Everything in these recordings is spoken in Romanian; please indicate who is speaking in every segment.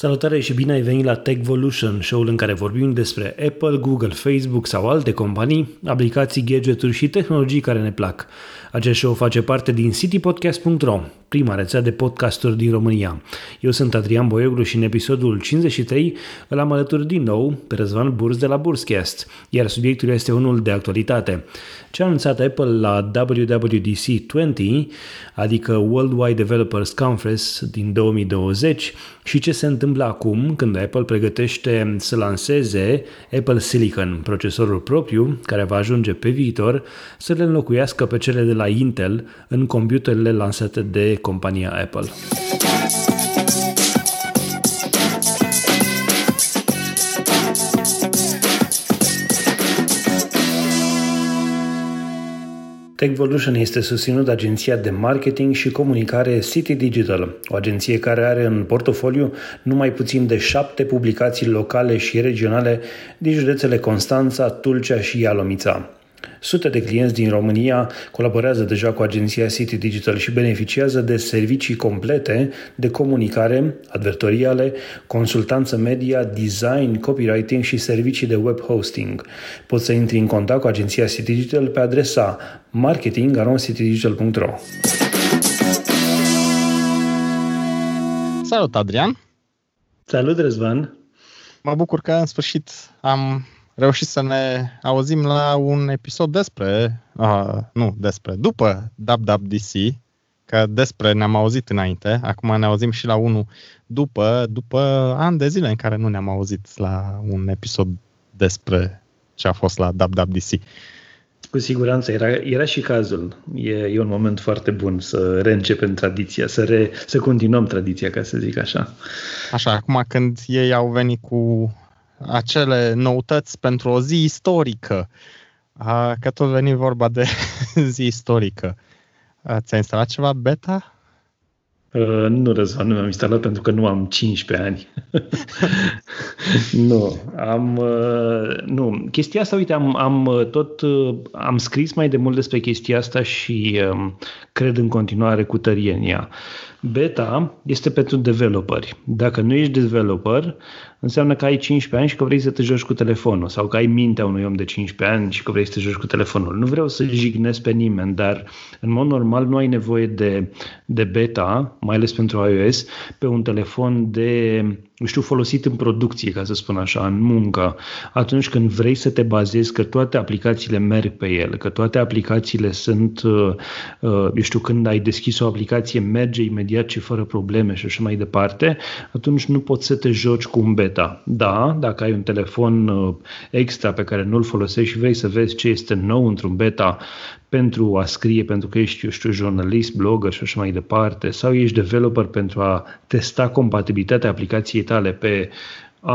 Speaker 1: Salutare și bine ai venit la Techvolution, show-ul în care vorbim despre Apple, Google, Facebook sau alte companii, aplicații, gadgeturi și tehnologii care ne plac. Acest show face parte din citypodcast.ro, prima rețea de podcasturi din România. Eu sunt Adrian Boioglu și în episodul 53 îl am alături din nou pe Răzvan Burs de la Burscast, iar subiectul este unul de actualitate. Ce a anunțat Apple la WWDC 20, adică Worldwide Developers Conference din 2020 și ce se întâmplă acum când Apple pregătește să lanseze Apple Silicon, procesorul propriu care va ajunge pe viitor să le înlocuiască pe cele de la Intel în computerele lansate de compania Apple. Techvolution este susținut de agenția de marketing și comunicare City Digital, o agenție care are în portofoliu numai puțin de șapte publicații locale și regionale din județele Constanța, Tulcea și Ialomița. Sute de clienți din România colaborează deja cu agenția City Digital și beneficiază de servicii complete de comunicare, advertoriale, consultanță media, design, copywriting și servicii de web hosting. Poți să intri în contact cu agenția City Digital pe adresa marketing.citydigital.ro
Speaker 2: Salut, Adrian!
Speaker 1: Salut, Răzvan!
Speaker 2: Mă bucur că în sfârșit am reușit să ne auzim la un episod despre, uh, nu despre, după WWDC, că despre ne-am auzit înainte, acum ne auzim și la unul după, după ani de zile în care nu ne-am auzit la un episod despre ce a fost la WWDC.
Speaker 1: Cu siguranță, era, era și cazul. E, e un moment foarte bun să reîncepem tradiția, să, re, să continuăm tradiția, ca să zic așa.
Speaker 2: Așa, acum când ei au venit cu acele noutăți pentru o zi istorică. Că tot veni vorba de zi istorică. Ți-ai instalat ceva beta?
Speaker 1: Uh, nu, Răzvan, nu mi-am instalat pentru că nu am 15 ani. nu, am... Uh, nu, chestia asta, uite, am, am uh, tot... Uh, am scris mai de mult despre chestia asta și uh, cred în continuare cu tărie în ea. Beta este pentru developeri. Dacă nu ești developer, înseamnă că ai 15 ani și că vrei să te joci cu telefonul sau că ai mintea unui om de 15 ani și că vrei să te joci cu telefonul. Nu vreau să jignesc pe nimeni, dar în mod normal nu ai nevoie de, de beta, mai ales pentru iOS, pe un telefon de știu, folosit în producție, ca să spun așa, în muncă, atunci când vrei să te bazezi că toate aplicațiile merg pe el, că toate aplicațiile sunt, uh, uh, eu știu, când ai deschis o aplicație, merge imediat și fără probleme și așa mai departe, atunci nu poți să te joci cu un beta. Da, dacă ai un telefon uh, extra pe care nu-l folosești și vrei să vezi ce este nou într-un beta pentru a scrie, pentru că ești, eu știu, jurnalist, blogger și așa mai departe, sau ești developer pentru a testa compatibilitatea aplicației tale pe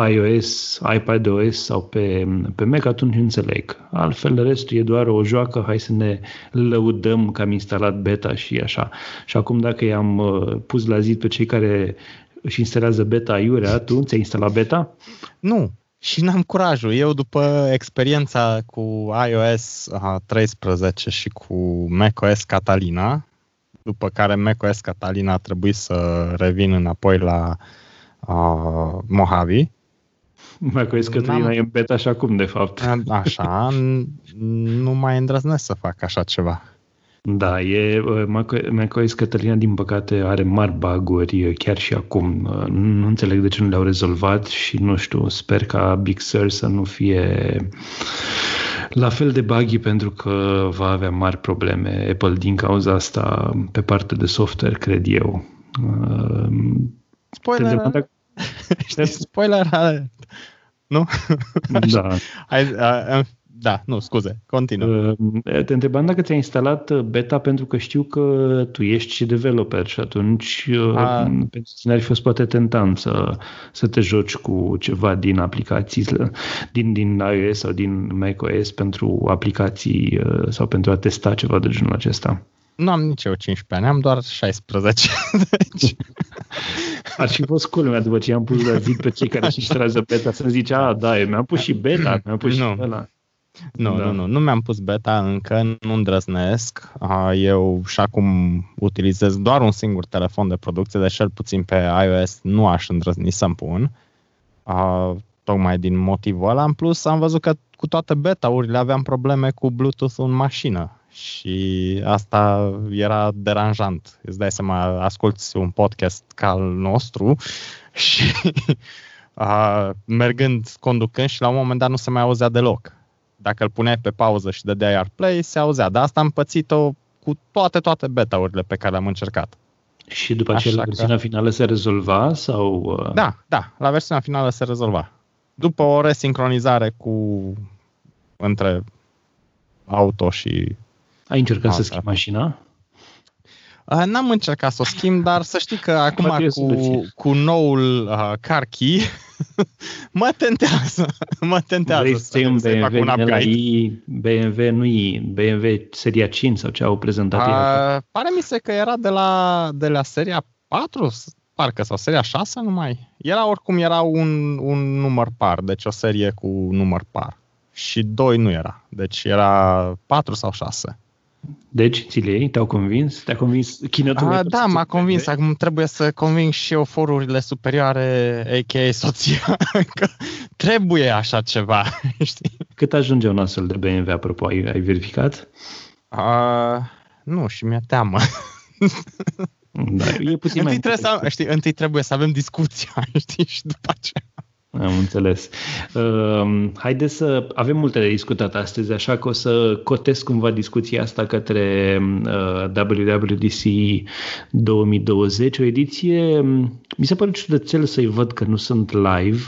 Speaker 1: iOS, iPadOS sau pe, pe Mac, atunci înțeleg. Altfel, restul e doar o joacă, hai să ne lăudăm că am instalat beta și așa. Și acum dacă i-am uh, pus la zid pe cei care își instalează beta iurea, tu ți-ai instalat beta?
Speaker 2: Nu, și n-am curajul. Eu, după experiența cu iOS 13 și cu macOS Catalina, după care macOS Catalina a trebuit să revin înapoi la uh, Mojave.
Speaker 1: macOS Catalina e în beta așa cum, de fapt.
Speaker 2: Așa, nu mai îndrăznesc să fac așa ceva.
Speaker 1: Da, e, macOS Catalina, din păcate, are mari baguri chiar și acum. Nu înțeleg de ce nu le-au rezolvat și nu știu, sper ca Big Sur să nu fie la fel de buggy pentru că va avea mari probleme Apple din cauza asta pe partea de software, cred eu.
Speaker 2: Spoiler! Dacă... Spoiler Nu?
Speaker 1: Da.
Speaker 2: Hai, da, nu, scuze, continuă.
Speaker 1: Uh, te întrebam dacă ți-ai instalat uh, beta pentru că știu că tu ești și developer și atunci uh, A... pentru tine ar fi fost poate tentant să, să te joci cu ceva din aplicații, din, din iOS sau din macOS pentru aplicații sau pentru a testa ceva de genul acesta.
Speaker 2: Nu am nici eu 15 ani, am doar 16. deci...
Speaker 1: Ar fi fost cool după ce am pus la zi pe cei care și instalează beta să zice, a, da, eu mi-am pus și beta, mi-am pus nu. și ăla.
Speaker 2: Nu, da. nu, nu, nu mi-am pus beta încă, nu îndrăznesc. Eu și acum utilizez doar un singur telefon de producție, deci cel puțin pe iOS nu aș îndrăzni să-mi pun. Tocmai din motivul ăla. În plus, am văzut că cu toate beta-urile aveam probleme cu Bluetooth în mașină și asta era deranjant. Îți dai seama, asculti un podcast ca al nostru și a, mergând, conducând și la un moment dat nu se mai auzea deloc. Dacă îl puneai pe pauză și dădeai iar play, se auzea. Dar asta am pățit-o cu toate, toate beta-urile pe care le-am încercat.
Speaker 1: Și după aceea la versiunea că... finală se rezolva? sau?
Speaker 2: Uh? Da, da, la versiunea finală se rezolva. După o resincronizare cu între auto și
Speaker 1: ai încercat să schimbi mașina?
Speaker 2: N-am încercat să o schimb, dar să știi că acum cu, cu noul uh, car key mă tentează. Mă tentează
Speaker 1: Vrei să iei un BMW un la I, BMW nu i BMW seria 5 sau ce au prezentat uh,
Speaker 2: Pare mi se că era de la, de la seria 4, parcă, sau seria 6 numai. Era oricum era un, un număr par, deci o serie cu număr par. Și 2 nu era, deci era 4 sau 6.
Speaker 1: Deci, ți le Te-au convins? Te-a convins chinătul?
Speaker 2: A, da, m-a convins. Acum trebuie să conving și eu forurile superioare, a.k.a. soția, că trebuie așa ceva, știi?
Speaker 1: Cât ajunge un astfel de BMW, apropo? Ai, ai verificat?
Speaker 2: A, nu, și mi-e teamă.
Speaker 1: Da, e puțin
Speaker 2: întâi, mai trebuie să, știi, întâi trebuie să avem discuția, știi, și după aceea.
Speaker 1: Am înțeles. Uh, haideți să avem multe de discutat astăzi, așa că o să cotesc cumva discuția asta către uh, WWDC 2020, o ediție. Mi se pare ciudățel să-i văd că nu sunt live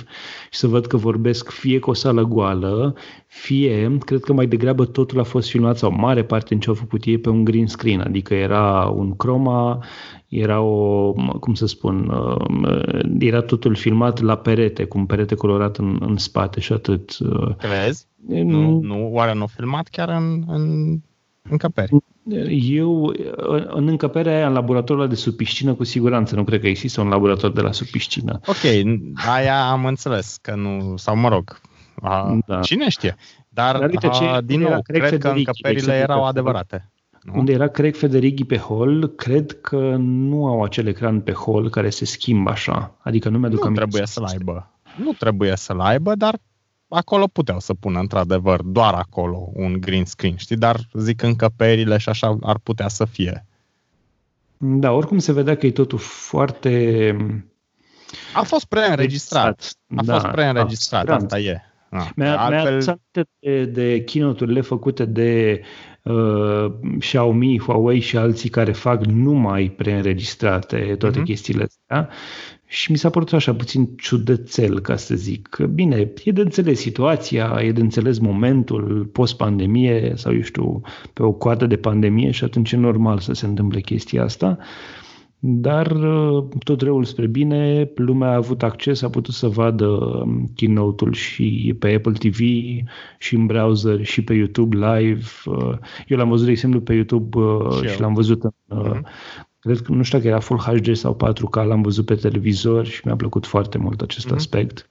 Speaker 1: și să văd că vorbesc fie cu o sală goală, fie, cred că mai degrabă totul a fost filmat sau mare parte în ce au făcut ei pe un green screen, adică era un croma, era o, cum să spun, uh, era totul filmat la perete, cu un perete colorat în, în spate și atât.
Speaker 2: Uh. Crezi? Nu, nu, oare nu filmat chiar în, în încăperi?
Speaker 1: Eu, în încăperea aia, în laboratorul de sub piscină, cu siguranță, nu cred că există un laborator de la sub piscină.
Speaker 2: Ok, aia am înțeles că nu, sau mă rog, a, da. cine știe? Dar, Dar uite, ce, din nou, cred că încăperile erau adevărate.
Speaker 1: Nu? Unde era Craig Federighi pe hol, cred că nu au acel ecran pe hol care se schimbă așa. Adică nu mi-aduc
Speaker 2: Nu trebuie să-l aibă. Nu trebuie să-l aibă, dar acolo puteau să pună într-adevăr doar acolo un green screen, știi? Dar zic încăperile și așa ar putea să fie.
Speaker 1: Da, oricum se vedea că e totul foarte...
Speaker 2: A fost preînregistrat. A da, fost preînregistrat, da, asta e.
Speaker 1: Da. Mi-a, Altfel... mi-a de, de keynote-urile făcute de uh, Xiaomi, Huawei și alții care fac numai preînregistrate toate uh-huh. chestiile astea și mi s-a părut așa puțin ciudățel, ca să zic. Bine, e de înțeles situația, e de înțeles momentul post-pandemie sau, eu știu, pe o coadă de pandemie și atunci e normal să se întâmple chestia asta. Dar uh, tot răul spre bine, lumea a avut acces, a putut să vadă um, keynote-ul și pe Apple TV, și în browser, și pe YouTube live. Uh, eu l-am văzut, de exemplu, pe YouTube uh, și, și l-am văzut în, uh-huh. Cred că, nu știu dacă era Full HD sau 4K, l-am văzut pe televizor și mi-a plăcut foarte mult acest uh-huh. aspect.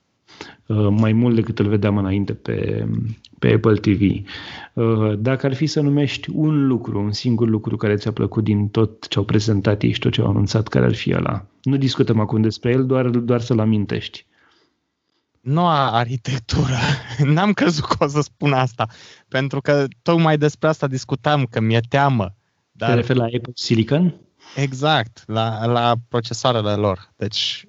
Speaker 1: Uh, mai mult decât îl vedeam înainte pe, pe Apple TV. Uh, dacă ar fi să numești un lucru, un singur lucru care ți-a plăcut din tot ce au prezentat ei și tot ce au anunțat, care ar fi ăla? Nu discutăm acum despre el, doar, doar să-l amintești.
Speaker 2: Noua arhitectură. N-am crezut că o să spun asta, pentru că tocmai despre asta discutam, că mi-e teamă.
Speaker 1: Dar... Te referi la Apple Silicon?
Speaker 2: Exact, la, la procesoarele lor. Deci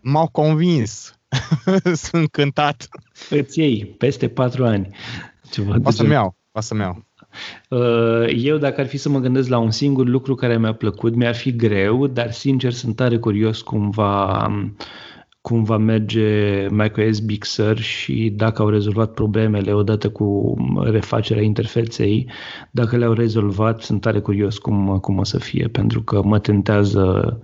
Speaker 2: m-au convins Sunt încântat.
Speaker 1: Îți iei peste patru ani.
Speaker 2: Ceva o să-mi iau, o să-mi iau.
Speaker 1: Uh, eu, dacă ar fi să mă gândesc la un singur lucru care mi-a plăcut, mi-ar fi greu, dar sincer sunt tare curios cum va, cum va merge macOS Big Sur și dacă au rezolvat problemele odată cu refacerea interfeței. Dacă le-au rezolvat, sunt tare curios cum, cum o să fie, pentru că mă tentează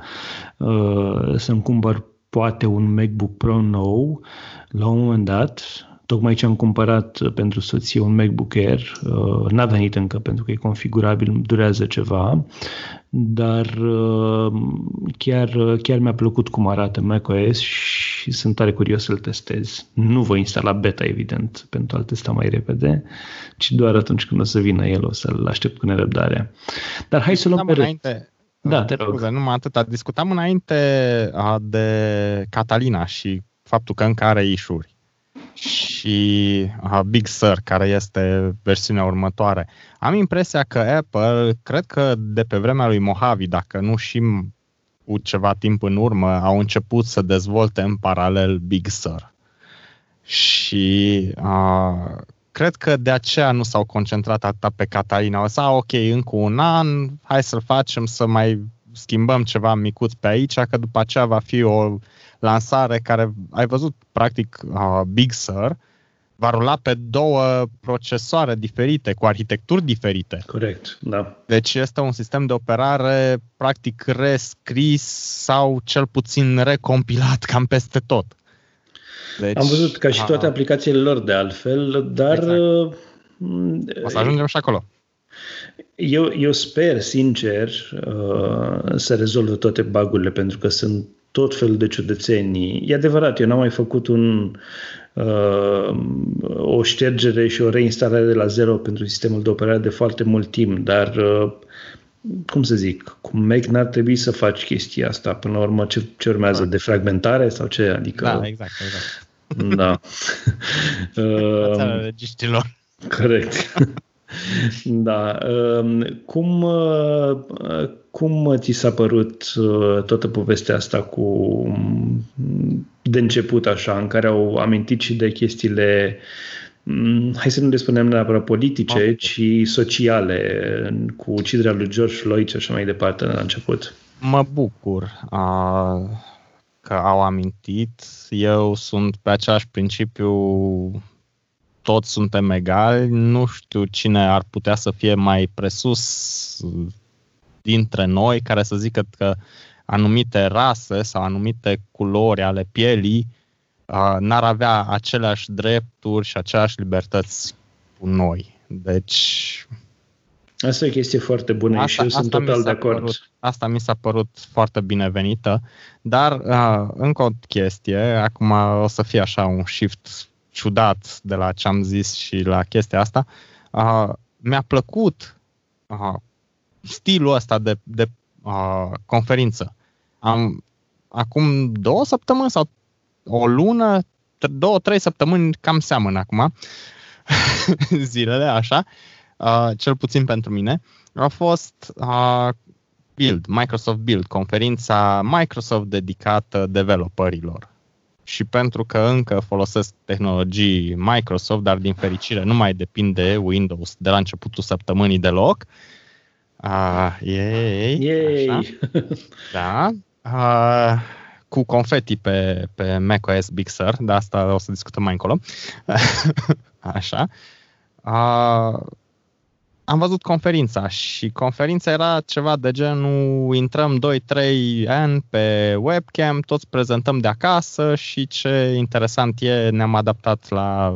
Speaker 1: uh, să-mi cumpăr poate un MacBook Pro nou la un moment dat. Tocmai ce am cumpărat pentru soție un MacBook Air, uh, n-a venit încă pentru că e configurabil, durează ceva, dar uh, chiar, chiar mi-a plăcut cum arată macOS și și sunt tare curios să-l testez. Nu voi instala beta, evident, pentru a-l testa mai repede, ci doar atunci când o să vină el, o să-l aștept cu nerăbdare. Dar hai să luăm pe
Speaker 2: înainte, Da, te rog. Scuze, numai atât. Discutam înainte de Catalina și faptul că încă are ișuri și uh, Big Sur, care este versiunea următoare. Am impresia că Apple, cred că de pe vremea lui Mojave, dacă nu și cu ceva timp în urmă, au început să dezvolte în paralel Big Sur. Și uh, cred că de aceea nu s-au concentrat atât pe Catalina. O să, ok, încă un an, hai să-l facem, să mai schimbăm ceva micuț pe aici, că după aceea va fi o lansare care, ai văzut, practic, uh, Big Sur, va rula pe două procesoare diferite, cu arhitecturi diferite.
Speaker 1: Corect, da.
Speaker 2: Deci este un sistem de operare practic rescris sau cel puțin recompilat cam peste tot.
Speaker 1: Deci, Am văzut ca și toate a... aplicațiile lor de altfel, dar... Exact. Uh,
Speaker 2: o să ajungem și acolo.
Speaker 1: Eu, eu sper, sincer, uh, să rezolvă toate bagurile, pentru că sunt tot felul de ciudățenii. E adevărat, eu n-am mai făcut un, uh, o ștergere și o reinstalare de la zero pentru sistemul de operare de foarte mult timp, dar uh, cum să zic, cu Mac n-ar trebui să faci chestia asta. Până la urmă, ce, ce urmează? Da. Defragmentare sau ce? Adică,
Speaker 2: da, exact, exact.
Speaker 1: Da.
Speaker 2: uh,
Speaker 1: Corect. Da. Um, cum, uh, cum ți s-a părut uh, toată povestea asta cu de început așa, în care au amintit și de chestiile mm, hai să nu le spunem neapărat politice, okay. ci sociale, cu uciderea lui George Floyd și așa mai departe la început.
Speaker 2: Mă bucur a, că au amintit. Eu sunt pe același principiu toți suntem egali, nu știu cine ar putea să fie mai presus dintre noi care să zică că anumite rase sau anumite culori ale pielii uh, n-ar avea aceleași drepturi și aceleași libertăți cu noi. Deci...
Speaker 1: Asta e o chestie foarte bună asta, și eu sunt total de acord.
Speaker 2: Părut, asta mi s-a părut foarte binevenită, dar uh, încă o chestie, acum o să fie așa un shift ciudat de la ce am zis și la chestia asta, uh, mi-a plăcut uh, stilul ăsta de, de uh, conferință. Am, acum două săptămâni sau o lună, două, trei săptămâni, cam seamănă acum, zilele așa, uh, cel puțin pentru mine, a fost uh, Build, Microsoft Build, conferința Microsoft dedicată developerilor și pentru că încă folosesc tehnologii Microsoft, dar din fericire nu mai depinde Windows de la începutul săptămânii deloc. Uh, yay,
Speaker 1: yay. Așa.
Speaker 2: Da. Uh, cu confeti pe, pe macOS Big Sur, dar asta o să discutăm mai încolo. Așa. Uh, am văzut conferința și conferința era ceva de genul intrăm 2-3 ani pe webcam, toți prezentăm de acasă și ce interesant e, ne-am adaptat la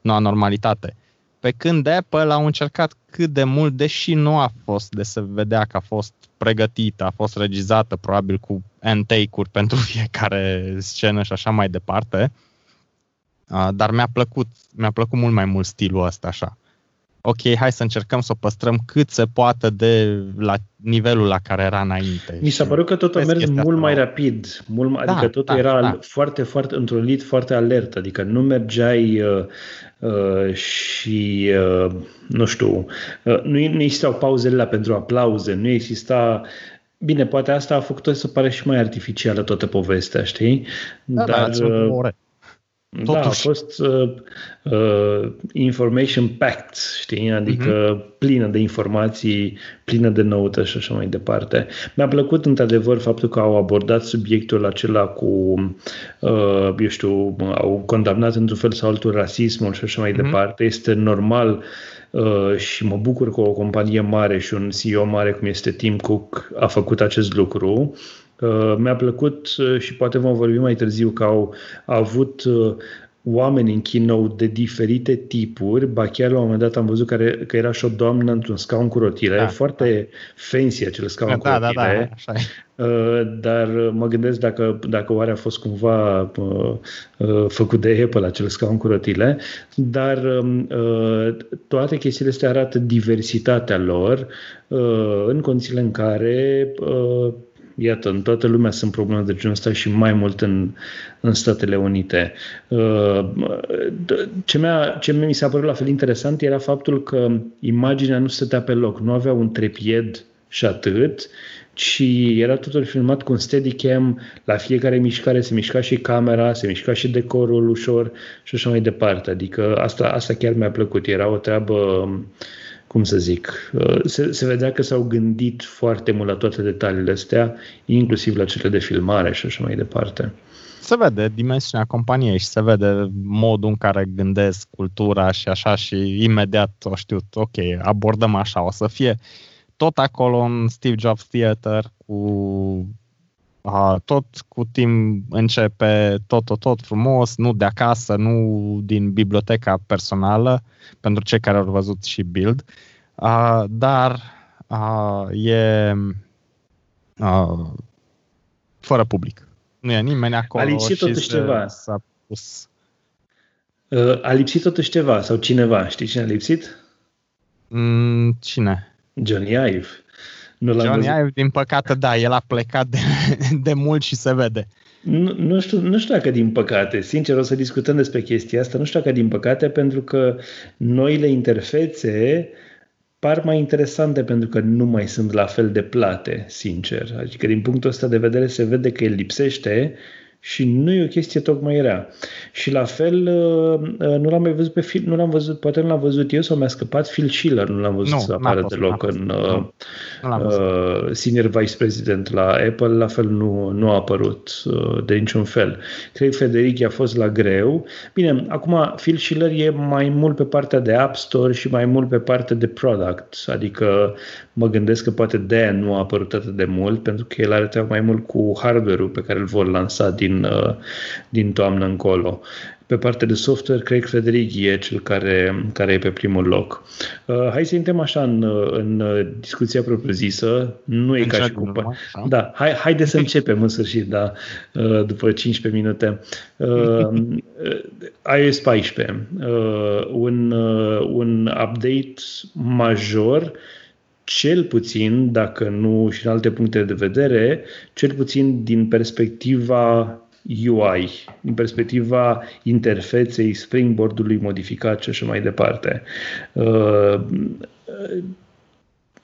Speaker 2: noua normalitate. Pe când Apple au încercat cât de mult, deși nu a fost de se vedea că a fost pregătită, a fost regizată probabil cu take-uri pentru fiecare scenă și așa mai departe, dar mi-a plăcut, mi-a plăcut mult mai mult stilul ăsta așa ok, hai să încercăm să o păstrăm cât se poate de la nivelul la care era înainte.
Speaker 1: Mi s-a părut că totul a mers mult mai rapid, mult mai, da, adică totul da, era da. foarte, foarte, într-un lit foarte alert, adică nu mergeai uh, uh, și, uh, nu știu, uh, nu, nu existau pauzele la pentru aplauze, nu exista Bine, poate asta a făcut să pare și mai artificială toată povestea, știi?
Speaker 2: Da, da Dar, da, ore.
Speaker 1: Totuși. Da, a fost uh, uh, information packed, știi? Adică uh-huh. plină de informații, plină de noutăți și așa mai departe. Mi-a plăcut într-adevăr faptul că au abordat subiectul acela cu, uh, eu știu, au condamnat într-un fel sau altul rasismul și așa mai uh-huh. departe. Este normal Uh, și mă bucur că o companie mare și un CEO mare cum este Tim Cook a făcut acest lucru. Uh, mi-a plăcut uh, și poate vom vorbi mai târziu că au, au avut uh, oameni în keynote de diferite tipuri, ba chiar la un moment dat am văzut care, că era și o doamnă într-un scaun cu rotile, da. foarte fancy acel scaun da, cu da, rotile, da, da, așa uh, dar mă gândesc dacă, dacă oare a fost cumva uh, uh, făcut de Apple acel scaun cu rotile, dar um, toate chestiile astea arată diversitatea lor în condițiile în care Iată, în toată lumea sunt probleme de genul ăsta și mai mult în, în Statele Unite. Uh, ce, mi-a, ce mi s-a părut la fel interesant era faptul că imaginea nu stătea pe loc, nu avea un trepied și atât, ci era totul filmat cu un steadicam, la fiecare mișcare se mișca și camera, se mișca și decorul ușor și așa mai departe. Adică asta, asta chiar mi-a plăcut, era o treabă uh, cum să zic, uh, se, se vedea că s-au gândit foarte mult la toate detaliile astea, inclusiv la cele de filmare și așa mai departe.
Speaker 2: Se vede dimensiunea companiei și se vede modul în care gândesc cultura și așa și imediat o știu, ok, abordăm așa, o să fie tot acolo în Steve Jobs Theater cu a, tot cu timp începe tot, tot, tot frumos, nu de acasă, nu din biblioteca personală, pentru cei care au văzut și Build, a, dar a, e a, fără public. Nu e nimeni acolo.
Speaker 1: A lipsit totuși ceva. S-a pus. A lipsit totuși ceva sau cineva. Știi cine a lipsit?
Speaker 2: Mm, cine?
Speaker 1: Johnny Ive.
Speaker 2: Nu l-am Johnny văzut. Ive, din păcate, da, el a plecat de, de mult și se vede.
Speaker 1: Nu, nu, știu, nu știu dacă din păcate, sincer o să discutăm despre chestia asta, nu știu dacă din păcate, pentru că noile interfețe par mai interesante pentru că nu mai sunt la fel de plate, sincer. Adică din punctul ăsta de vedere se vede că el lipsește și nu e o chestie tocmai rea. Și la fel, uh, uh, nu l-am mai văzut pe film, nu l-am văzut, poate nu l-am văzut eu sau mi-a scăpat Phil Schiller, nu l-am văzut nu, să apară deloc în uh, uh, senior vice president la Apple, la fel nu, nu a apărut uh, de niciun fel. Cred că Federici a fost la greu. Bine, acum Phil Schiller e mai mult pe partea de App Store și mai mult pe partea de product, adică mă gândesc că poate de nu a apărut atât de mult, pentru că el are treabă mai mult cu hardware-ul pe care îl vor lansa din, uh, din toamnă încolo. Pe partea de software, Craig Frederic e cel care, care e pe primul loc. Uh, hai să intrăm așa în, uh, în uh, discuția propriu-zisă. Nu e ca și cum... Da, hai, haide să începem în sfârșit, da, uh, după 15 minute. Uh, iOS 14, uh, un, uh, un update major cel puțin, dacă nu și în alte puncte de vedere, cel puțin din perspectiva UI, din perspectiva interfeței, springboard-ului modificat și așa mai departe. Uh,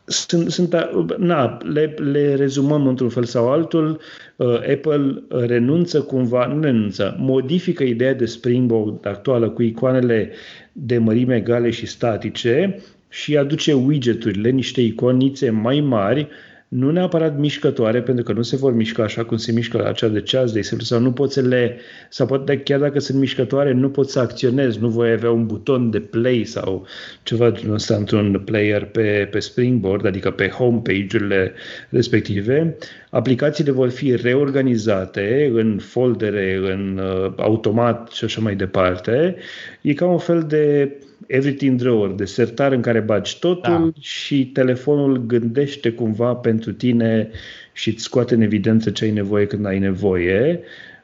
Speaker 1: sunt, sunt, na, le, le rezumăm într-un fel sau altul. Uh, Apple renunță cumva, nu renunță, modifică ideea de springboard actuală cu icoanele de mărime egale și statice și aduce widgeturile, niște iconițe mai mari, nu neapărat mișcătoare, pentru că nu se vor mișca așa cum se mișcă la acea de ceas, de exemplu, sau nu poți să le, sau poate chiar dacă sunt mișcătoare, nu poți să acționezi, nu voi avea un buton de play sau ceva din ăsta într-un player pe, pe Springboard, adică pe homepage-urile respective. Aplicațiile vor fi reorganizate în foldere, în uh, automat și așa mai departe. E ca un fel de everything drawer, de sertar în care bagi totul da. și telefonul gândește cumva pentru tine și îți scoate în evidență ce ai nevoie când ai nevoie.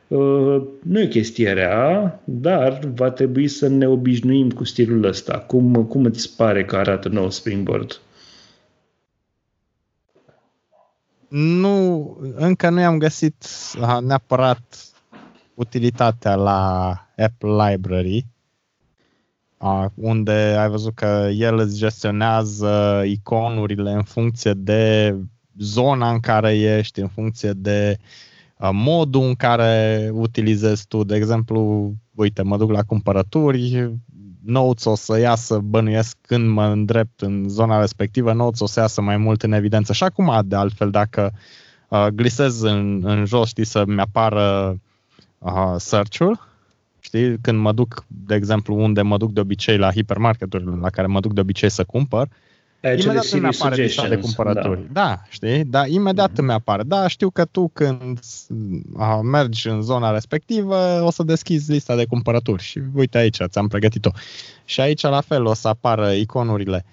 Speaker 1: Uh, nu e chestie rea, dar va trebui să ne obișnuim cu stilul ăsta. Cum, cum îți pare că arată nou Springboard?
Speaker 2: Nu, încă nu i-am găsit neapărat utilitatea la Apple Library unde ai văzut că el îți gestionează iconurile în funcție de zona în care ești, în funcție de modul în care utilizezi tu. De exemplu, uite, mă duc la cumpărături, Notes o să iasă, bănuiesc, când mă îndrept în zona respectivă, Notes o să iasă mai mult în evidență. Și acum, de altfel, dacă uh, glisez în, în jos, știi, să-mi apară uh, search-ul, Știi? Când mă duc, de exemplu, unde mă duc de obicei la hipermarketuri la care mă duc de obicei să cumpăr, imediat îmi apare lista de cumpărături. Da. da, știi? Da, imediat mm-hmm. îmi apare. Da, știu că tu când a, mergi în zona respectivă o să deschizi lista de cumpărături și uite aici, ți-am pregătit-o. Și aici la fel o să apară iconurile.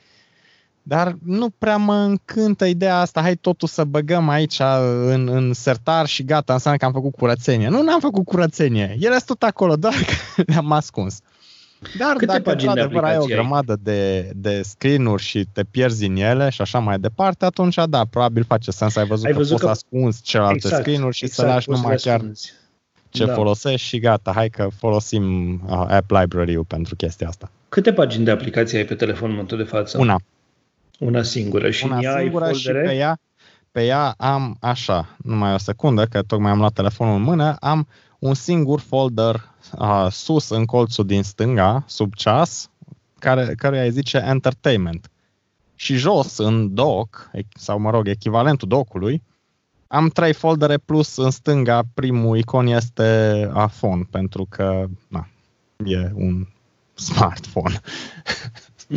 Speaker 2: Dar nu prea mă încântă ideea asta, hai totul să băgăm aici în, în sertar și gata, înseamnă că am făcut curățenie. Nu, n-am făcut curățenie. Ele sunt tot acolo, doar că le-am ascuns. Dar Câte dacă într-adevăr ai o grămadă de, de screen-uri și te pierzi în ele și așa mai departe, atunci da, probabil face sens. Ai văzut ai că văzut poți că... să ascunzi celelalte exact, screen-uri și exact, să lași numai chiar ce da. folosești și gata, hai că folosim uh, App Library-ul pentru chestia asta.
Speaker 1: Câte pagini de aplicație ai pe telefonul în momentul de față?
Speaker 2: Una.
Speaker 1: Una singură. Și
Speaker 2: Una
Speaker 1: ea
Speaker 2: singură ai și pe ea, pe ea am așa, numai o secundă, că tocmai am luat telefonul în mână, am un singur folder uh, sus în colțul din stânga, sub ceas, care, care îi zice Entertainment. Și jos, în doc, sau mă rog, echivalentul docului, am trei foldere plus în stânga, primul icon este a phone, pentru că na, e un smartphone.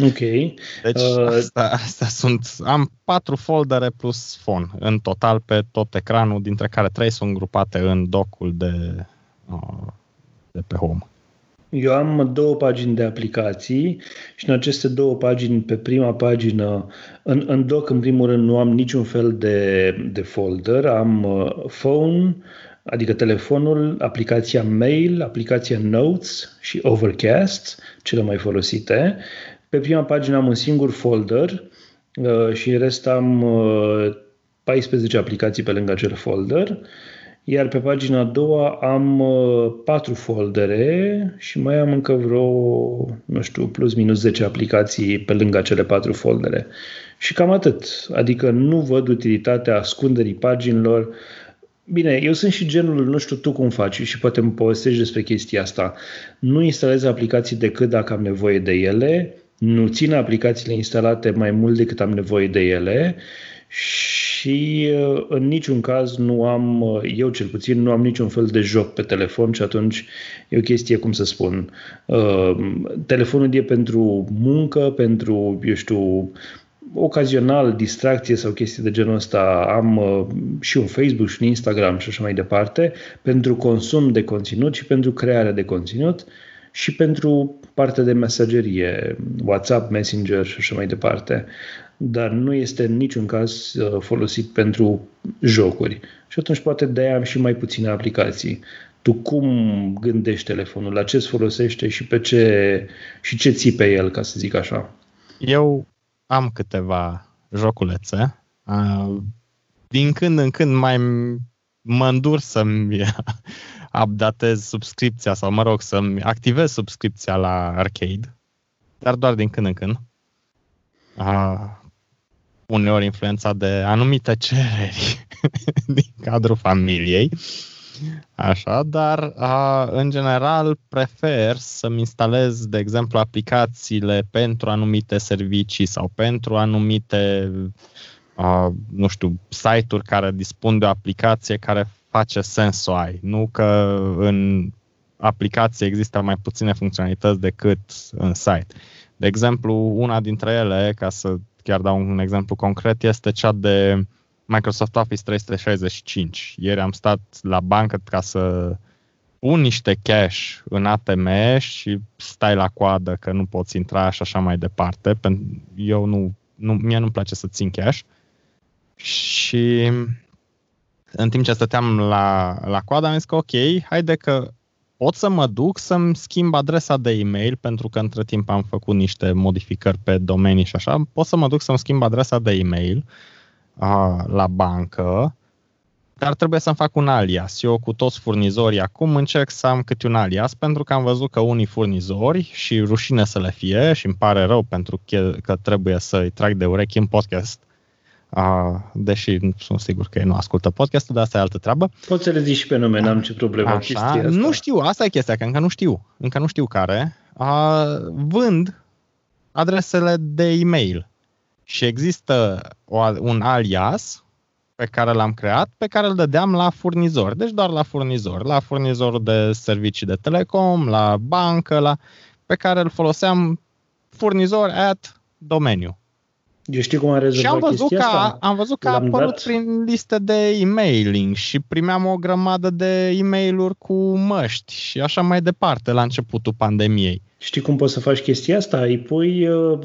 Speaker 1: Ok.
Speaker 2: Deci uh, asta, asta sunt, am patru foldere plus phone în total pe tot ecranul, dintre care trei sunt grupate în docul de uh, de pe home.
Speaker 1: Eu am două pagini de aplicații și în aceste două pagini, pe prima pagină, în, în doc, în primul rând, nu am niciun fel de, de folder. Am uh, phone, adică telefonul, aplicația mail, aplicația notes și overcast, cele mai folosite. Pe prima pagină am un singur folder uh, și în rest am uh, 14 aplicații pe lângă acel folder. Iar pe pagina a doua am uh, patru foldere și mai am încă vreo, nu știu, plus minus 10 aplicații pe lângă cele patru foldere. Și cam atât. Adică nu văd utilitatea ascunderii paginilor. Bine, eu sunt și genul, nu știu tu cum faci și poate îmi povestești despre chestia asta. Nu instalez aplicații decât dacă am nevoie de ele, nu țin aplicațiile instalate mai mult decât am nevoie de ele și uh, în niciun caz nu am, uh, eu cel puțin, nu am niciun fel de joc pe telefon și atunci e o chestie, cum să spun, uh, telefonul e pentru muncă, pentru, eu știu, ocazional distracție sau chestii de genul ăsta. Am și un Facebook și un Instagram și așa mai departe, pentru consum de conținut și pentru crearea de conținut și pentru partea de mesagerie, WhatsApp, Messenger și așa mai departe dar nu este în niciun caz uh, folosit pentru jocuri. Și atunci poate de-aia am și mai puține aplicații. Tu cum gândești telefonul? La ce îți folosește și pe ce și ce ții pe el, ca să zic așa?
Speaker 2: Eu am câteva joculețe. Uh, din când în când mai mă îndur să-mi updatez subscripția sau, mă rog, să-mi activez subscripția la arcade, dar doar din când în când. Uh, uneori influențat de anumite cereri din cadrul familiei. Așa, dar a, în general prefer să-mi instalez, de exemplu, aplicațiile pentru anumite servicii sau pentru anumite, a, nu știu, site-uri care dispun de o aplicație care face sens să o ai. Nu că în aplicație există mai puține funcționalități decât în site. De exemplu, una dintre ele, ca să chiar dau un exemplu concret, este cea de Microsoft Office 365. Ieri am stat la bancă ca să pun niște cash în ATM și stai la coadă că nu poți intra și așa mai departe. Eu nu, nu mie nu-mi place să țin cash. Și în timp ce stăteam la, la coadă am zis că ok, haide că pot să mă duc să-mi schimb adresa de e-mail, pentru că între timp am făcut niște modificări pe domenii și așa, pot să mă duc să-mi schimb adresa de e-mail a, la bancă, dar trebuie să-mi fac un alias. Eu cu toți furnizorii acum încerc să am câte un alias, pentru că am văzut că unii furnizori, și rușine să le fie, și îmi pare rău pentru că trebuie să-i trag de urechi în podcast, Uh, deși sunt sigur că ei nu ascultă podcastul, dar asta e altă treabă.
Speaker 1: Poți să le zici și pe nume, n-am ce problemă
Speaker 2: Așa, asta. Nu știu, asta e chestia, că încă nu știu. Încă nu știu care. Uh, vând adresele de e-mail. Și există o, un alias pe care l-am creat, pe care îl dădeam la furnizor. Deci doar la furnizor. La furnizorul de servicii de telecom, la bancă, la, pe care îl foloseam furnizor at domeniu
Speaker 1: Eu știu cum am rezolvat
Speaker 2: și am văzut că,
Speaker 1: asta.
Speaker 2: am văzut că a apărut dat. prin liste de e-mailing și primeam o grămadă de e mail cu măști și așa mai departe la începutul pandemiei.
Speaker 1: Știi cum poți să faci chestia asta? Îi pui, uh,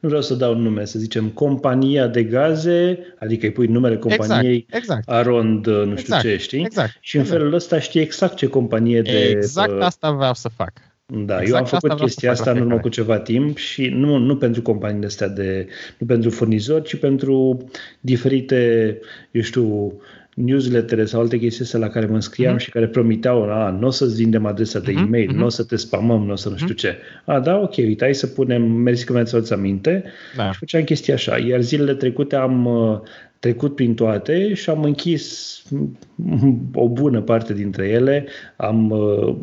Speaker 1: nu vreau să dau nume, să zicem, compania de gaze, adică îi pui numele exact, companiei exact, exact. Arond, uh, nu știu exact, ce, știi? Exact, și în exact. felul ăsta știi exact ce companie de...
Speaker 2: Exact asta vreau să fac.
Speaker 1: Da, exact eu am făcut asta chestia asta în urmă cu ceva timp și nu, nu pentru companiile astea de, nu pentru furnizori, ci pentru diferite, eu știu, newslettere sau alte chestii la care mă înscriam mm-hmm. și care promiteau, a, nu o să-ți vindem adresa de mm-hmm. e-mail, mm-hmm. nu o să te spamăm, nu o să nu știu mm-hmm. ce. A, da, ok, uite, hai să punem, mersi că mi-ați aminte da. și făceam chestia așa. Iar zilele trecute am uh, trecut prin toate și am închis o bună parte dintre ele, am uh,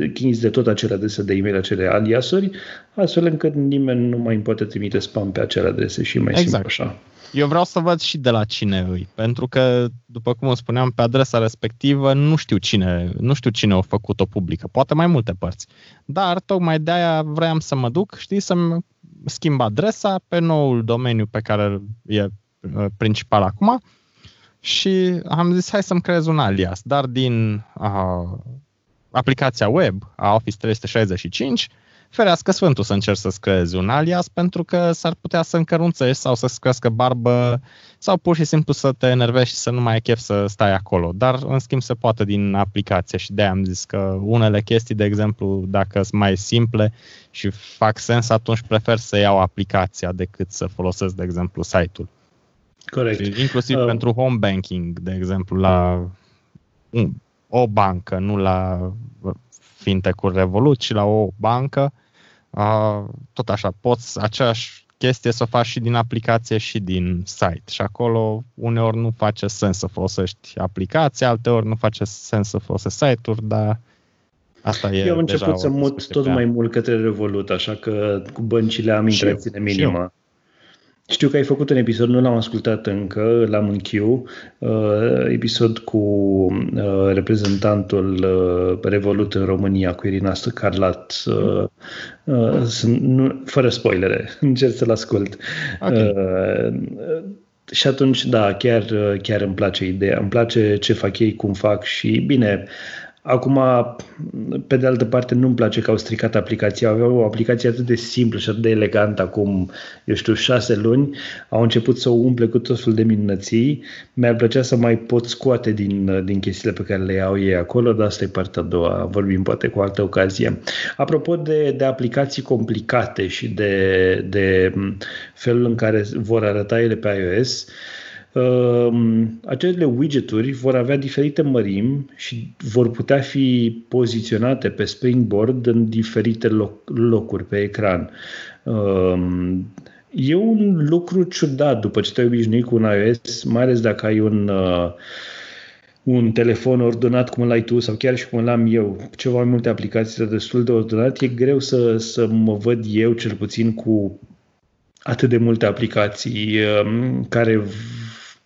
Speaker 1: închis de tot acele adrese de e-mail, acele aliasuri, astfel încât nimeni nu mai poate trimite spam pe acele adrese și mai exact. simplu așa.
Speaker 2: Eu vreau să văd și de la cine îi, pentru că, după cum spuneam, pe adresa respectivă nu știu cine, nu știu cine a făcut-o publică, poate mai multe părți. Dar tocmai de aia vreau să mă duc, știi, să-mi schimb adresa pe noul domeniu pe care e uh, principal acum și am zis hai să-mi creez un alias, dar din uh, aplicația web a Office 365 ferească Sfântul să încerci să creezi un alias pentru că s-ar putea să încărunțești sau să-ți crească barbă sau pur și simplu să te enervești și să nu mai ai chef să stai acolo. Dar, în schimb, se poate din aplicație și de am zis că unele chestii, de exemplu, dacă sunt mai simple și fac sens, atunci prefer să iau aplicația decât să folosesc, de exemplu, site-ul.
Speaker 1: Corect. Și
Speaker 2: inclusiv uh. pentru home banking, de exemplu, la o bancă, nu la fintech-uri Revolut, ci la o bancă, tot așa, poți aceeași chestie să o faci și din aplicație și din site. Și acolo uneori nu face sens să folosești aplicația, alteori nu face sens să folosești site-uri, dar asta e
Speaker 1: Eu am început să mut tot mai mult către Revolut, așa că cu băncile am interacțiune minimă. Știu că ai făcut un episod, nu l-am ascultat încă, l-am în queue, uh, episod cu uh, reprezentantul uh, Revolut în România, cu Irina Carlat, uh, uh, sunt, nu, fără spoilere, încerc să-l ascult. Okay. Uh, și atunci, da, chiar, chiar îmi place ideea, îmi place ce fac ei, cum fac și, bine, Acum, pe de altă parte, nu-mi place că au stricat aplicația. Aveau o aplicație atât de simplă și atât de elegantă acum, eu știu, șase luni. Au început să o umple cu tot felul de minunății. Mi-ar plăcea să mai pot scoate din, din chestiile pe care le au ei acolo, dar asta e partea a doua. Vorbim poate cu altă ocazie. Apropo de, de aplicații complicate și de, de felul în care vor arăta ele pe iOS, uh, Ehm, acele widgeturi vor avea diferite mărimi și vor putea fi poziționate pe Springboard în diferite loc- locuri pe ecran. Ehm, e un lucru ciudat după ce te-ai obișnuit cu un iOS, mai ales dacă ai un uh, un telefon ordonat cum îl ai tu sau chiar și cum îl am eu, ceva mai multe aplicații destul de ordonat, e greu să, să mă văd eu cel puțin cu atât de multe aplicații ehm, care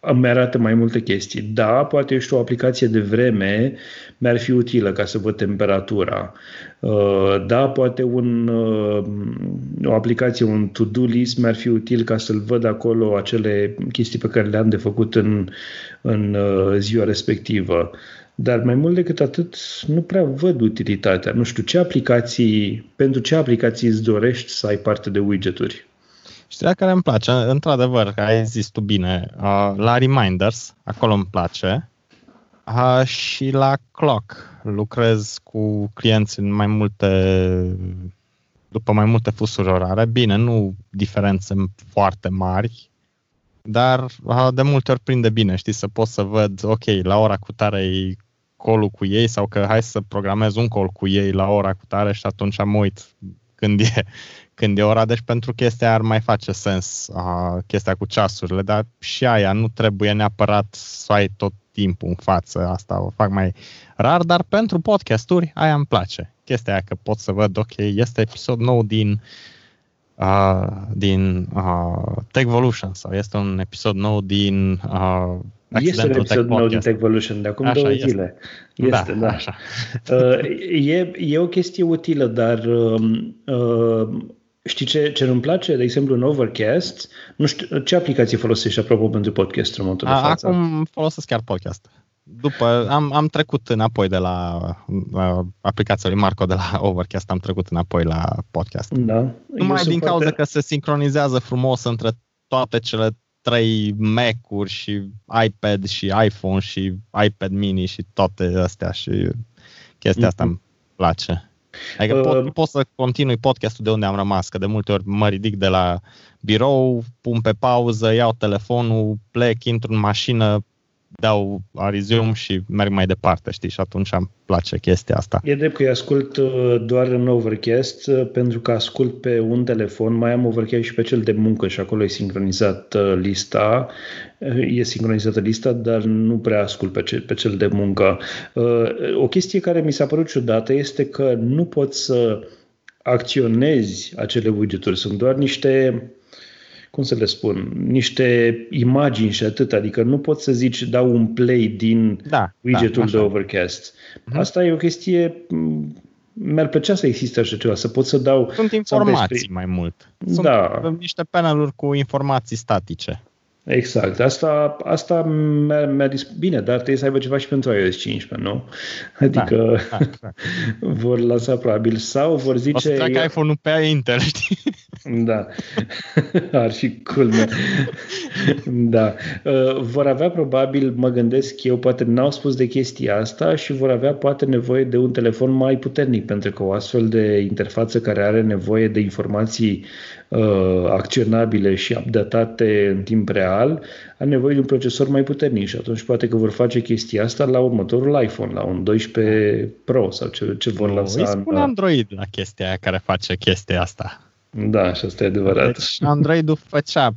Speaker 1: îmi arată mai multe chestii. Da, poate știu o aplicație de vreme mi-ar fi utilă ca să văd temperatura. Uh, da, poate un, uh, o aplicație, un to-do list mi-ar fi util ca să-l văd acolo acele chestii pe care le-am de făcut în, în uh, ziua respectivă. Dar mai mult decât atât, nu prea văd utilitatea. Nu știu ce aplicații, pentru ce aplicații îți dorești să ai parte de widgeturi.
Speaker 2: Știrea care îmi place, într-adevăr, că ai zis tu bine, uh, la Reminders, acolo îmi place, uh, și la Clock lucrez cu clienți în mai multe, după mai multe fusuri orare. Bine, nu diferențe foarte mari, dar uh, de multe ori prinde bine, știi, să pot să văd, ok, la ora cu tare e colul cu ei sau că hai să programez un col cu ei la ora cu tare și atunci mă uit când e, când e ora, deci pentru chestia ar mai face sens uh, chestia cu ceasurile, dar și aia nu trebuie neapărat să ai tot timpul în față, asta o fac mai rar, dar pentru podcasturi aia îmi place. Chestia aia că pot să văd, ok, este episod nou din uh, din uh, Techvolution sau este un episod nou din uh,
Speaker 1: este un episod nou din Techvolution de acum așa, două este. zile. Este, da. da. Așa. Uh, e, e o chestie utilă, dar uh, uh, Știi ce, ce îmi place? De exemplu, în Overcast, nu știu, ce aplicație folosești apropo pentru podcast în momentul de față?
Speaker 2: Acum folosesc chiar podcast. După, am, am trecut înapoi de la, la aplicația lui Marco de la Overcast, am trecut înapoi la podcast.
Speaker 1: Da.
Speaker 2: Numai din cauza că se sincronizează frumos între toate cele trei Mac-uri și iPad și iPhone și iPad mini și toate astea și chestia asta mm-hmm. îmi place. Adică uh, pot, pot să continui podcastul de unde am rămas, că de multe ori mă ridic de la birou, pun pe pauză, iau telefonul, plec, intru în mașină, dau resume și merg mai departe, știi, și atunci îmi place chestia asta.
Speaker 1: E drept că eu ascult uh, doar în Overcast, uh, pentru că ascult pe un telefon, mai am Overcast și pe cel de muncă și acolo e sincronizat uh, lista, e sincronizată lista, dar nu prea ascult pe cel, pe cel de muncă. O chestie care mi s-a părut ciudată este că nu poți să acționezi acele widgeturi, sunt doar niște cum să le spun, niște imagini și atât, adică nu poți să zici dau un play din da, widgetul da, de Overcast. Uh-huh. Asta e o chestie mi-ar plăcea să existe așa ceva, să pot să dau...
Speaker 2: Sunt informații mai mult. Sunt da. niște paneluri cu informații statice.
Speaker 1: Exact. Asta, asta mi-a, mi-a dis... Bine, dar trebuie să aibă ceva și pentru iOS 15, nu? Adică da, da, da. vor lansa probabil sau vor zice... O să
Speaker 2: treacă eu... iPhone-ul pe Intel, știi?
Speaker 1: Da. Ar fi culme. da. Uh, vor avea probabil, mă gândesc eu, poate n-au spus de chestia asta și vor avea poate nevoie de un telefon mai puternic, pentru că o astfel de interfață care are nevoie de informații uh, acționabile și updatate în timp real, are nevoie de un procesor mai puternic și atunci poate că vor face chestia asta la următorul iPhone, la un 12 Pro sau ce, ce vor lansa. Îi
Speaker 2: spune Android la chestia aia care face chestia asta.
Speaker 1: Da, și asta e adevărat.
Speaker 2: Deci Android-ul făcea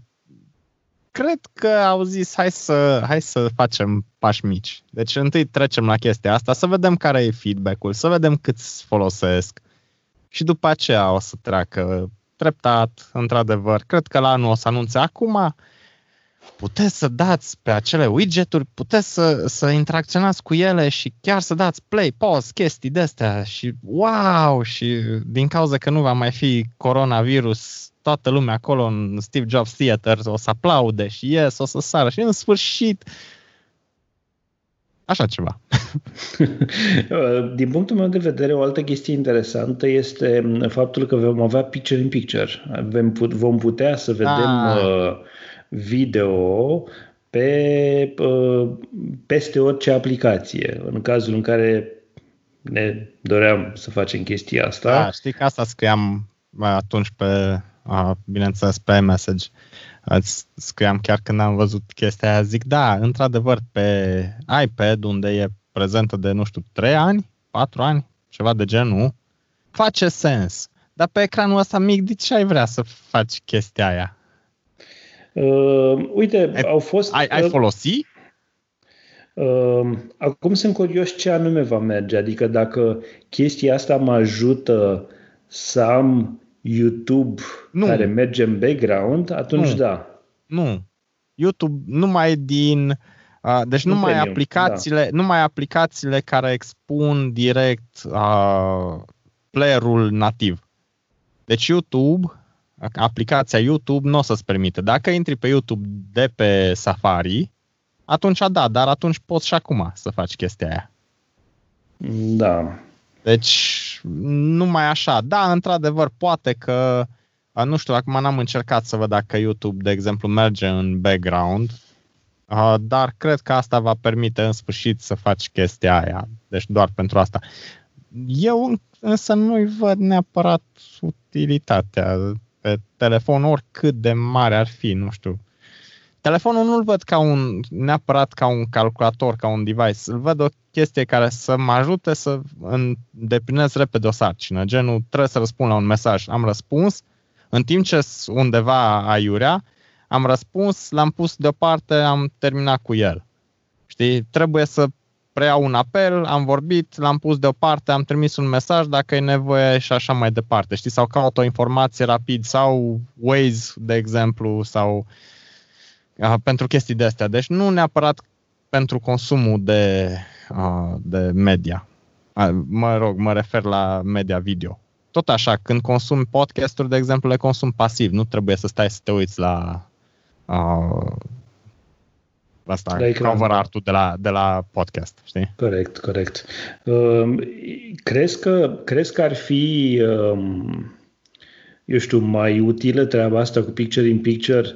Speaker 2: cred că au zis hai să, hai să facem pași mici. Deci întâi trecem la chestia asta, să vedem care e feedback-ul, să vedem cât folosesc și după aceea o să treacă treptat, într-adevăr. Cred că la anul o să anunțe acum. Puteți să dați pe acele widgeturi, puteți să, să interacționați cu ele și chiar să dați play, pause, chestii de astea și wow! Și din cauza că nu va mai fi coronavirus, toată lumea acolo în Steve Jobs Theater o să aplaude și yes, o să sară și în sfârșit Așa ceva.
Speaker 1: Din punctul meu de vedere, o altă chestie interesantă este faptul că vom avea picture-in-picture. Vom putea să vedem ah. Uh, video pe uh, peste orice aplicație. În cazul în care ne doream să facem chestia asta.
Speaker 2: Da, știi că asta scriam atunci pe, bineînțeles, pe message. Îți scriam chiar când am văzut chestia aia, zic, da, într-adevăr, pe iPad, unde e prezentă de, nu știu, 3 ani, 4 ani, ceva de genul, face sens. Dar pe ecranul ăsta mic, de ce ai vrea să faci chestia aia?
Speaker 1: Uh, uite, ai, au fost...
Speaker 2: Ai, ai uh, folosi?
Speaker 1: Uh, acum sunt curios ce anume va merge. Adică dacă chestia asta mă ajută să am YouTube nu. care merge în background, atunci nu. da.
Speaker 2: Nu. YouTube numai din uh, deci nu numai premium, aplicațiile, da. numai aplicațiile care expun direct uh, playerul nativ. Deci YouTube, aplicația YouTube nu o să-ți permite. Dacă intri pe YouTube de pe Safari, atunci da, dar atunci poți și acum să faci chestia aia.
Speaker 1: Da.
Speaker 2: Deci, numai așa. Da, într-adevăr, poate că, nu știu, acum n-am încercat să văd dacă YouTube, de exemplu, merge în background, dar cred că asta va permite în sfârșit să faci chestia aia. Deci doar pentru asta. Eu însă nu-i văd neapărat utilitatea pe telefon, oricât de mare ar fi, nu știu. Telefonul nu-l văd ca un, neapărat ca un calculator, ca un device. Îl văd o chestie care să mă ajute să îndeplinesc repede o sarcină. Genul, trebuie să răspund la un mesaj. Am răspuns, în timp ce undeva aiurea, am răspuns, l-am pus deoparte, am terminat cu el. Știi, trebuie să preiau un apel, am vorbit, l-am pus deoparte, am trimis un mesaj dacă e nevoie și așa mai departe. Știi, sau caut o informație rapid sau Waze, de exemplu, sau uh, pentru chestii de astea. Deci nu neapărat pentru consumul de, de media. Mă rog, mă refer la media video. tot așa, când consumi podcasturi, de exemplu, le consumi pasiv. Nu trebuie să stai să te uiți la uh, asta, la cover art de la, de la podcast, știi?
Speaker 1: Corect, corect. Uh, crezi, că, crezi că ar fi, uh, eu știu, mai utilă treaba asta cu picture in picture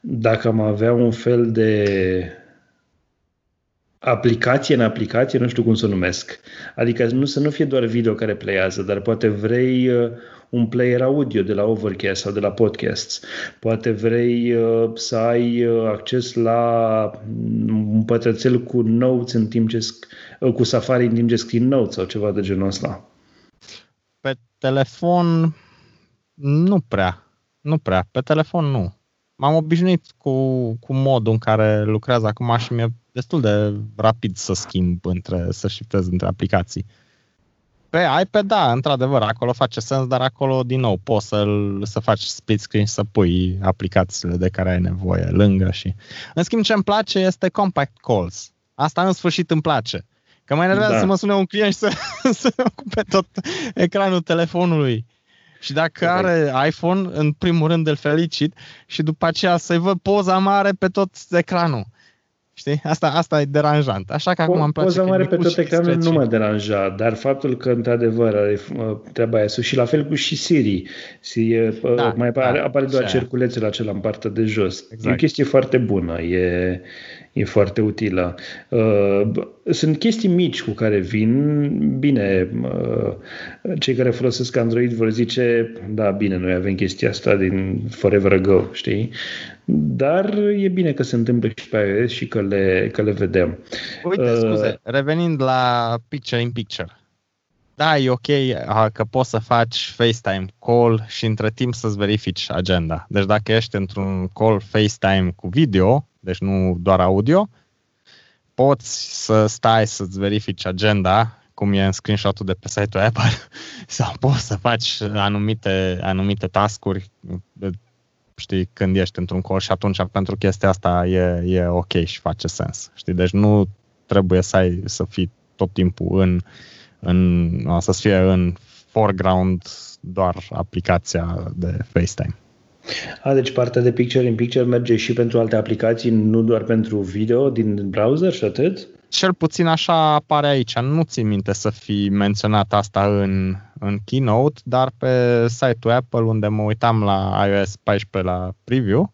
Speaker 1: dacă am avea un fel de aplicație în aplicație, nu știu cum să o numesc. Adică nu să nu fie doar video care playază, dar poate vrei uh, un player audio de la Overcast sau de la podcasts. Poate vrei uh, să ai uh, acces la un pătrățel cu notes în timp ce cu Safari în timp ce scrii notes sau ceva de genul ăsta.
Speaker 2: Pe telefon nu prea. Nu prea. Pe telefon nu. M-am obișnuit cu, cu modul în care lucrează acum și mi-e destul de rapid să schimb între, să shiftez între aplicații. Pe iPad, da, într-adevăr, acolo face sens, dar acolo, din nou, poți să să faci split screen și să pui aplicațiile de care ai nevoie lângă și... În schimb, ce îmi place este Compact Calls. Asta în sfârșit îmi place. Că mai enervează da. să mă sune un client și să, să ocupe tot ecranul telefonului. Și dacă are iPhone, în primul rând îl felicit și după aceea să-i văd poza mare pe tot ecranul. Știi? Asta, asta e deranjant. Așa că acum îmi place
Speaker 1: Poza mare pe tot ecranul nu mă deranja, dar faptul că într-adevăr are uh, treaba aia sus și la fel cu și Siri. Siri uh, da, mai apare, da, apare doar cerculețul acela în partea de jos. Exact. E o chestie foarte bună. E, e foarte utilă. Uh, sunt chestii mici cu care vin, bine, uh, cei care folosesc Android vor zice, da, bine, noi avem chestia asta din forever ago, știi? Dar e bine că se întâmplă și pe iOS și că le, că le vedem.
Speaker 2: Uite, uh, scuze, revenind la Picture in Picture. Da, e ok că poți să faci FaceTime call și între timp să-ți verifici agenda. Deci dacă ești într-un call FaceTime cu video, deci nu doar audio, poți să stai să-ți verifici agenda, cum e în screenshot-ul de pe site-ul Apple, sau poți să faci anumite, anumite task-uri, știi, când ești într-un call și atunci pentru chestia asta e, e ok și face sens. Știi, deci nu trebuie să ai să fii tot timpul în, în să fie în foreground doar aplicația de FaceTime.
Speaker 1: A, deci partea de picture-in-picture merge și pentru alte aplicații, nu doar pentru video din browser și atât?
Speaker 2: Cel puțin așa apare aici. Nu țin minte să fi menționat asta în, în Keynote, dar pe site-ul Apple, unde mă uitam la iOS 14 la preview,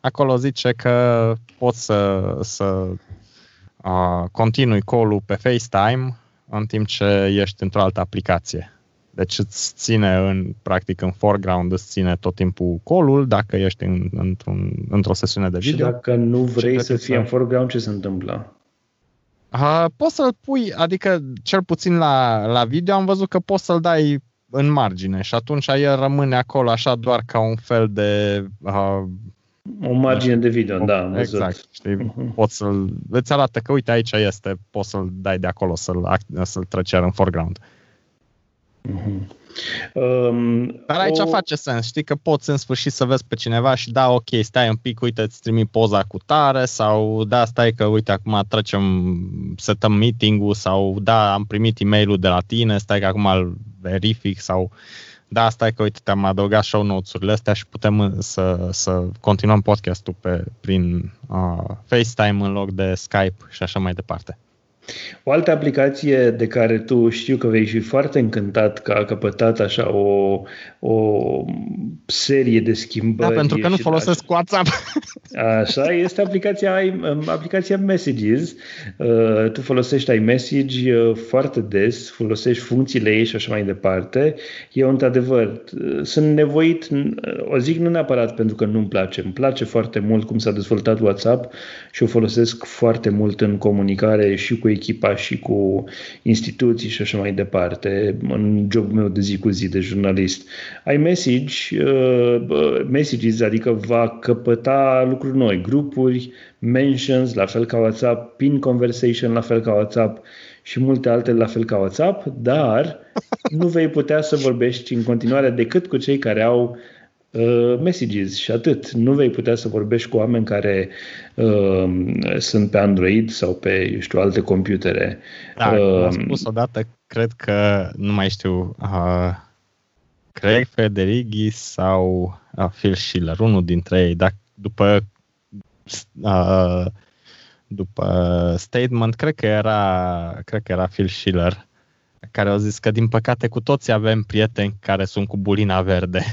Speaker 2: acolo zice că poți să, să uh, continui call-ul pe FaceTime în timp ce ești într-o altă aplicație. Deci îți ține în, practic, în foreground, îți ține tot timpul colul dacă ești în, într-un, într-o sesiune de video.
Speaker 1: Și dacă nu vrei să fie să... în foreground, ce se întâmplă?
Speaker 2: Uh, poți să-l pui, adică cel puțin la, la video am văzut că poți să-l dai în margine și atunci el rămâne acolo așa doar ca un fel de... Uh,
Speaker 1: o margine de video, da, am
Speaker 2: văzut. Exact, știi, uh-huh. poți să-l, îți arată că uite aici este, poți să-l dai de acolo, să-l, să-l treci în foreground.
Speaker 1: Uh-huh. Um,
Speaker 2: Dar aici o... face sens, știi că poți în sfârșit să vezi pe cineva și da, ok, stai un pic, uite, îți trimi poza cu tare sau da, stai că uite, acum trecem, setăm meeting-ul sau da, am primit e mail de la tine, stai că acum îl verific sau da, stai că uite, te-am adăugat show notes-urile astea și putem să, să continuăm podcastul pe, prin uh, FaceTime în loc de Skype și așa mai departe.
Speaker 1: O altă aplicație de care tu știu că vei fi foarte încântat că a căpătat așa o, o serie de schimbări.
Speaker 2: Da, pentru că nu folosesc așa. WhatsApp.
Speaker 1: Așa, este aplicația, aplicația Messages. Uh, tu folosești iMessage uh, foarte des, folosești funcțiile ei și așa mai departe. Eu, într-adevăr, sunt nevoit, o zic nu neapărat pentru că nu-mi place, îmi place foarte mult cum s-a dezvoltat WhatsApp și o folosesc foarte mult în comunicare și cu echipa și cu instituții și așa mai departe, în jobul meu de zi cu zi de jurnalist. Ai message, uh, messages, adică va căpăta lucruri noi, grupuri, mentions, la fel ca WhatsApp, pin conversation, la fel ca WhatsApp și multe altele la fel ca WhatsApp, dar nu vei putea să vorbești în continuare decât cu cei care au Uh, messages și atât. Nu vei putea să vorbești cu oameni care uh, sunt pe Android sau pe, eu știu, alte computere.
Speaker 2: Da, uh, am spus odată, cred că, nu mai știu, uh, Craig Federighi sau uh, Phil Schiller, unul dintre ei. Dacă după uh, după statement, cred că era, cred că era Phil Schiller, care au zis că din păcate cu toții avem prieteni care sunt cu bulina verde.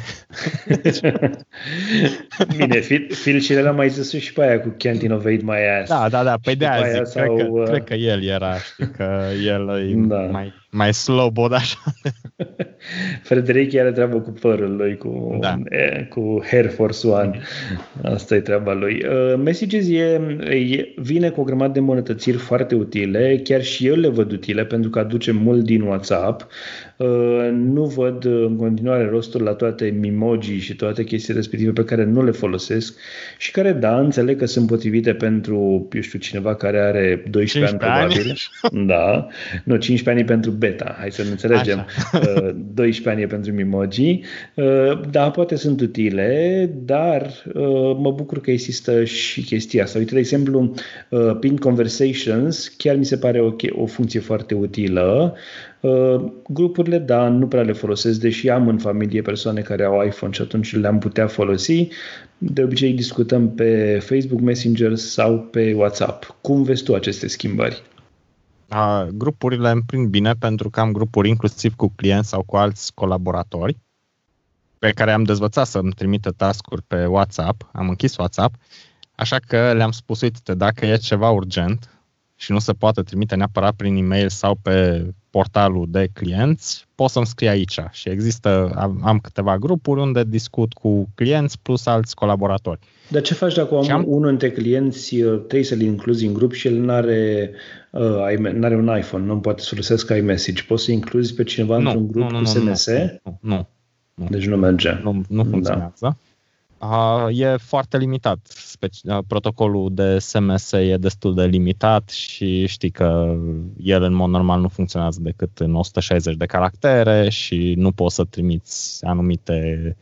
Speaker 1: Bine, Phil, Phil Schiller a mai zis și pe aia cu Can't Innovate My Ass.
Speaker 2: Da, da, da, pe de aia zic, sau, cred, că, uh... cred că el era, știi, că el e da. mai, mai slobod așa.
Speaker 1: Frederic are treabă cu părul lui, cu, da. e, cu Hair Force One. Asta e treaba lui. Uh, Messages e, e, vine cu o grămadă de îmbunătățiri foarte utile, chiar și eu le văd utile pentru că aduce mult din WhatsApp. Uh, nu văd în continuare rostul la toate mimoji și toate chestiile respective pe care nu le folosesc și care, da, înțeleg că sunt potrivite pentru, eu știu, cineva care are 12 ani probabil. Da, nu, 15 ani pentru beta, hai să ne înțelegem. Așa. 12 uh, ani e pentru mimoji. Uh, da, poate sunt utile, dar mă bucur că există și chestia asta. Uite, de exemplu, Pin Conversations chiar mi se pare o, o funcție foarte utilă. Uh, grupurile, da, nu prea le folosesc, deși am în familie persoane care au iPhone și atunci le-am putea folosi. De obicei discutăm pe Facebook Messenger sau pe WhatsApp. Cum vezi tu aceste schimbări?
Speaker 2: A, grupurile îmi prind bine pentru că am grupuri inclusiv cu clienți sau cu alți colaboratori pe care am dezvățat să-mi trimită task-uri pe WhatsApp, am închis WhatsApp, așa că le-am spus, uite, dacă e ceva urgent și nu se poate trimite neapărat prin e-mail sau pe portalul de clienți, poți să-mi scrii aici. Și există, am, am câteva grupuri unde discut cu clienți plus alți colaboratori.
Speaker 1: Dar ce faci dacă am, am unul dintre clienți uh, trebuie să-l incluzi în grup și el nu are uh, are un iPhone, nu poate să folosesc iMessage. Poți să incluzi pe cineva nu, într-un grup nu, nu, cu SMS? Nu,
Speaker 2: nu, nu, nu.
Speaker 1: Deci nu merge.
Speaker 2: Nu, nu funcționează. Da. Uh, e foarte limitat. Speci- uh, protocolul de SMS e destul de limitat și știi că el în mod normal nu funcționează decât în 160 de caractere și nu poți să trimiți anumite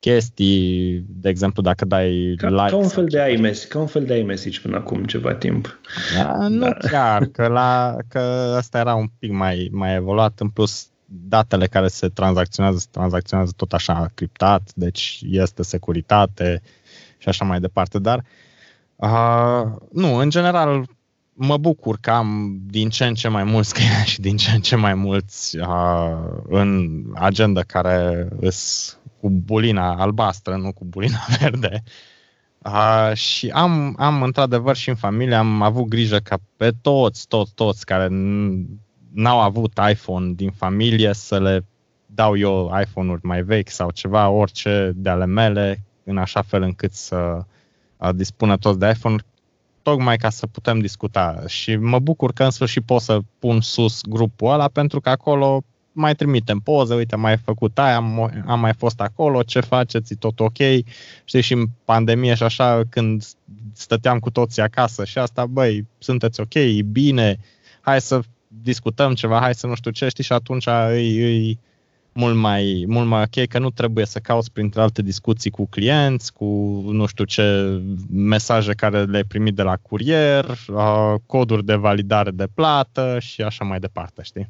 Speaker 2: chestii, de exemplu, dacă dai
Speaker 1: ca, like... Ca un fel de iMessage, ca un fel de iMessage până acum ceva timp.
Speaker 2: Da, nu da. chiar, că, la, că asta era un pic mai, mai evoluat, în plus datele care se tranzacționează, se tranzacționează tot așa criptat, deci este securitate și așa mai departe, dar uh, nu, în general mă bucur că am din ce în ce mai mulți clienți și din ce în ce mai mulți uh, în agenda care îs cu bulina albastră, nu cu bulina verde. Uh, și am, am într-adevăr și în familie am avut grijă ca pe toți, toți, toți care n-au avut iPhone din familie să le dau eu iPhone-uri mai vechi sau ceva, orice de ale mele, în așa fel încât să dispună toți de iPhone, tocmai ca să putem discuta. Și mă bucur că în sfârșit pot să pun sus grupul ăla, pentru că acolo mai trimitem poze, uite, mai făcut aia, am, am mai fost acolo, ce faceți, e tot ok. Știi, și în pandemie și așa, când stăteam cu toții acasă și asta, băi, sunteți ok, e bine, hai să discutăm ceva, hai să nu știu ce, știi, și atunci îi, îi mult mai, mult mai ok, că nu trebuie să cauți printre alte discuții cu clienți, cu nu știu ce mesaje care le-ai primit de la curier, coduri de validare de plată și așa mai departe, știi?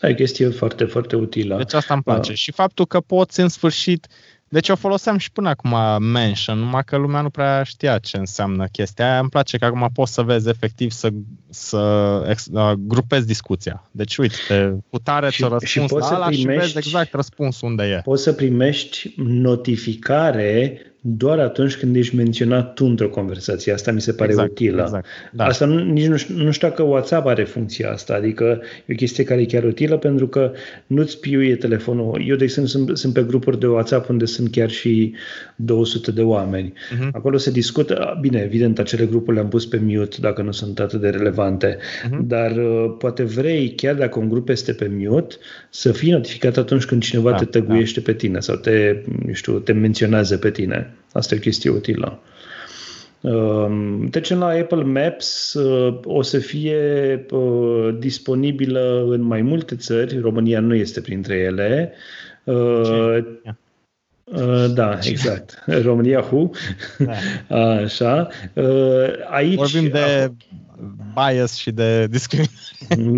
Speaker 1: E chestie foarte, foarte utilă.
Speaker 2: Deci asta îmi place. Uh. Și faptul că poți în sfârșit deci o foloseam și până acum mention, numai că lumea nu prea știa ce înseamnă chestia aia. Îmi place că acum poți să vezi efectiv să, să ex, uh, grupezi discuția. Deci uite, cu tare ți-o răspuns și la ala primești, și vezi exact răspunsul unde e.
Speaker 1: Poți să primești notificare doar atunci când ești menționat tu într-o conversație. Asta mi se pare exact, utilă. Exact, da. Asta nu, nici nu, știu, nu știu dacă WhatsApp are funcția asta, adică e o chestie care e chiar utilă pentru că nu-ți piuie telefonul. Eu, de exemplu, sunt, sunt pe grupuri de WhatsApp unde sunt chiar și 200 de oameni. Uh-huh. Acolo se discută, bine, evident, acele grupuri le-am pus pe mute dacă nu sunt atât de relevante, uh-huh. dar uh, poate vrei, chiar dacă un grup este pe mute, să fii notificat atunci când cineva da, te tăguiește da. pe tine sau te, nu știu, te menționează pe tine. Asta e o chestie utilă. Deci la Apple Maps uh, o să fie uh, disponibilă în mai multe țări. România nu este printre ele. Uh, da, exact. România Hu. Da. Așa. Aici
Speaker 2: Vorbim de bias și de discriminare.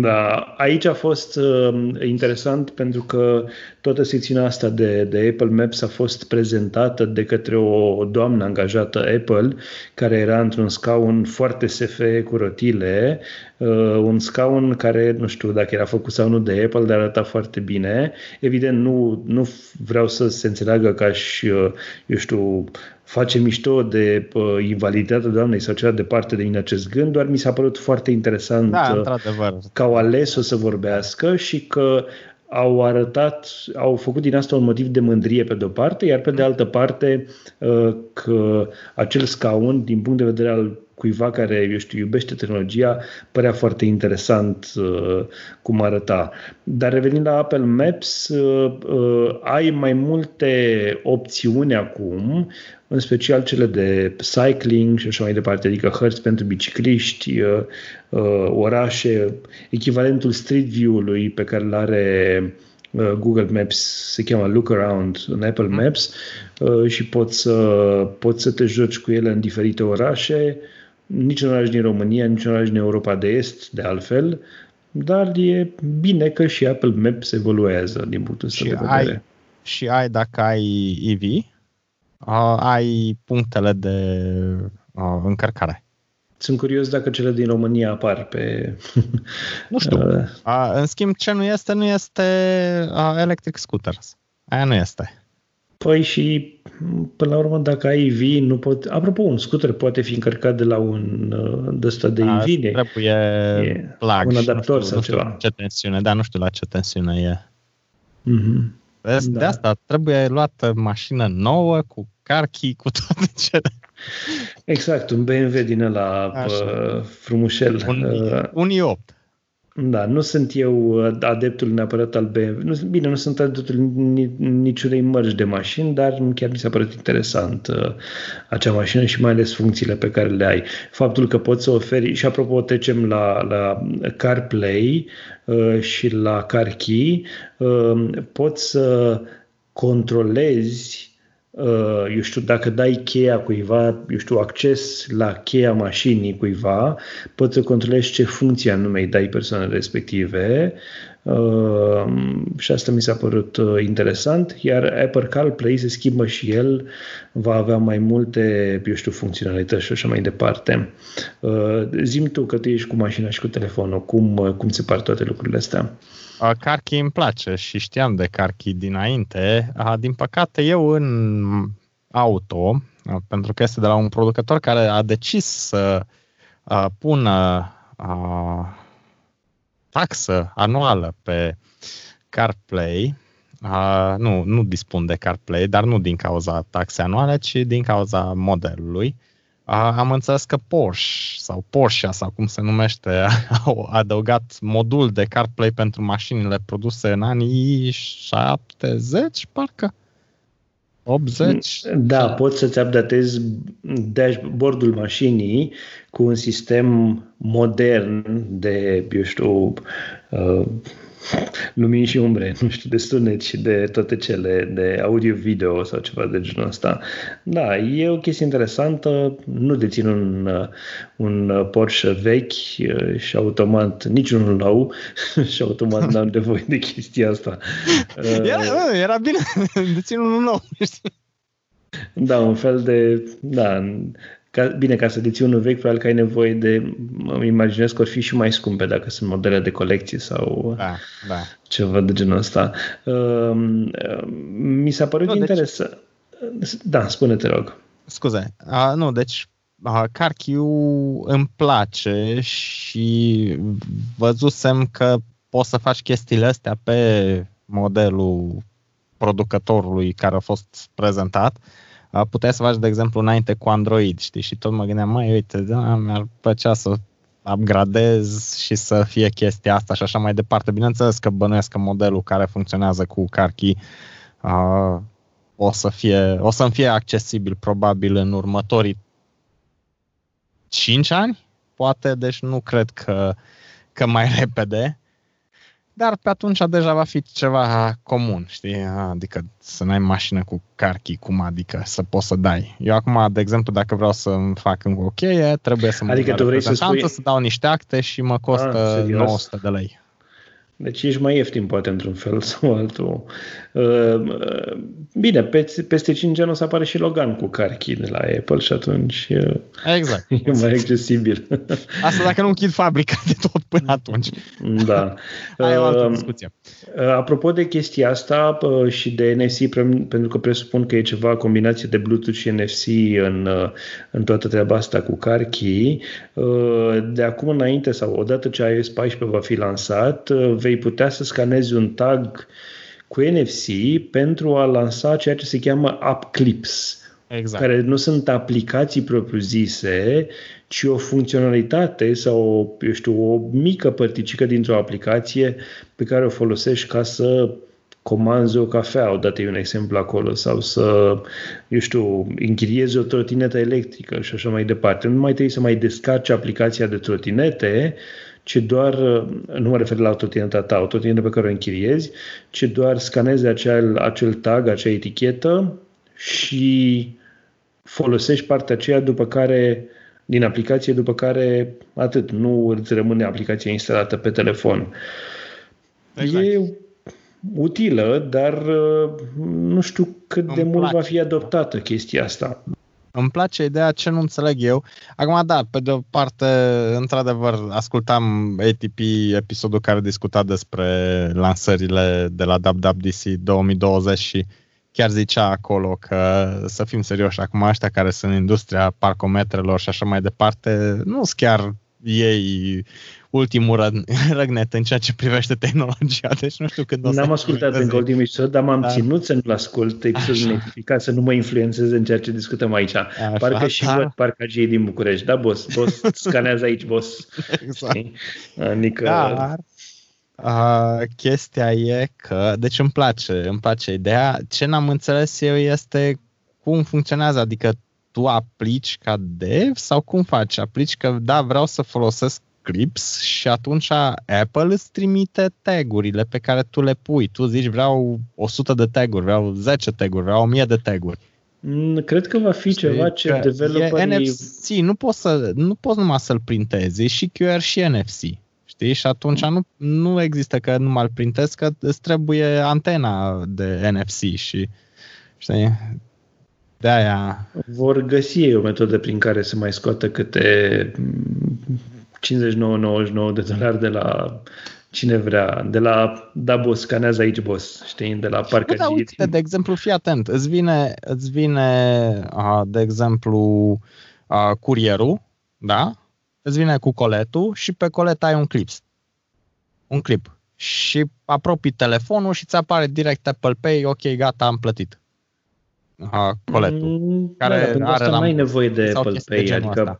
Speaker 1: Da, aici a fost uh, interesant pentru că toată secțiunea asta de, de Apple Maps a fost prezentată de către o doamnă angajată Apple, care era într-un scaun foarte SF cu rotile, uh, un scaun care, nu știu dacă era făcut sau nu de Apple, dar arăta foarte bine. Evident, nu, nu vreau să se înțeleagă ca și, uh, eu știu, face mișto de uh, invaliditatea doamnei sau ceva departe de mine acest gând, doar mi s-a părut foarte interesant
Speaker 2: da, uh,
Speaker 1: că au ales-o să vorbească și că au arătat, au făcut din asta un motiv de mândrie pe de-o parte, iar pe de altă parte uh, că acel scaun, din punct de vedere al cuiva care, eu știu, iubește tehnologia, părea foarte interesant uh, cum arăta. Dar revenind la Apple Maps, uh, uh, ai mai multe opțiuni acum, în special cele de cycling și așa mai departe, adică hărți pentru bicicliști, uh, uh, orașe, echivalentul Street View-ului pe care îl are uh, Google Maps, se cheamă Look Around în Apple mm. Maps și poți să, poți să te joci cu ele în diferite orașe, niciun oraș din România, niciun oraș din Europa de Est, de altfel, dar e bine că și Apple Maps evoluează din punctul ăsta de vedere. Ai,
Speaker 2: și ai, dacă ai EV, uh, ai punctele de uh, încărcare.
Speaker 1: Sunt curios dacă cele din România apar pe...
Speaker 2: Nu știu. Uh, în schimb, ce nu este, nu este uh, electric scooters. Aia nu este.
Speaker 1: Păi și, până la urmă, dacă ai EV, nu pot... Apropo, un scooter poate fi încărcat de la un de ăsta de EV.
Speaker 2: Trebuie e plug
Speaker 1: un adaptor sau
Speaker 2: nu
Speaker 1: știu
Speaker 2: ceva. ce tensiune, dar nu știu la ce tensiune e.
Speaker 1: Mm-hmm.
Speaker 2: Vezi, da. De asta trebuie luată mașină nouă, cu carchi, cu toate cele.
Speaker 1: Exact, un BMW din ăla frumușel.
Speaker 2: Un, uh, un i8.
Speaker 1: Da, nu sunt eu adeptul neapărat al BMW. Nu, bine, nu sunt adeptul niciunei mărci de mașini, dar chiar mi s-a părut interesant uh, acea mașină și mai ales funcțiile pe care le ai. Faptul că poți să oferi, și apropo trecem la, la CarPlay uh, și la CarKey, uh, poți să controlezi Uh, eu știu, dacă dai cheia cuiva, eu știu, acces la cheia mașinii cuiva, poți să controlezi ce funcție anume îi dai persoanele respective uh, și asta mi s-a părut uh, interesant, iar Apple CarPlay se schimbă și el, va avea mai multe, eu știu, funcționalități și așa mai departe. Zim tu că tu ești cu mașina și cu telefonul, cum, cum se par toate lucrurile astea?
Speaker 2: Carchi îmi place și știam de Carchi dinainte. Din păcate, eu în auto, pentru că este de la un producător care a decis să pună taxă anuală pe CarPlay, Uh, nu, nu dispun de CarPlay, dar nu din cauza taxei anuale, ci din cauza modelului. Am înțeles că Porsche sau Porsche sau cum se numește au adăugat modul de CarPlay pentru mașinile produse în anii 70, parcă? 80?
Speaker 1: Da, poți să-ți updatezi dashboard-ul mașinii cu un sistem modern de, eu știu, uh, lumini și umbre, nu știu, de sunet și de toate cele, de audio-video sau ceva de genul ăsta. Da, e o chestie interesantă, nu dețin un, un Porsche vechi și automat, niciunul nou și automat n-am nevoie de chestia asta.
Speaker 2: Era, era bine, dețin unul nou,
Speaker 1: Da, un fel de, da, ca, bine, ca să deții unul vechi, probabil că ai nevoie de, îmi imaginez că or fi și mai scumpe dacă sunt modele de colecție sau
Speaker 2: da, da.
Speaker 1: ceva de genul ăsta. Uh, mi s-a părut nu, deci- interesant. Deci... Da, spune-te, rog.
Speaker 2: Scuze. Uh, nu, deci uh, Carchiu îmi place și văzusem că poți să faci chestiile astea pe modelul producătorului care a fost prezentat. Uh, puteai să faci, de exemplu, înainte cu Android, știi? Și tot mă gândeam, mai uite, da, mi-ar plăcea să upgradez și să fie chestia asta și așa mai departe. Bineînțeles că bănuiesc că modelul care funcționează cu CarKey uh, o să fie, o să-mi fie accesibil probabil în următorii 5 ani, poate, deci nu cred că, că mai repede. Dar pe atunci deja va fi ceva comun, știi? Adică să n-ai mașină cu carchi, cum adică să poți să dai. Eu acum, de exemplu, dacă vreau să fac încă o cheie, trebuie să mă
Speaker 1: adică tu vrei să, spui...
Speaker 2: să dau niște acte și mă costă ah, 900 de lei.
Speaker 1: Deci ești mai ieftin, poate, într-un fel sau altul. Uh, bine, peste 5 ani o să apare și Logan cu carchi de la Apple și atunci uh,
Speaker 2: exact.
Speaker 1: e mai accesibil.
Speaker 2: Asta dacă nu închid fabrica de tot până atunci.
Speaker 1: Da.
Speaker 2: Aia e o altă uh, discuție.
Speaker 1: Apropo de chestia asta și de NFC, pentru că presupun că e ceva combinație de Bluetooth și NFC în, în toată treaba asta cu carchi, de acum înainte sau odată ce iOS 14 va fi lansat, vei putea să scanezi un tag cu NFC pentru a lansa ceea ce se cheamă App Clips.
Speaker 2: Exact.
Speaker 1: care nu sunt aplicații propriu-zise, ci o funcționalitate sau, eu știu, o mică părticică dintr-o aplicație pe care o folosești ca să comanzi o cafea, o dată un exemplu acolo, sau să, eu știu, închiriezi o trotinetă electrică și așa mai departe. Nu mai trebuie să mai descarci aplicația de trotinete, ci doar, nu mă refer la autotineta ta, autotinetă pe care o închiriezi, ci doar scanezi acel, acel tag, acea etichetă și folosești partea aceea după care din aplicație, după care atât, nu îți rămâne aplicația instalată pe telefon. Exact. E utilă, dar nu știu cât Îmi de mult place. va fi adoptată chestia asta.
Speaker 2: Îmi place ideea ce nu înțeleg eu. Acum, da, pe de o parte, într-adevăr, ascultam ATP episodul care discuta despre lansările de la WWDC 2020 și chiar zicea acolo că, să fim serioși, acum ăștia care sunt în industria parcometrelor și așa mai departe, nu sunt chiar ei ultimul răgnet în ceea ce privește tehnologia, deci nu știu când o
Speaker 1: N-am ascultat încă ultimul episod, dar m-am da. ținut să nu-l ascult episodul notificat, să nu mă influențeze în ceea ce discutăm aici. Așa, parcă și da. văd parcagii din București. Da, boss, boss, scanează aici, boss. Exact. Adică...
Speaker 2: Dar, Uh, chestia e că, deci îmi place, îmi place ideea. Ce n-am înțeles eu este cum funcționează, adică tu aplici ca dev sau cum faci? Aplici că, da, vreau să folosesc clips și atunci Apple îți trimite tagurile pe care tu le pui. Tu zici vreau 100 de taguri, vreau 10 taguri, vreau 1000 de taguri.
Speaker 1: Mm, cred că va fi Știi, ceva ce developerii...
Speaker 2: NFC, nu poți, să, nu poți numai să-l printezi, și QR și NFC. Știi? Și atunci nu, nu există că nu mă printezi, că îți trebuie antena de NFC și știi? De aia...
Speaker 1: Vor găsi o metodă prin care să mai scoată câte 59,99 de dolari de la cine vrea, de la da boss, scanează aici boss, știi, de la parcă
Speaker 2: da, uite, de exemplu, fii atent, îți vine, îți vine de exemplu, curierul, da? Îți vine cu coletul și pe colet ai un clip. Un clip. Și apropii telefonul și ți apare direct Apple Pay, ok, gata, am plătit. Aha, coletul.
Speaker 1: Mm, care da, pentru asta nu ai nevoie de Apple Pay, de adică asta.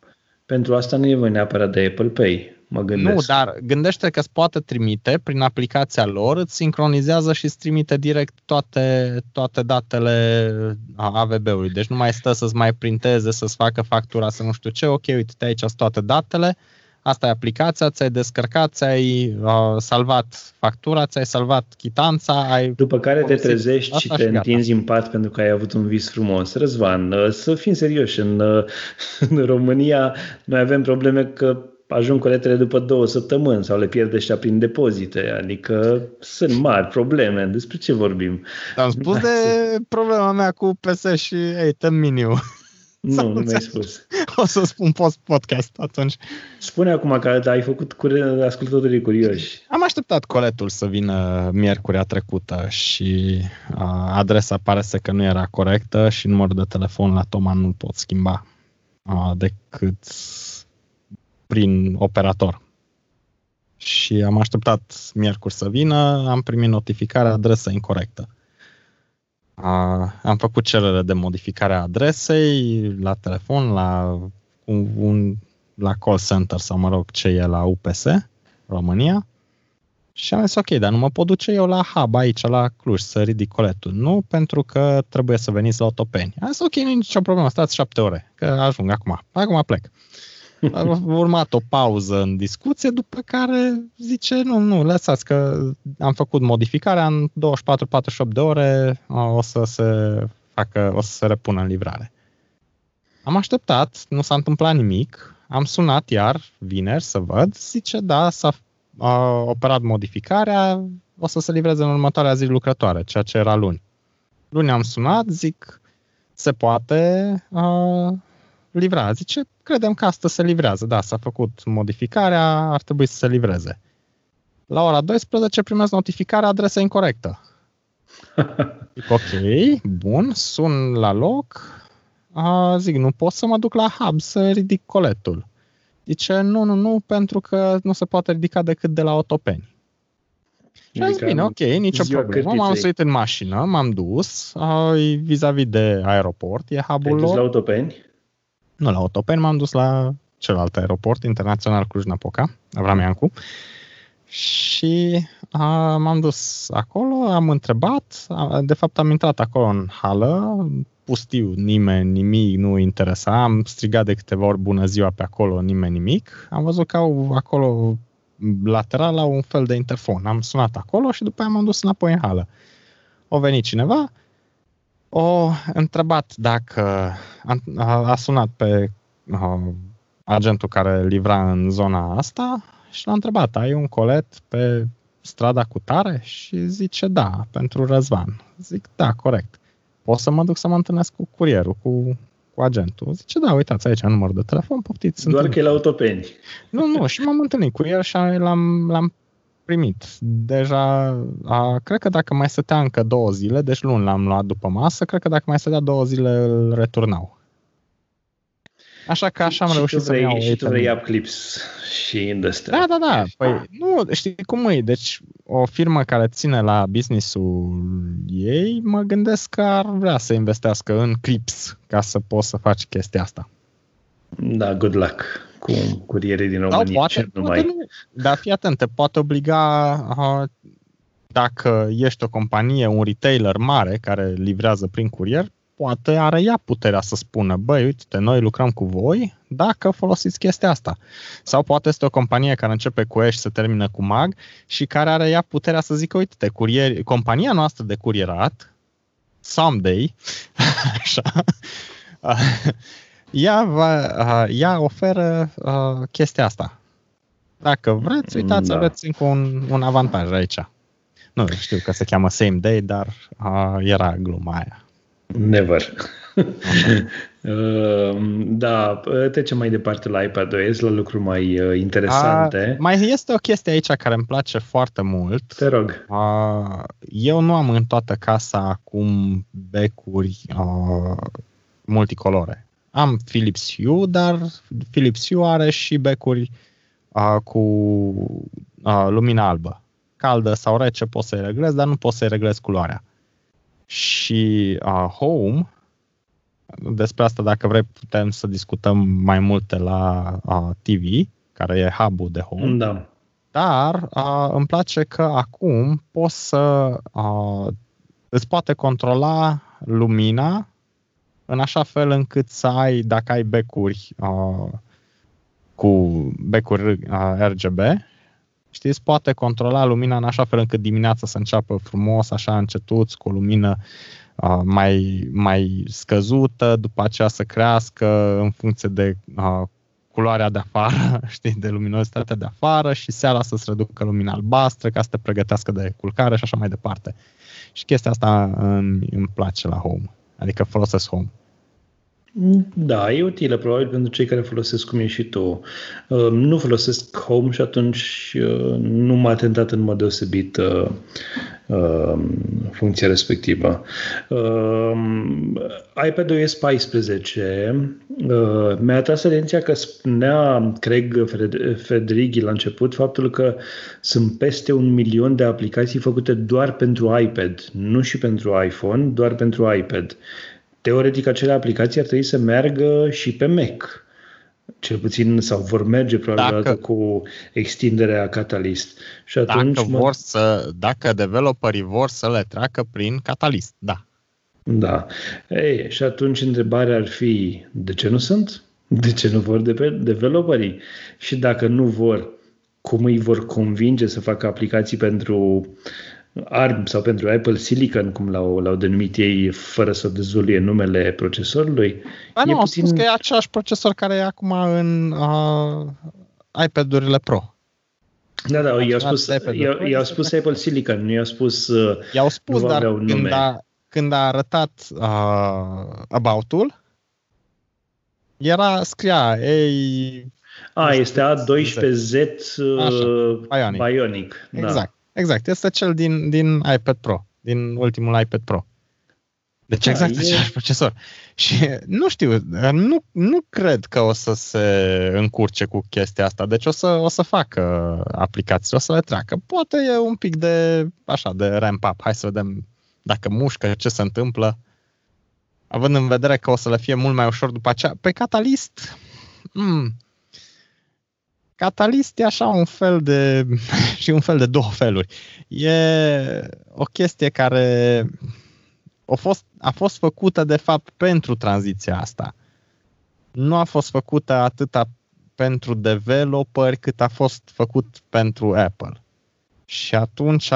Speaker 1: Pentru asta nu e nevoie neapărat de Apple Pay mă gândesc.
Speaker 2: Nu, dar gândește că îți poate trimite prin aplicația lor, îți sincronizează și îți trimite direct toate, toate datele AVB-ului. Deci nu mai stă să-ți mai printeze, să-ți facă factura, să nu știu ce. Ok, uite, aici sunt toate datele, asta e aplicația, ți-ai descărcat, ți-ai uh, salvat factura, ți-ai salvat chitanța. Ai
Speaker 1: După care te trezești și te și întinzi în pat pentru că ai avut un vis frumos. Răzvan, uh, să fim serioși, în, uh, în România noi avem probleme că ajung coletele după două săptămâni sau le pierde ăștia prin depozite. Adică sunt mari probleme. Despre ce vorbim?
Speaker 2: Am spus de problema mea cu PS și Atem Miniu.
Speaker 1: Nu, nu mi-ai spus.
Speaker 2: O să spun post podcast atunci.
Speaker 1: Spune acum că ai făcut cur- ascultătorii curioși.
Speaker 2: Am așteptat coletul să vină miercurea trecută și a, adresa pare să că nu era corectă și numărul de telefon la Toma nu pot schimba a, decât prin operator. Și am așteptat miercuri să vină, am primit notificarea adresă incorrectă. A, am făcut cerere de modificare a adresei la telefon, la un, un la call center sau mă rog ce e la UPS, România. Și am zis, ok, dar nu mă pot duce eu la hub aici, la Cluj, să ridic coletul. Nu, pentru că trebuie să veniți la Otopeni. Am zis, ok, nu e nicio problemă, stați șapte ore, că ajung acum. Acum plec. A urmat o pauză în discuție, după care zice, nu, nu, lăsați că am făcut modificarea, în 24-48 de ore o să se facă, o să se repună în livrare. Am așteptat, nu s-a întâmplat nimic, am sunat iar vineri să văd, zice, da, s-a a operat modificarea, o să se livreze în următoarea zi lucrătoare, ceea ce era luni. Luni am sunat, zic, se poate uh, livra. Zice, credem că asta se livrează. Da, s-a făcut modificarea, ar trebui să se livreze. La ora 12 primesc notificarea adresa incorrectă. Zic, ok, bun, sun la loc, uh, zic, nu pot să mă duc la hub să ridic coletul. Zice, nu, nu, nu, pentru că nu se poate ridica decât de la Otopeni. Și am zis, bine, ok, nicio problemă. M-am suit în mașină, m-am dus, uh, vis-a-vis de aeroport, e hub-ul
Speaker 1: lor. la Otopeni?
Speaker 2: Nu la Otopeni, m-am dus la celălalt aeroport internațional Cluj-Napoca, Avram Iancu. Și uh, m-am dus acolo, am întrebat, uh, de fapt am intrat acolo în hală, pustiu, nimeni, nimic nu interesa, am strigat de câteva ori bună ziua pe acolo, nimeni nimic. Am văzut că au acolo lateral la un fel de interfon. Am sunat acolo și după aia m-am dus înapoi în hală. O venit cineva, o întrebat dacă a, a sunat pe a, agentul care livra în zona asta și l-a întrebat, ai un colet pe strada cu tare? Și zice, da, pentru Răzvan. Zic, da, corect. Pot să mă duc să mă întâlnesc cu curierul, cu cu agentul. Zice, da, uitați aici număr de telefon, poftiți.
Speaker 1: Doar că e la autopeni.
Speaker 2: Nu, nu, și m-am întâlnit cu el și l-am, l-am primit. Deja, a, cred că dacă mai stătea încă două zile, deci luni l-am luat după masă, cred că dacă mai stătea două zile îl returnau. Așa că așa am reușit
Speaker 1: vrei,
Speaker 2: să iau
Speaker 1: Și tu vrei clips și industria.
Speaker 2: Da, da, da. Păi, nu, știi cum e? Deci, o firmă care ține la businessul ei, mă gândesc că ar vrea să investească în clips ca să poți să faci chestia asta.
Speaker 1: Da, good luck cu curierii din România. Da,
Speaker 2: poate, poate nu. Dar fii atent, te poate obliga dacă ești o companie, un retailer mare care livrează prin curier, poate are ea puterea să spună, băi, uite, noi lucrăm cu voi dacă folosiți chestia asta. Sau poate este o companie care începe cu E și se termină cu MAG și care are ea puterea să zică, uite, curier, compania noastră de curierat, someday, așa, ea, va, ea oferă uh, chestia asta. Dacă vreți, uitați, da. aveți încă un, un avantaj aici. Nu știu că se cheamă same day, dar uh, era gluma aia.
Speaker 1: Never. Ehm, da, trecem mai departe la iPadOS, la lucruri mai uh, interesante.
Speaker 2: A, mai este o chestie aici care îmi place foarte mult.
Speaker 1: Te rog. A,
Speaker 2: eu nu am în toată casa acum becuri a, multicolore. Am Philips Hue, dar Philips Hue are și becuri a, cu a, lumină albă. Caldă sau rece poți să-i reglezi, dar nu poți să-i reglezi culoarea și uh, Home, despre asta dacă vrei putem să discutăm mai multe la uh, TV, care e hub-ul de Home.
Speaker 1: Da.
Speaker 2: Dar uh, îmi place că acum poți să uh, îți poate controla lumina în așa fel încât să ai, dacă ai becuri uh, cu becuri uh, RGB, știți, poate controla lumina în așa fel încât dimineața să înceapă frumos, așa încetuți, cu o lumină uh, mai, mai scăzută, după aceea să crească în funcție de uh, culoarea de afară, știi, de luminozitatea de afară și seara să-ți reducă lumina albastră ca să te pregătească de culcare și așa mai departe. Și chestia asta îmi, îmi place la Home, adică folosesc Home.
Speaker 1: Da, e utilă probabil pentru cei care folosesc cum e și tu. Uh, nu folosesc Home și atunci uh, nu m-a tentat în mod deosebit uh, funcția respectivă. iPadOS 14 mi-a atras atenția că spunea Craig Federighi la început faptul că sunt peste un milion de aplicații făcute doar pentru iPad, nu și pentru iPhone, doar pentru iPad teoretic acele aplicații ar trebui să meargă și pe Mac. Cel puțin, sau vor merge probabil dacă, cu extinderea Catalyst.
Speaker 2: Și atunci dacă, mă... vor să, dacă developerii vor să le treacă prin Catalyst, da.
Speaker 1: Da. Ei, și atunci întrebarea ar fi, de ce nu sunt? De ce nu vor de developerii? Și dacă nu vor, cum îi vor convinge să facă aplicații pentru ARM sau pentru Apple Silicon, cum l-au, l-au denumit ei, fără să dezvolie numele procesorului?
Speaker 2: Dar nu, e puțin... spus că e același procesor care e acum în uh, iPad-urile Pro.
Speaker 1: Da, da, i-au spus, i-au, i-au spus Apple Silicon, nu i-au spus uh,
Speaker 2: I-au spus, dar când a, când a arătat uh, about-ul, era, scria, ei...
Speaker 1: A, este A12Z uh, Bionic. Bionic.
Speaker 2: Da. Exact, exact. Este cel din, din iPad Pro, din ultimul iPad Pro. Deci da, exact e... același procesor. Și nu știu, nu, nu cred că o să se încurce cu chestia asta. Deci o să, o să facă aplicații, o să le treacă. Poate e un pic de, așa, de ramp up. Hai să vedem dacă mușcă, ce se întâmplă. Având în vedere că o să le fie mult mai ușor după aceea. Pe Catalyst, hmm, Catalyst e așa un fel de, și un fel de două feluri. E o chestie care a fost, a fost făcută de fapt pentru tranziția asta. Nu a fost făcută atâta pentru developeri cât a fost făcut pentru Apple. Și atunci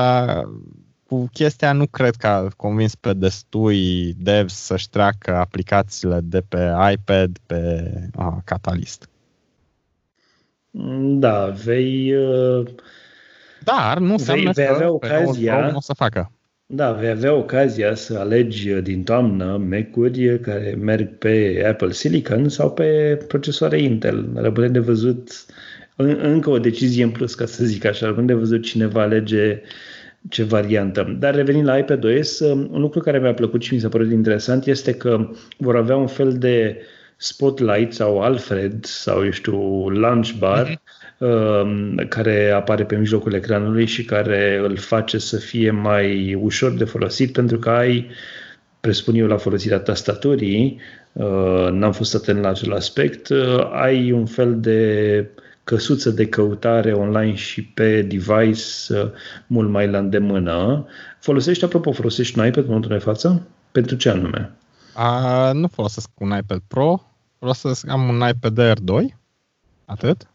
Speaker 2: cu chestia nu cred că a convins pe destui devs să-și treacă aplicațiile de pe iPad pe a, Catalyst.
Speaker 1: Da, vei... Uh,
Speaker 2: Dar nu vei, vei avea ocazia, nu o să facă.
Speaker 1: Da, vei avea ocazia să alegi din toamnă Mac-uri care merg pe Apple Silicon sau pe procesoare Intel. Rămâne de văzut în, încă o decizie în plus, ca să zic așa. Rămâne de văzut cine va alege ce variantă. Dar revenind la iPadOS, un lucru care mi-a plăcut și mi s-a părut interesant este că vor avea un fel de Spotlight sau Alfred sau, eu știu, Launch Bar mm-hmm Um, care apare pe mijlocul ecranului și care îl face să fie mai ușor de folosit pentru că ai, presupun eu, la folosirea tastaturii, uh, n-am fost atent la acel aspect, uh, ai un fel de căsuță de căutare online și pe device uh, mult mai la îndemână. Folosești, apropo, folosești un iPad în momentul de față? Pentru ce anume?
Speaker 2: A, nu folosesc un iPad Pro, folosesc, am un iPad Air 2, atât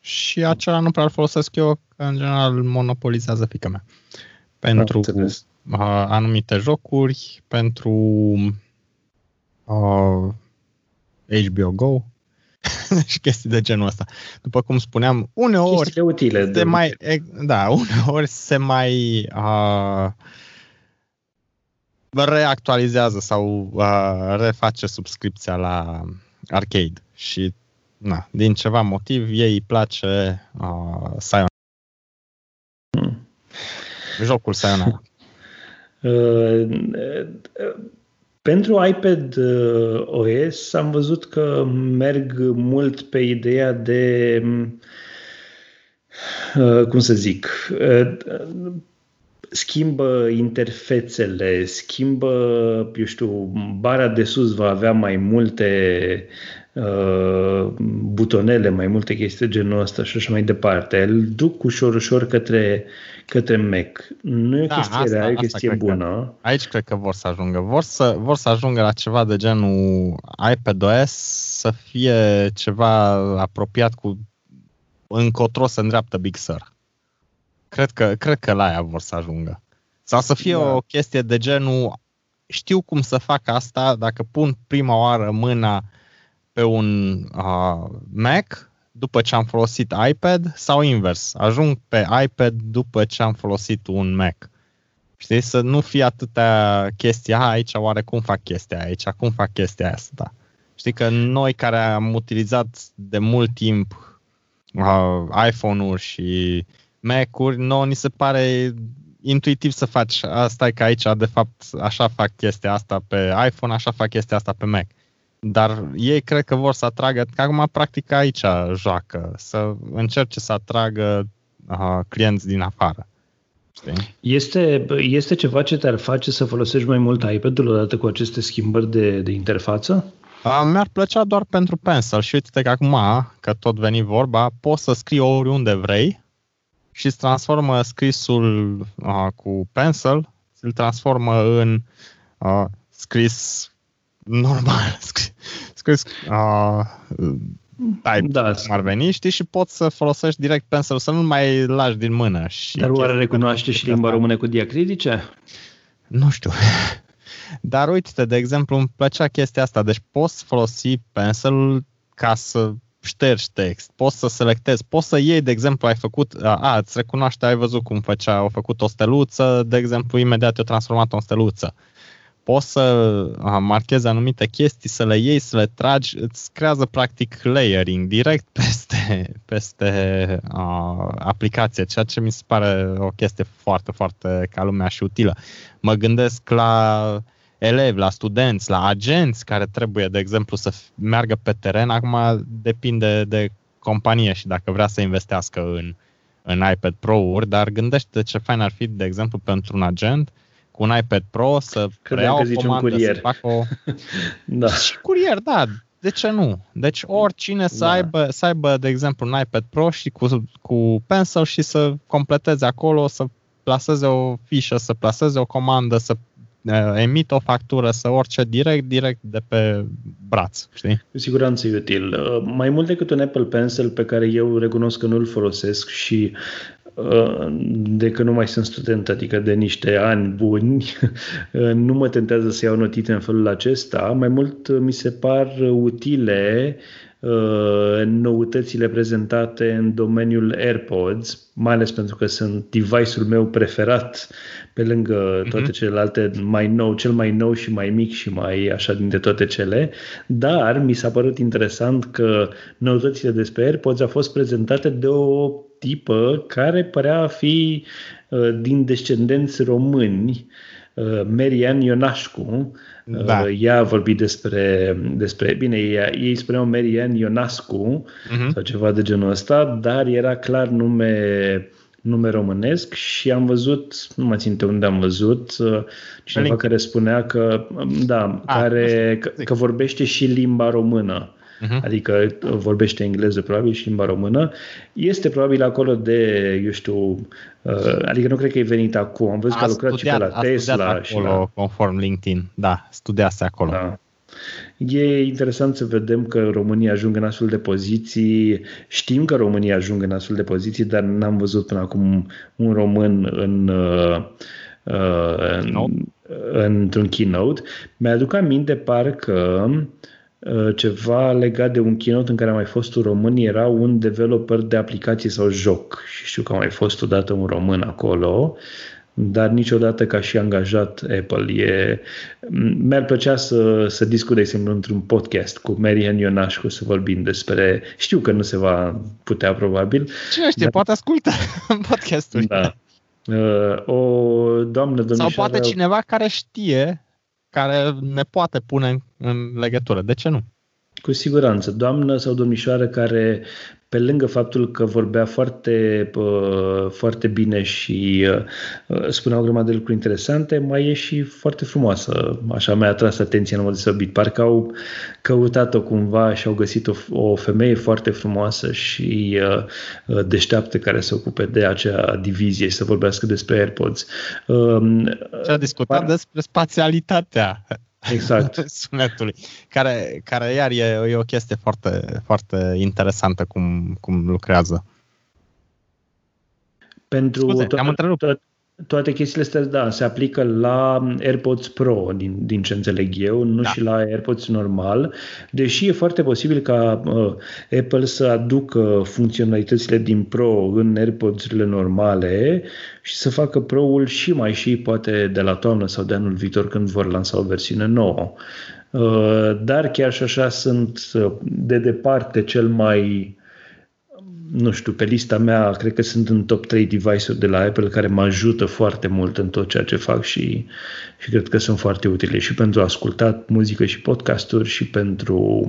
Speaker 2: și acela nu prea îl folosesc eu, că în general monopolizează fica mea. Pentru uh, anumite jocuri, pentru uh, HBO Go și chestii de genul ăsta. După cum spuneam, uneori
Speaker 1: utile,
Speaker 2: se de mai, da, uneori se mai uh, reactualizează sau uh, reface subscripția la arcade și na, din ceva motiv ei îi place uh, Sayonara. Hmm. Jocul Sayonara.
Speaker 1: Uh, pentru iPad uh, OS am văzut că merg mult pe ideea de uh, cum să zic, uh, schimbă interfețele, schimbă, eu știu, bara de sus va avea mai multe Uh, butonele, mai multe chestii de genul ăsta și așa mai departe. Îl duc ușor, ușor către, către Mac. Nu e o da, chestie asta, rea, e o chestie bună. Că,
Speaker 2: aici cred că vor să ajungă. Vor să, vor să ajungă la ceva de genul iPadOS să fie ceva apropiat cu încotro să îndreaptă Big Sur. Cred că, cred că la aia vor să ajungă. Sau să fie da. o chestie de genul știu cum să fac asta dacă pun prima oară mâna pe un uh, Mac după ce am folosit iPad sau invers. Ajung pe iPad după ce am folosit un Mac. Știi? Să nu fie atâtea chestii, a, aici oare cum fac chestia aici, cum fac chestia asta. Știi că noi care am utilizat de mult timp uh, iPhone-uri și Mac-uri, nouă ni se pare intuitiv să faci asta e că aici de fapt așa fac chestia asta pe iPhone, așa fac chestia asta pe Mac. Dar ei cred că vor să atragă, că acum practic aici joacă, să încerce să atragă uh, clienți din afară. Știi?
Speaker 1: Este, este ceva ce te-ar face să folosești mai mult iPad-ul odată cu aceste schimbări de, de interfață?
Speaker 2: Uh, mi-ar plăcea doar pentru Pencil și uite că acum, că tot veni vorba, poți să scrii oriunde vrei și îți transformă scrisul uh, cu Pencil, îl transformă în uh, scris normal, scris uh, type da. cum ar veni, știi, și poți să folosești direct pencil, să nu mai lași din mână. Și
Speaker 1: Dar oare recunoaște și limba română cu diacritice?
Speaker 2: Nu știu. Dar uite de exemplu, îmi plăcea chestia asta. Deci poți folosi pencil ca să ștergi text, poți să selectezi, poți să iei, de exemplu, ai făcut, a, îți recunoaște, ai văzut cum făcea, au făcut o steluță, de exemplu, imediat i-a transformat o steluță. Poți să marchezi anumite chestii, să le iei, să le tragi, îți creează practic layering direct peste, peste a, aplicație, ceea ce mi se pare o chestie foarte, foarte ca lumea și utilă. Mă gândesc la elevi, la studenți, la agenți care trebuie, de exemplu, să meargă pe teren. Acum depinde de companie și dacă vrea să investească în, în iPad Pro-uri, dar gândește ce fain ar fi, de exemplu, pentru un agent cu un iPad Pro să preia o comandă, curier. să facă o... da. Și curier, da, de ce nu? Deci oricine să, da. aibă, să aibă, de exemplu, un iPad Pro și cu, cu Pencil și să completeze acolo, să plaseze o fișă, să plaseze o comandă, să Uh, emit o factură, să orice direct, direct de pe braț, știi?
Speaker 1: Cu siguranță e util. Uh, mai mult decât un Apple Pencil pe care eu recunosc că nu-l folosesc și uh, de că nu mai sunt student, adică de niște ani buni, nu mă tentează să iau notițe în felul acesta. Mai mult mi se par utile Uh, noutățile prezentate în domeniul AirPods, mai ales pentru că sunt device-ul meu preferat pe lângă mhm. toate celelalte mai nou, cel mai nou și mai mic și mai așa dintre toate cele, dar mi s-a părut interesant că noutățile despre AirPods au fost prezentate de o tipă care părea a fi uh, din descendenți români, uh, Marian Ionașcu, da. Uh, ea a vorbit despre, despre bine, ea, ei spuneau Marian Ionascu uh-huh. sau ceva de genul ăsta, dar era clar nume nume românesc și am văzut, nu mă țin unde am văzut, uh, cineva care spunea că, um, da, A, ah, care, că, că vorbește și limba română uh-huh. adică vorbește engleză probabil și limba română, este probabil acolo de, eu știu, uh, adică nu cred că e venit acum, am văzut a că a lucrat studiat, și pe la Tesla.
Speaker 2: acolo,
Speaker 1: și la...
Speaker 2: conform LinkedIn, da, studiase acolo. Da.
Speaker 1: E interesant să vedem că România ajung în astfel de poziții. Știm că România ajung în astfel de poziții, dar n-am văzut până acum un român în, uh, uh, în, într-un keynote. Mi-aduc aminte parcă Uh, ceva legat de un keynote în care a mai fost un român, era un developer de aplicații sau joc și știu că a mai fost odată un român acolo, dar niciodată ca și angajat Apple. E, mi-ar plăcea să, să discut, de exemplu, într-un podcast cu Marian Ionașcu să vorbim despre... Știu că nu se va putea, probabil.
Speaker 2: Cine știe, dar, poate ascultă podcastul.
Speaker 1: Da. Uh, o doamnă domnișoară...
Speaker 2: Sau poate cineva care știe care ne poate pune în legătură. De ce nu?
Speaker 1: Cu siguranță. Doamnă sau domnișoară care pe lângă faptul că vorbea foarte, foarte bine și spunea o grămadă de lucruri interesante, mai e și foarte frumoasă. Așa mi-a atras atenția în mod deosebit. Parcă au căutat-o cumva și au găsit o, o femeie foarte frumoasă și deșteaptă care se ocupe de acea divizie și să vorbească despre AirPods.
Speaker 2: Și a discutat par... despre spațialitatea
Speaker 1: Exact.
Speaker 2: sunetului. Care, care iar e, e o chestie foarte, foarte interesantă cum, cum lucrează.
Speaker 1: Pentru Scuze, tot, am întrerupt. Tot, toate chestiile astea, da, se aplică la AirPods Pro, din, din ce înțeleg eu, nu da. și la AirPods normal, deși e foarte posibil ca uh, Apple să aducă funcționalitățile din Pro în AirPods-urile normale și să facă Pro-ul și mai și poate de la toamnă sau de anul viitor când vor lansa o versiune nouă. Uh, dar chiar și așa sunt uh, de departe cel mai nu știu, pe lista mea, cred că sunt în top 3 device-uri de la Apple care mă ajută foarte mult în tot ceea ce fac și, și cred că sunt foarte utile și pentru ascultat muzică și podcasturi și pentru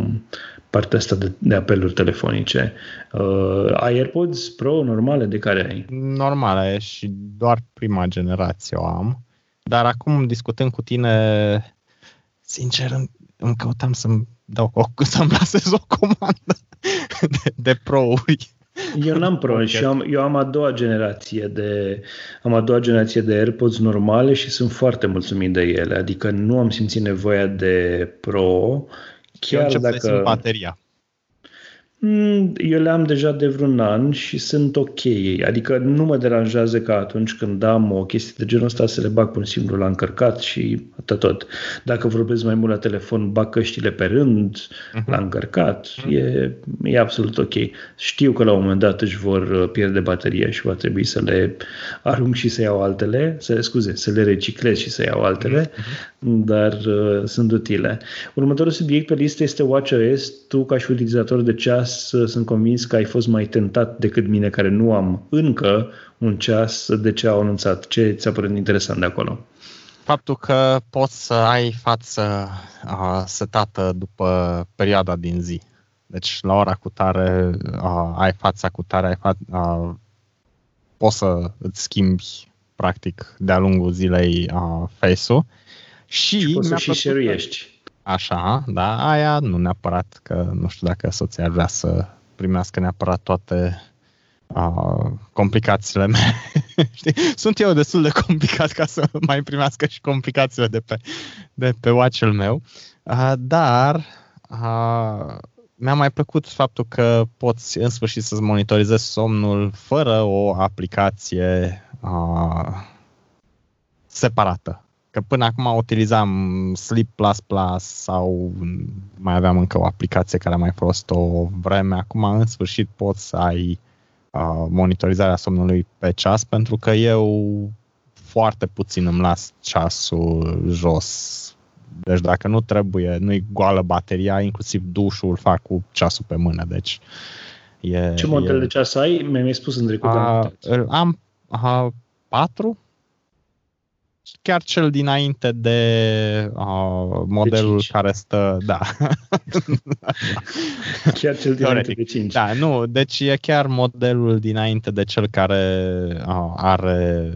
Speaker 1: partea asta de, de apeluri telefonice. Uh, ai AirPods Pro normale? De care ai?
Speaker 2: Normale și doar prima generație o am. Dar acum discutând cu tine, sincer, îmi căutam să-mi dau o, să-mi lasez o comandă de, de pro-uri.
Speaker 1: Eu n-am Pro și am, eu am a doua generație de am a doua generație de AirPods normale și sunt foarte mulțumit de ele. Adică nu am simțit nevoia de Pro chiar
Speaker 2: Eu
Speaker 1: dacă...
Speaker 2: Să bateria.
Speaker 1: Mm, eu le am deja de vreun an și sunt ok. Adică nu mă deranjează ca atunci când am o chestie de genul ăsta să le bag pur și simplu la încărcat și atât tot. Dacă vorbesc mai mult la telefon, bag căștile pe rând, uh-huh. la încărcat. Uh-huh. E, e absolut ok. Știu că la un moment dat își vor uh, pierde bateria și va trebui să le arunc și să iau altele, să, scuze, să le reciclez și să iau altele, uh-huh. dar uh, sunt utile. Următorul subiect pe listă este WatchOS. Tu, ca și utilizator de ceas, ceas, sunt convins că ai fost mai tentat decât mine, care nu am încă un ceas, de ce au anunțat. Ce ți-a părut interesant de acolo?
Speaker 2: Faptul că poți să ai față uh, setată după perioada din zi. Deci la ora cu tare uh, ai fața cu tare, ai fa- uh, poți să îți schimbi practic de-a lungul zilei uh, face-ul. Și,
Speaker 1: și poți să și share
Speaker 2: Așa, da, aia nu neapărat că nu știu dacă soția vrea să primească neapărat toate uh, complicațiile mele. Știi? Sunt eu destul de complicat ca să mai primească și complicațiile de pe, de pe watch-ul meu. Uh, dar uh, mi-a mai plăcut faptul că poți în sfârșit să-ți monitorizezi somnul fără o aplicație uh, separată Că până acum utilizam Sleep Plus Plus sau mai aveam încă o aplicație care a mai fost o vreme. Acum, în sfârșit, poți să ai uh, monitorizarea somnului pe ceas pentru că eu foarte puțin îmi las ceasul jos. Deci dacă nu trebuie, nu-i goală bateria, inclusiv dușul fac cu ceasul pe mână. Deci
Speaker 1: e, Ce model e... de ceas ai? Mi-ai spus în trecut.
Speaker 2: Uh, am uh, patru chiar cel dinainte de uh, modelul de care stă, da.
Speaker 1: chiar cel dinainte de 5.
Speaker 2: Da, nu, deci e chiar modelul dinainte de cel care uh, are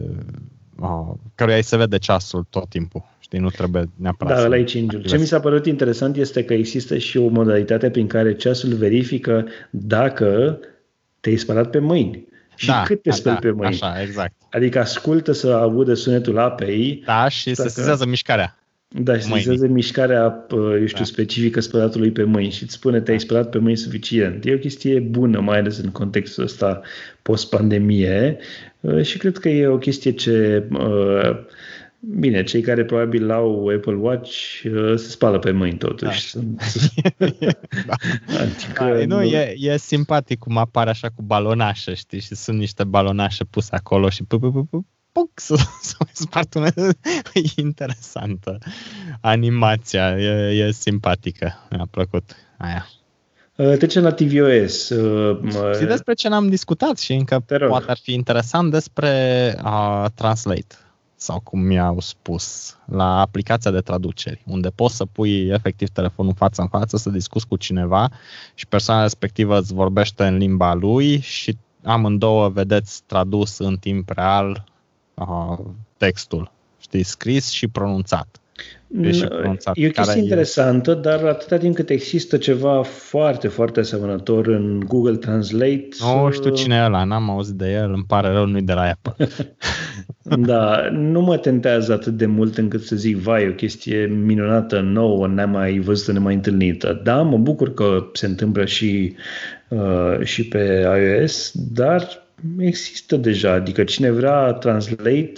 Speaker 2: uh, căruia îi se vede ceasul tot timpul. Știi, nu trebuie neapărat
Speaker 1: Da, ăla e 5 Ce mi s-a părut interesant este că există și o modalitate prin care ceasul verifică dacă te-ai spălat pe mâini și da, cât te da, speli da, pe mâini.
Speaker 2: Așa, exact.
Speaker 1: Adică ascultă să audă sunetul apei.
Speaker 2: Da, și să sezează mișcarea.
Speaker 1: Da, și sezează mișcarea, eu știu, da. specifică spălatului pe mâini și îți spune te-ai da. spălat pe mâini suficient. E o chestie bună, mai ales în contextul ăsta post-pandemie uh, și cred că e o chestie ce uh, Bine, cei care probabil au Apple Watch uh, se spală pe mâini totuși. Da.
Speaker 2: da. adică, da, nu, e, e simpatic cum apare așa cu balonașă, știi? Și sunt niște balonașe puse acolo și pu, pu, pu, pu, puc să, să mai spart una. E interesantă animația, e, e simpatică. Mi-a plăcut aia.
Speaker 1: Uh, trecem la tvOS. Uh,
Speaker 2: Știi despre ce n-am discutat și încă poate ar fi interesant despre uh, Translate sau cum mi-au spus, la aplicația de traduceri, unde poți să pui efectiv telefonul față în față, să discuți cu cineva și persoana respectivă îți vorbește în limba lui și amândouă vedeți tradus în timp real uh, textul, știi, scris și pronunțat.
Speaker 1: E o chestie interesantă, e... dar atâta timp cât există ceva foarte, foarte asemănător în Google Translate...
Speaker 2: Nu știu uh, cine e ăla, n-am auzit de el, îmi pare rău, nu-i de la Apple.
Speaker 1: da, nu mă tentează atât de mult încât să zic, vai, o chestie minunată, nouă, n-am mai văzut-o, nemai întâlnită. Da, mă bucur că se întâmplă și, uh, și pe iOS, dar există deja, adică cine vrea Translate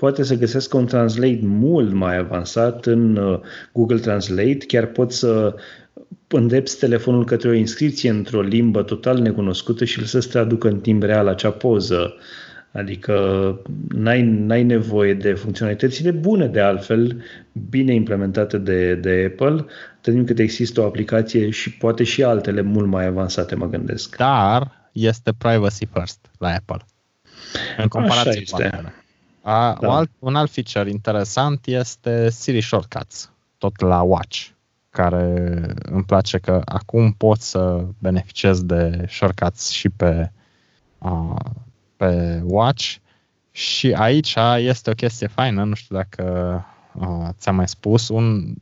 Speaker 1: poate să găsească un translate mult mai avansat în uh, Google Translate, chiar pot să îndrepți telefonul către o inscripție într-o limbă total necunoscută și să-ți traducă în timp real acea poză. Adică n-ai, n-ai nevoie de funcționalitățile bune de altfel, bine implementate de, de Apple, atât cât există o aplicație și poate și altele mult mai avansate, mă gândesc.
Speaker 2: Dar este privacy first la Apple. În comparație Așa este. cu altele. A, da. alt, un alt feature interesant este Siri Shortcuts, tot la Watch, care îmi place că acum pot să beneficiez de shortcuts și pe, a, pe Watch și aici este o chestie faină, nu știu dacă a, ți-am mai spus, un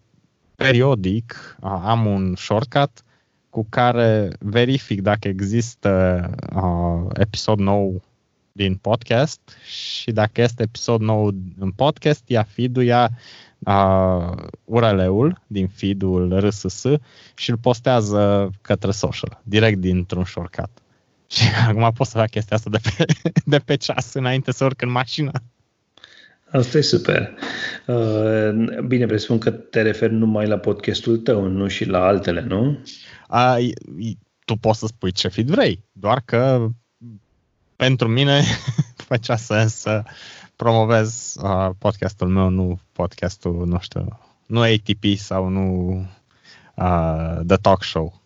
Speaker 2: periodic a, am un shortcut cu care verific dacă există a, episod nou din podcast și dacă este episod nou în podcast, ia feed-ul, ia uh, URL-ul din feed-ul RSS și îl postează către social, direct dintr-un shortcut. Și acum pot să fac chestia asta de pe, de pe ceas înainte să urc în mașină.
Speaker 1: Asta e super. Uh, bine, presupun că te referi numai la podcastul tău, nu și la altele, nu?
Speaker 2: Uh, tu poți să spui ce feed vrei, doar că pentru mine făcea sens să promovez uh, podcastul meu, nu podcastul, nu știu, nu ATP sau nu uh, The Talk Show.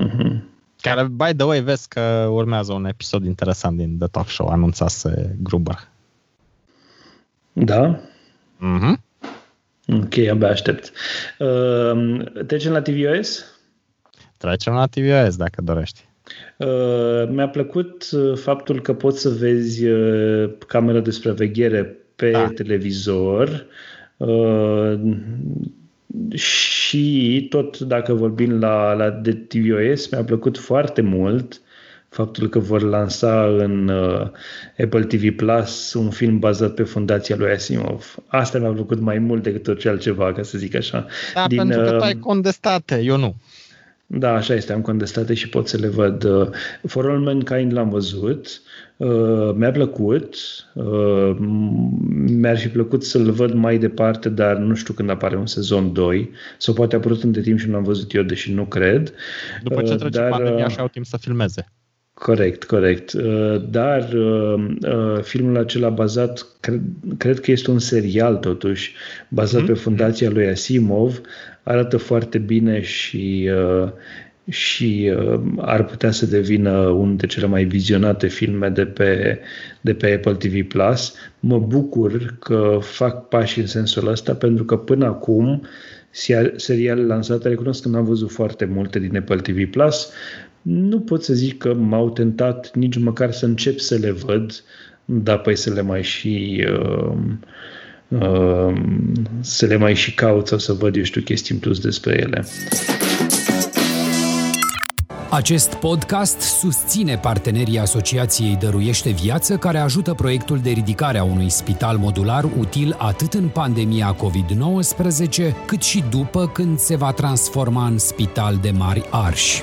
Speaker 2: Uh-huh. Care, by the way, vezi că urmează un episod interesant din The Talk Show, anunțase Gruber.
Speaker 1: Da? Mhm. Ok, abia aștept. Uh, trecem la TVOS?
Speaker 2: Trecem la TVOS, dacă dorești.
Speaker 1: Uh, mi-a plăcut uh, faptul că poți să vezi uh, camera de supraveghere pe da. televizor uh, și tot dacă vorbim la, la de TVOS, mi-a plăcut foarte mult faptul că vor lansa în uh, Apple TV Plus un film bazat pe fundația lui Asimov. Asta mi-a plăcut mai mult decât orice altceva, ca să zic așa.
Speaker 2: Da, Din, pentru că tu ai uh, condestate, eu nu.
Speaker 1: Da, așa este, am condestate și pot să le văd. Uh, For All Mankind l-am văzut, uh, mi-a plăcut, uh, mi-ar fi plăcut să-l văd mai departe, dar nu știu când apare un sezon 2, sau poate a apărut între timp și nu l-am văzut eu, deși nu cred.
Speaker 2: După ce trece dar, pandemia și au timp să filmeze.
Speaker 1: Corect, corect. Dar filmul acela bazat, cred, cred că este un serial totuși, bazat mm-hmm. pe fundația lui Asimov, arată foarte bine și, uh, și uh, ar putea să devină unul dintre cele mai vizionate filme de pe, de pe Apple TV+. Plus. Mă bucur că fac pași în sensul ăsta pentru că până acum seriale lansate, recunosc că n-am văzut foarte multe din Apple TV+, Plus. nu pot să zic că m-au tentat nici măcar să încep să le văd, dar păi să le mai și uh, Ehm, să le mai și caut sau să văd, eu știu, chestii în plus despre ele.
Speaker 3: Acest podcast susține partenerii Asociației Dăruiește Viață, care ajută proiectul de ridicare a unui spital modular util atât în pandemia COVID-19, cât și după când se va transforma în spital de mari arși.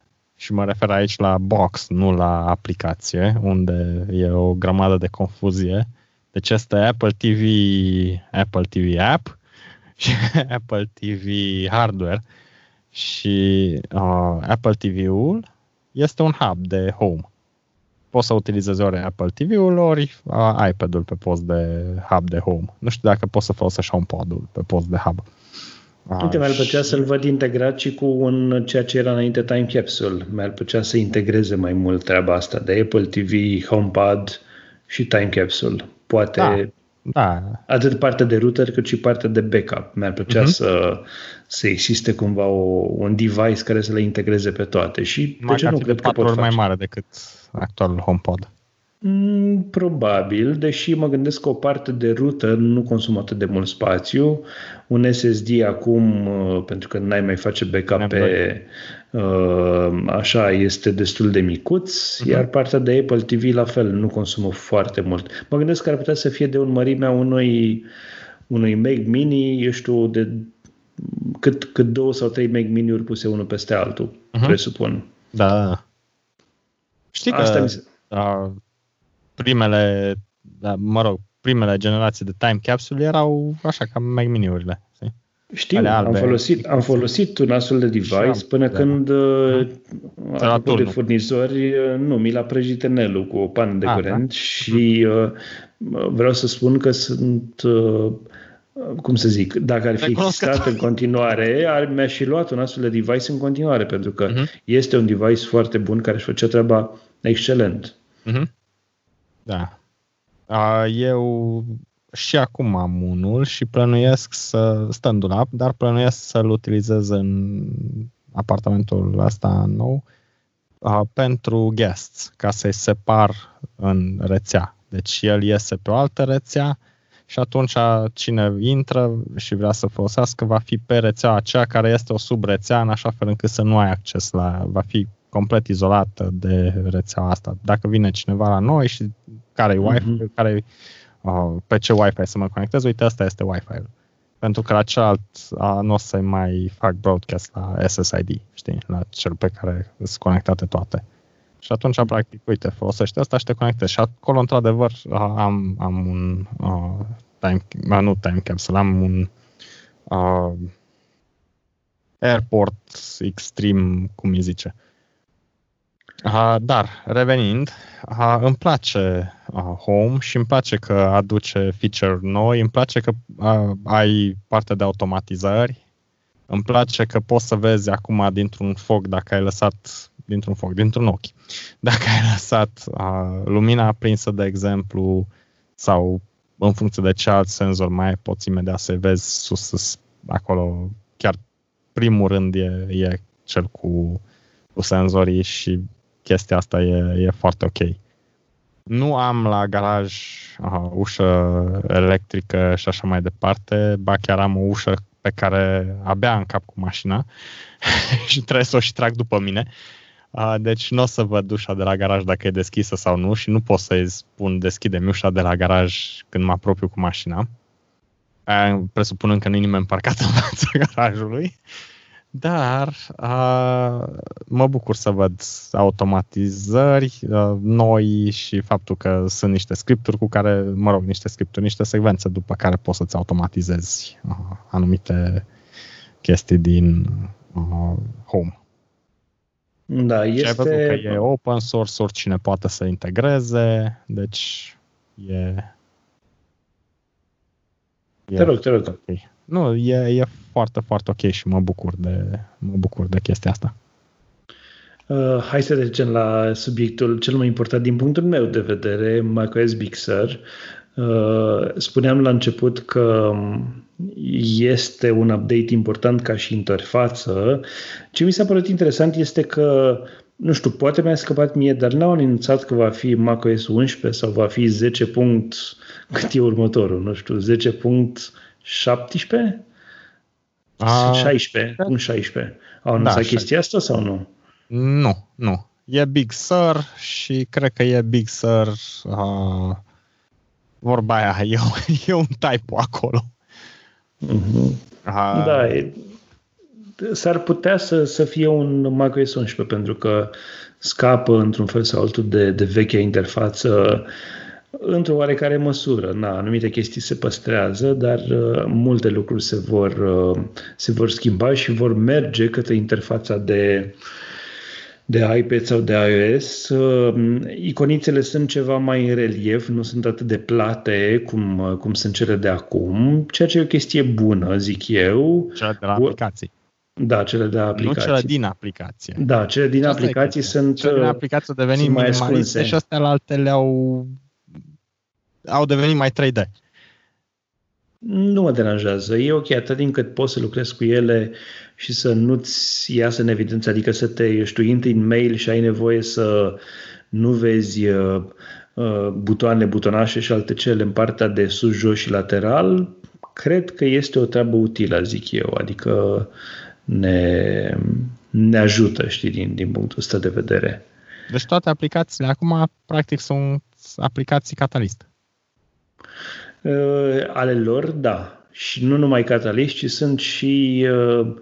Speaker 2: și mă refer aici la box, nu la aplicație, unde e o grămadă de confuzie. Deci este Apple TV, Apple TV App și Apple TV Hardware și uh, Apple TV-ul este un hub de home. Poți să utilizezi ori Apple TV-ul, ori uh, iPad-ul pe post de hub de home. Nu știu dacă poți să folosești HomePod-ul pe post de hub. Uh,
Speaker 1: Uite, mi-ar plăcea să-l văd integrat și cu un, ceea ce era înainte Time Capsule. Mi-ar plăcea să integreze mai mult treaba asta de Apple TV, HomePod și Time Capsule. Poate da, da. atât partea de router cât și partea de backup. Mi-ar plăcea uh-huh. să, să existe cumva o, un device care să le integreze pe toate. Și
Speaker 2: mai de ce nu cred că pot mai mare decât actualul HomePod.
Speaker 1: Mm, probabil, deși mă gândesc că o parte de router nu consumă atât de mult spațiu. Un SSD acum, uh, pentru că n-ai mai face backup pe uh, așa, este destul de micuț, uh-huh. iar partea de Apple TV la fel, nu consumă foarte mult. Mă gândesc că ar putea să fie de un mărimea unui, unui Mac Mini, eu știu, de cât, cât două sau trei Mac Mini-uri puse unul peste altul, uh-huh. presupun.
Speaker 2: Da. Știi Asta că... Mi se primele, da, mă rog, primele generații de time capsule erau așa ca Mac Mini-urile.
Speaker 1: Știu, am folosit, am folosit un astfel de device până da. când da. de furnizori, uh, nu, mi l-a prăjit Nelu cu o pană de A, ah, curent da? și uh, vreau să spun că sunt uh, cum să zic, dacă ar fi existat în continuare, ar, mi-a și luat un astfel de device în continuare, pentru că uh-huh. este un device foarte bun care își făcea treaba excelent. Uh-huh.
Speaker 2: Da. Eu și acum am unul și plănuiesc să, stand dulap, dar plănuiesc să-l utilizez în apartamentul ăsta nou uh, pentru guests, ca să-i separ în rețea. Deci el iese pe o altă rețea și atunci cine intră și vrea să folosească va fi pe rețea aceea care este o subrețea în așa fel încât să nu ai acces la, va fi complet izolată de rețeaua asta. Dacă vine cineva la noi și care e Wi-Fi, uh-huh. care uh, pe ce Wi-Fi să mă conectez, uite, asta este Wi-Fi-ul. Pentru că la celălalt uh, nu o să mai fac broadcast la SSID, știi, la cel pe care sunt conectate toate. Și atunci, practic, uite, folosește asta și te conectezi. Și acolo, într-adevăr, am, am un uh, time, uh, nu time capsule, am un uh, airport extreme, cum îi zice. Uh, dar, revenind, uh, îmi place uh, Home și îmi place că aduce feature noi, îmi place că uh, ai parte de automatizări, îmi place că poți să vezi acum dintr-un foc dacă ai lăsat dintr-un foc, dintr-un ochi. Dacă ai lăsat uh, lumina aprinsă, de exemplu, sau în funcție de ce alt senzor mai ai, poți imediat să vezi sus, sus acolo. Chiar primul rând e, e cel cu, cu senzorii și chestia asta e, e foarte ok. Nu am la garaj uh, ușă electrică și așa mai departe, ba chiar am o ușă pe care abia în cap cu mașina și trebuie să o și trag după mine. Uh, deci nu o să văd ușa de la garaj dacă e deschisă sau nu și nu pot să-i spun deschide ușa de la garaj când mă apropiu cu mașina. Uh, presupunând că nu e nimeni parcat în fața garajului. Dar uh, mă bucur să văd automatizări uh, noi și faptul că sunt niște scripturi cu care, mă rog, niște scripturi, niște secvențe după care poți să-ți automatizezi uh, anumite chestii din uh, Home.
Speaker 1: Da, este... Și ai văzut
Speaker 2: că e open source, oricine poate să integreze, deci e...
Speaker 1: e te rog, te rog.
Speaker 2: Okay. Nu, e, e foarte, foarte ok și mă bucur de, mă bucur de chestia asta.
Speaker 1: Uh, hai să trecem la subiectul cel mai important din punctul meu de vedere, macOS Big Sur. Uh, spuneam la început că este un update important ca și interfață. Ce mi s-a părut interesant este că, nu știu, poate mi-a scăpat mie, dar n-au anunțat că va fi macOS 11 sau va fi 10. Punct, cât e următorul, nu știu, 10.17? A, 16, punct 16. Au anunțat da, chestia asta sau nu?
Speaker 2: Nu, nu. E Big Sur și cred că e Big Sur uh, vorba aia, e, e un typo acolo.
Speaker 1: Uh-huh. Uh, da, e, s-ar putea să, să fie un macOS 11 pentru că scapă într-un fel sau altul de, de vechea interfață într-o oarecare măsură. Na, anumite chestii se păstrează, dar uh, multe lucruri se vor, uh, se vor schimba și vor merge către interfața de, de iPad sau de iOS. Uh, iconițele sunt ceva mai în relief, nu sunt atât de plate cum, uh, cum sunt cele de acum, ceea ce e o chestie bună, zic eu.
Speaker 2: Cele de la aplicații.
Speaker 1: Da, cele de aplicații.
Speaker 2: Nu cele din aplicație.
Speaker 1: Da, cele din aplicații sunt
Speaker 2: Cele din aplicații au devenit mai minimaliste și astea la altele au au devenit mai 3D.
Speaker 1: Nu mă deranjează. E ok atât din cât poți să lucrezi cu ele și să nu-ți iasă în evidență, adică să te, eu știu, intri în mail și ai nevoie să nu vezi uh, uh, butoane, butonașe și alte cele în partea de sus, jos și lateral, cred că este o treabă utilă, zic eu. Adică ne, ne ajută, știi, din, din punctul ăsta de vedere.
Speaker 2: Deci toate aplicațiile acum, practic, sunt aplicații catalist.
Speaker 1: Uh, ale lor, da. Și nu numai Catalyst, ci sunt și uh,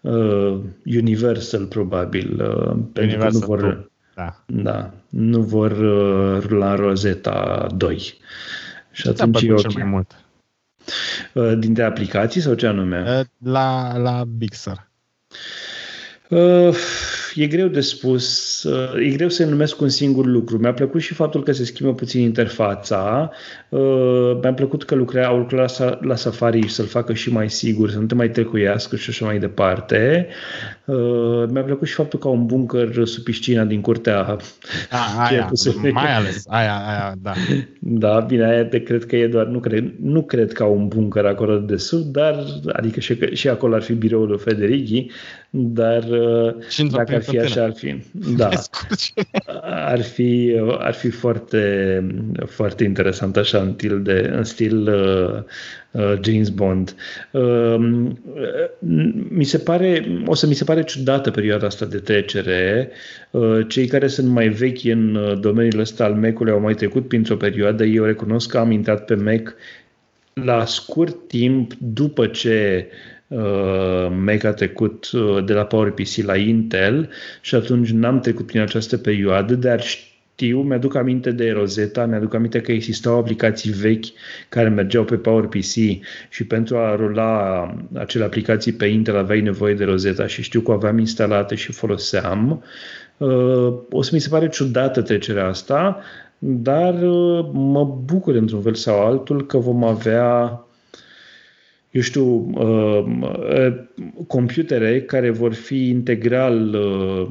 Speaker 1: uh, Universal, probabil. Uh, pentru că nu vor, da. Da, nu vor uh, rula Rosetta 2.
Speaker 2: Și Ce atunci e okay. mai mult?
Speaker 1: Uh, dintre aplicații sau ce anume?
Speaker 2: Uh, la, la Big Sur.
Speaker 1: Uh, e greu de spus, uh, e greu să numesc un singur lucru. Mi-a plăcut și faptul că se schimbă puțin interfața. Uh, mi-a plăcut că lucrea, au lucrat la Safari să-l facă și mai sigur, să nu te mai trecuiască și așa mai departe. Uh, mi-a plăcut și faptul că au un bunker sub piscina din curtea
Speaker 2: A, aia, mai ales, aia, aia, da.
Speaker 1: Da, bine, aia de cred că e doar, nu cred, nu cred că au un bunker acolo de sub, dar, adică și, și acolo ar fi biroul lui Federici, dar și dacă ar fi așa, ar fi. Da. Ar fi, ar fi foarte, foarte interesant așa în stil, de, în stil uh, uh, James Bond. Uh, mi se pare, o să mi se pare ciudată perioada asta de trecere. Uh, cei care sunt mai vechi în uh, domeniul ăsta al Mac-ului au mai trecut printr-o perioadă. Eu recunosc că am intrat pe Mac la scurt timp după ce uh, Mac a trecut uh, de la PowerPC la Intel și atunci n-am trecut prin această perioadă, dar știu, mi-aduc aminte de Rosetta, mi-aduc aminte că existau aplicații vechi care mergeau pe PowerPC și pentru a rula acele aplicații pe Intel aveai nevoie de Rosetta și știu că o aveam instalate și foloseam. Uh, o să mi se pare ciudată trecerea asta, dar uh, mă bucur într-un fel sau altul că vom avea eu știu, uh, uh, computere care vor fi integral, uh,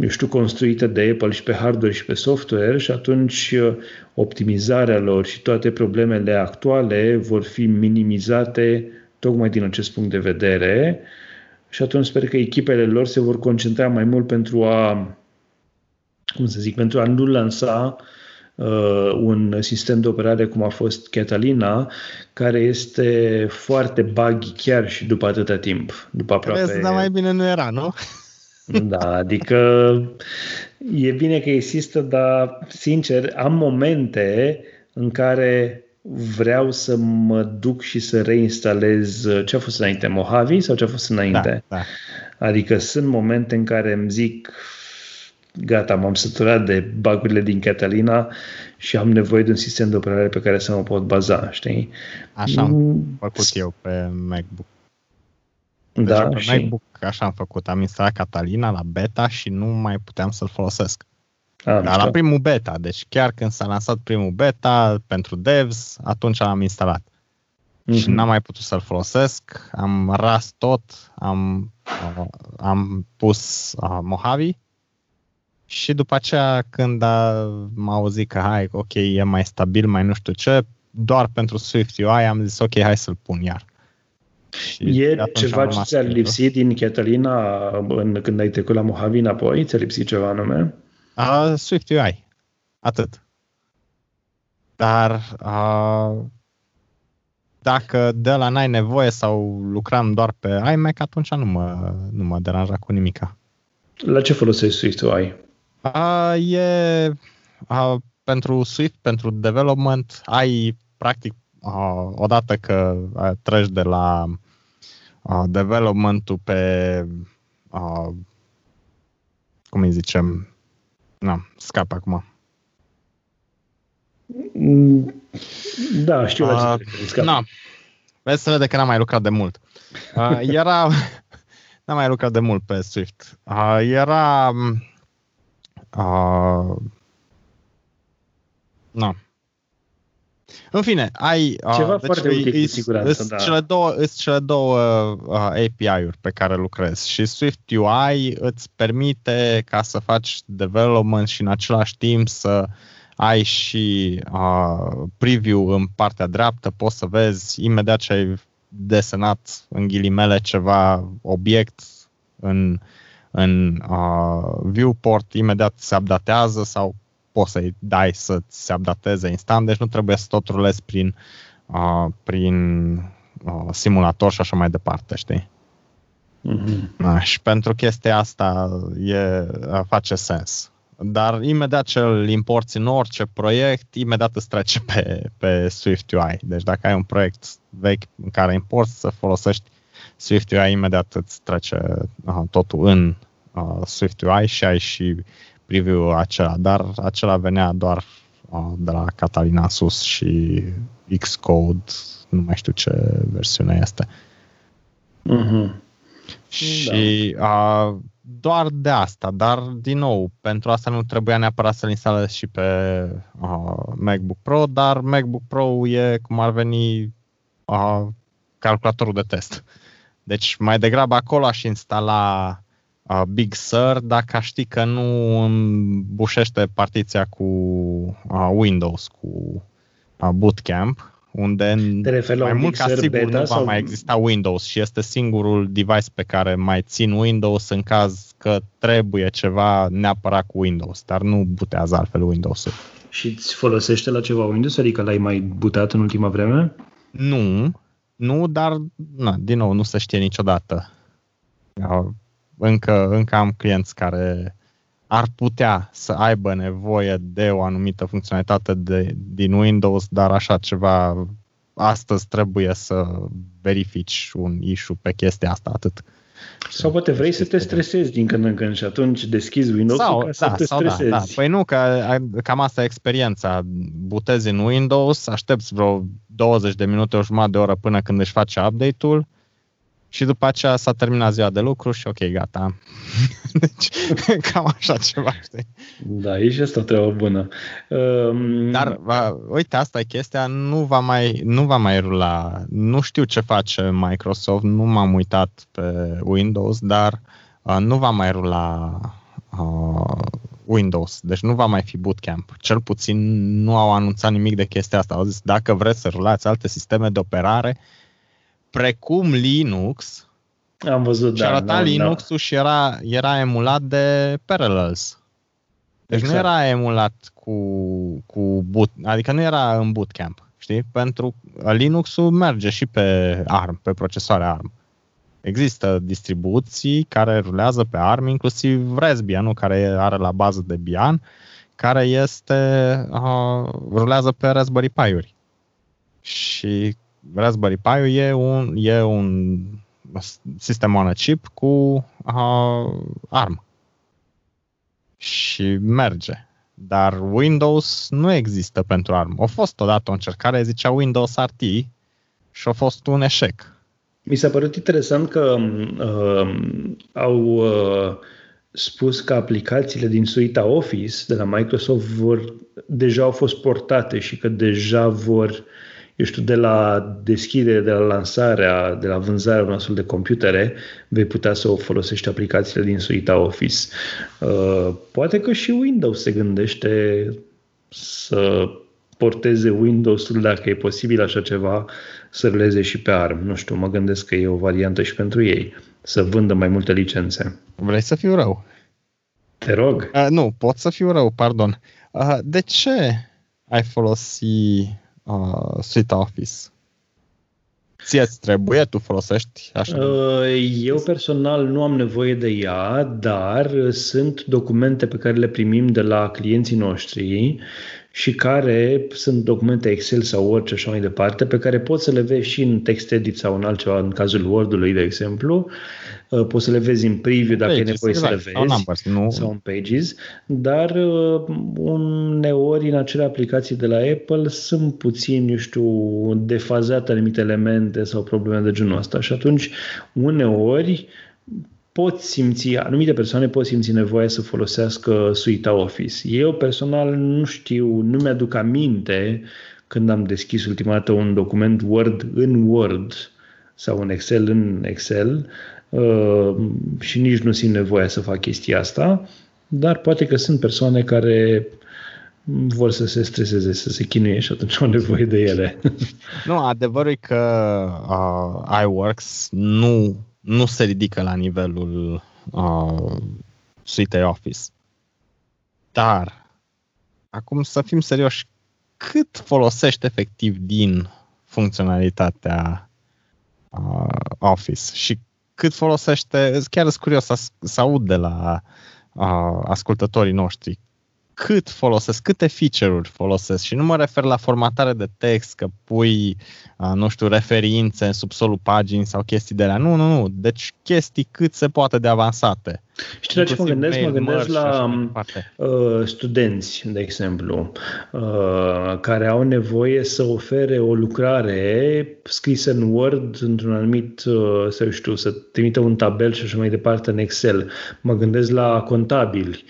Speaker 1: eu știu, construite de Apple și pe hardware și pe software și atunci uh, optimizarea lor și toate problemele actuale vor fi minimizate tocmai din acest punct de vedere și atunci sper că echipele lor se vor concentra mai mult pentru a, cum să zic, pentru a nu lansa uh, uh, un sistem de operare cum a fost Catalina, care este foarte buggy chiar și după atâta timp. După aproape...
Speaker 2: Crezi, dar mai bine nu era, nu?
Speaker 1: Da, adică e bine că există, dar sincer, am momente în care vreau să mă duc și să reinstalez ce a fost înainte, Mojave sau ce a fost înainte. Da, da. Adică sunt momente în care îmi zic gata, m-am săturat de bagurile din Catalina și am nevoie de un sistem de operare pe care să mă pot baza, știi?
Speaker 2: Așa am mm. făcut eu pe MacBook. Deci da, pe și... MacBook așa am făcut. Am instalat Catalina la beta și nu mai puteam să-l folosesc. A, Dar la primul beta, deci chiar când s-a lansat primul beta pentru devs, atunci l-am instalat. Mm-hmm. Și n-am mai putut să-l folosesc, am ras tot, am, am pus uh, Mojave și după aceea, când a, m-a auzit că hai, ok, e mai stabil, mai nu știu ce, doar pentru Swift UI am zis ok, hai să-l pun iar.
Speaker 1: Și e ceva ce ți-a lipsit din Catalina în, când ai trecut la Mojave înapoi? Ți-a lipsit ceva anume?
Speaker 2: A, Swift UI. Atât. Dar a, dacă de la n-ai nevoie sau lucram doar pe iMac, atunci nu mă, nu mă deranja cu nimica.
Speaker 1: La ce folosești Swift UI?
Speaker 2: A, e a, pentru Swift, pentru development, ai practic a, odată că a, treci de la a, development-ul pe a, cum îi zicem, na, scap acum.
Speaker 1: Da, știu la
Speaker 2: ce Na, vezi să vede că n-am mai lucrat de mult. Uh, era, n-am mai lucrat de mult pe Swift. Uh, era Uh, na. În fine, ai...
Speaker 1: Uh, Ceva deci foarte util, cu siguranță, da.
Speaker 2: Cele două, îți cele două uh, API-uri pe care lucrezi și Swift UI îți permite ca să faci development și în același timp să ai și uh, preview în partea dreaptă, poți să vezi imediat ce ai desenat în ghilimele ceva obiect în în uh, viewport, imediat se updatează sau poți să-i dai să se updateze instant, deci nu trebuie să tot rulezi prin, uh, prin uh, simulator și așa mai departe, știi? Mm-hmm. Da, și pentru chestia asta e, face sens. Dar imediat ce îl importi în orice proiect, imediat îți trece pe, pe Swift UI. Deci dacă ai un proiect vechi în care importi, să folosești Swift UI imediat îți trece uh, totul în uh, Swift UI și ai și preview-ul acela, dar acela venea doar uh, de la Catalina sus și Xcode, nu mai știu ce versiune este.
Speaker 1: Mm-hmm.
Speaker 2: Și da. uh, doar de asta, dar din nou, pentru asta nu trebuia neapărat să-l instalez și pe uh, MacBook Pro, dar MacBook Pro e cum ar veni uh, calculatorul de test. Deci mai degrabă acolo aș instala uh, Big Sur dacă ști că nu îmbușește partiția cu uh, Windows, cu uh, Bootcamp, unde mai mult ca sigur nu va sau... mai exista Windows și este singurul device pe care mai țin Windows în caz că trebuie ceva neapărat cu Windows, dar nu butează altfel Windows-ul.
Speaker 1: Și îți folosește la ceva Windows? Adică l-ai mai butat în ultima vreme?
Speaker 2: Nu, nu, dar na, din nou nu se știe niciodată. Încă, încă am clienți care ar putea să aibă nevoie de o anumită funcționalitate de, din Windows, dar așa ceva astăzi trebuie să verifici un issue pe chestia asta, atât.
Speaker 1: Sau poate vrei să te stresezi din când în când și atunci deschizi Windows-ul sau, ca să da, te sau stresezi. Da, da.
Speaker 2: Păi nu, că cam asta e experiența. Butezi în Windows, aștepți vreo 20 de minute, o jumătate de oră până când își face update-ul și după aceea s-a terminat ziua de lucru și ok, gata. deci, cam așa ceva, știi?
Speaker 1: Da, e și asta o treabă bună.
Speaker 2: Um... Dar, va, uite, asta e chestia, nu va, mai, nu va mai rula. Nu știu ce face Microsoft, nu m-am uitat pe Windows, dar uh, nu va mai rula uh, Windows, deci nu va mai fi bootcamp. Cel puțin nu au anunțat nimic de chestia asta. Au zis, dacă vreți să rulați alte sisteme de operare, precum Linux,
Speaker 1: am văzut,
Speaker 2: și da, arăta da, Linux-ul da. și era, era emulat de Parallels. Deci exact. nu era emulat cu, cu boot, adică nu era în bootcamp, știi? Pentru Linux-ul merge și pe ARM, pe procesoare ARM. Există distribuții care rulează pe ARM, inclusiv Raspbian, care are la bază de Bian, care este uh, rulează pe Raspberry Pi-uri. Și Raspberry Pi e un, e un sistem on a chip cu uh, ARM. Și merge. Dar Windows nu există pentru ARM. A fost odată o încercare, zicea Windows RT și a fost un eșec.
Speaker 1: Mi s-a părut interesant că uh, au uh, spus că aplicațiile din suita Office de la Microsoft vor, deja au fost portate și că deja vor eu știu, de la deschidere, de la lansarea, de la vânzarea unui astfel de computere, vei putea să o folosești aplicațiile din suita Office. Uh, poate că și Windows se gândește să porteze Windows-ul, dacă e posibil așa ceva, să ruleze și pe ARM. Nu știu, mă gândesc că e o variantă și pentru ei, să vândă mai multe licențe.
Speaker 2: Vrei să fiu rău?
Speaker 1: Te rog.
Speaker 2: Uh, nu, pot să fiu rău, pardon. Uh, de ce ai folosi uh, Suite Office? Ție îți trebuie, tu folosești așa?
Speaker 1: Uh, eu personal nu am nevoie de ea, dar sunt documente pe care le primim de la clienții noștri și care sunt documente Excel sau orice așa mai departe, pe care poți să le vezi și în text edit sau în altceva, în cazul Word-ului, de exemplu. Uh, poți să le vezi în preview dacă pages, e nevoie exact, să le vezi. Sau, numbers, nu. sau în Pages. Dar uh, uneori în acele aplicații de la Apple sunt puțin, eu știu, defazate anumite elemente sau probleme de genul ăsta. Și atunci, uneori, pot simți, anumite persoane pot simți nevoia să folosească suita Office. Eu personal nu știu, nu mi-aduc aminte când am deschis ultima dată un document Word în Word sau un Excel în Excel uh, și nici nu simt nevoia să fac chestia asta, dar poate că sunt persoane care vor să se streseze, să se chinuie și atunci au nevoie de ele.
Speaker 2: nu, adevărul e că uh, iWorks nu nu se ridică la nivelul uh, suite Office. Dar, acum să fim serioși, cât folosești efectiv din funcționalitatea uh, Office și cât folosește, chiar sunt curios să, să aud de la uh, ascultătorii noștri, cât folosesc, câte feature-uri folosesc și nu mă refer la formatare de text, că pui, nu știu, referințe în subsolul paginii sau chestii de la. Nu, nu, nu. Deci chestii cât se poate de avansate.
Speaker 1: Știi la ce mă gândesc? Mă gândesc la uh, studenți, de exemplu, uh, care au nevoie să ofere o lucrare scrisă în Word într-un anumit, uh, să știu, să trimită un tabel și așa mai departe în Excel. Mă gândesc la contabili.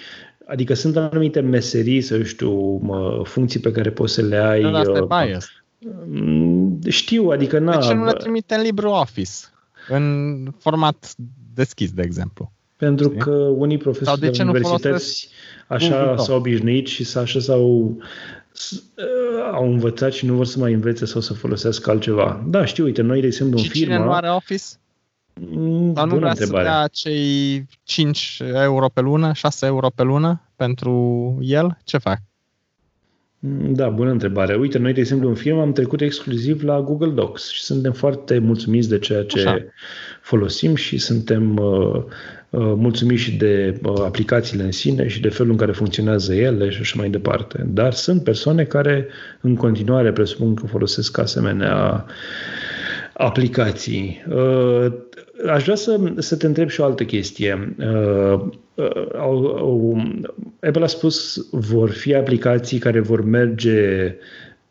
Speaker 1: Adică sunt anumite meserii, să știu, mă, funcții pe care poți să le ai.
Speaker 2: Nu, asta e uh, bias.
Speaker 1: Mm, știu, adică na.
Speaker 2: De ce nu le trimite în LibreOffice? În format deschis, de exemplu.
Speaker 1: Pentru că unii profesori de, de universități așa s-au obișnuit și s așa s-au au învățat și nu vor să mai învețe sau să folosească altceva. Da, știu, uite, noi, de exemplu, în firmă...
Speaker 2: cine nu are Office?
Speaker 1: Mm, Dar nu vrea întrebare. să
Speaker 2: dea cei 5 euro pe lună, 6 euro pe lună pentru el? Ce fac?
Speaker 1: Mm, da, bună întrebare. Uite, noi, de exemplu, în firmă am trecut exclusiv la Google Docs și suntem foarte mulțumiți de ceea ce Așa. folosim și suntem uh, uh, mulțumiți și de uh, aplicațiile în sine și de felul în care funcționează ele și așa mai departe. Dar sunt persoane care în continuare presupun că folosesc asemenea aplicații. Uh, aș vrea să, să te întreb și o altă chestie. Uh, uh, Apple a spus vor fi aplicații care vor merge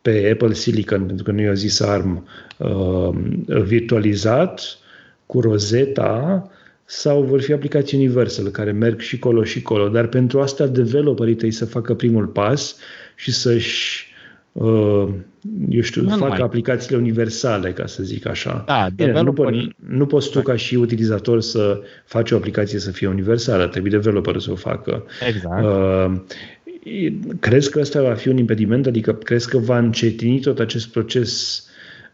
Speaker 1: pe Apple Silicon, pentru că nu i-a zis ARM, virtualizat cu Rosetta sau vor fi aplicații universal care merg și colo și colo, dar pentru asta developerii tăi să facă primul pas și să-și uh, eu știu, nu fac numai. aplicațiile universale, ca să zic așa.
Speaker 2: Da, Bine,
Speaker 1: nu, po- nu poți tu ca și utilizator să faci o aplicație să fie universală, trebuie developerul să o facă.
Speaker 2: Exact. Uh,
Speaker 1: crezi că ăsta va fi un impediment? Adică crezi că va încetini tot acest proces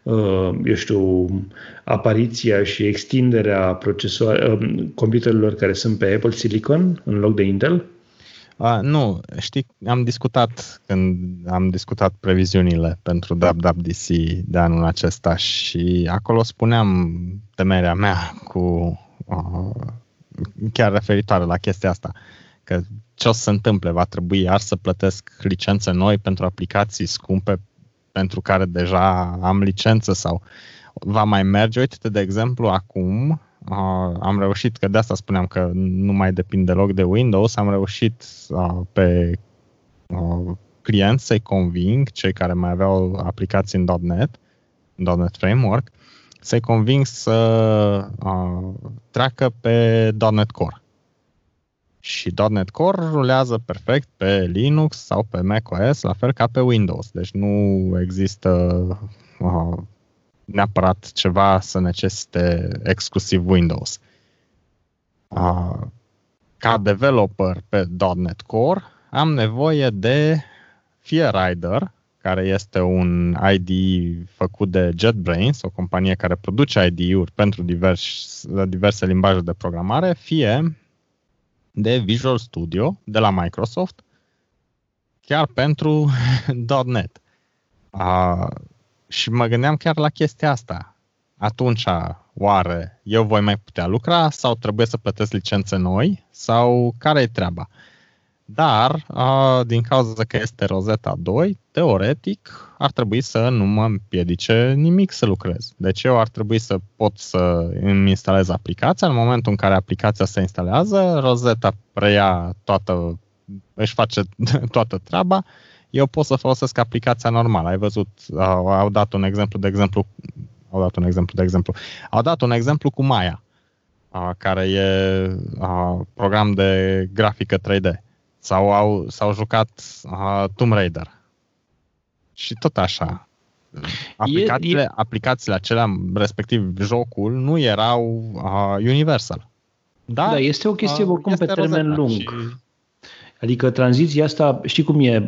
Speaker 1: uh, eu știu, apariția și extinderea uh, computerelor care sunt pe Apple Silicon în loc de Intel?
Speaker 2: Uh, nu, știi, am discutat când am discutat previziunile pentru WWDC de anul acesta și acolo spuneam temerea mea cu uh, chiar referitoare la chestia asta, că ce o să se întâmple, va trebui iar să plătesc licențe noi pentru aplicații scumpe pentru care deja am licență sau va mai merge. Uite, de exemplu, acum uh, am reușit, că de asta spuneam că nu mai depind deloc de Windows, am reușit uh, pe uh, client să-i conving, cei care mai aveau aplicații în .NET, în .NET Framework, să-i conving să uh, treacă pe .NET Core. Și .NET Core rulează perfect pe Linux sau pe macOS, la fel ca pe Windows. Deci nu există uh, neapărat ceva să necesite exclusiv Windows. Uh, ca developer pe .NET Core am nevoie de fie Rider, care este un ID făcut de JetBrains, o companie care produce ID-uri pentru divers, diverse limbaje de programare, fie de Visual Studio de la Microsoft, chiar pentru .NET. Uh, și mă gândeam chiar la chestia asta. Atunci, oare eu voi mai putea lucra sau trebuie să plătesc licențe noi sau care e treaba? Dar, a, din cauza că este Rosetta 2, teoretic ar trebui să nu mă împiedice nimic să lucrez. Deci eu ar trebui să pot să îmi instalez aplicația. În momentul în care aplicația se instalează, Rosetta preia toată, își face toată treaba eu pot să folosesc aplicația normală. Ai văzut, au, au dat un exemplu, de exemplu, au dat un exemplu, de exemplu, au dat un exemplu cu Maya, a, care e a, program de grafică 3D. Sau au, s-au jucat a, Tomb Raider. Și tot așa. Aplicațiile, e, e... aplicațiile acelea, respectiv jocul, nu erau a, Universal.
Speaker 1: Da, da, este o chestie oricum pe termen lung. Și Adică tranziția asta, știi cum e,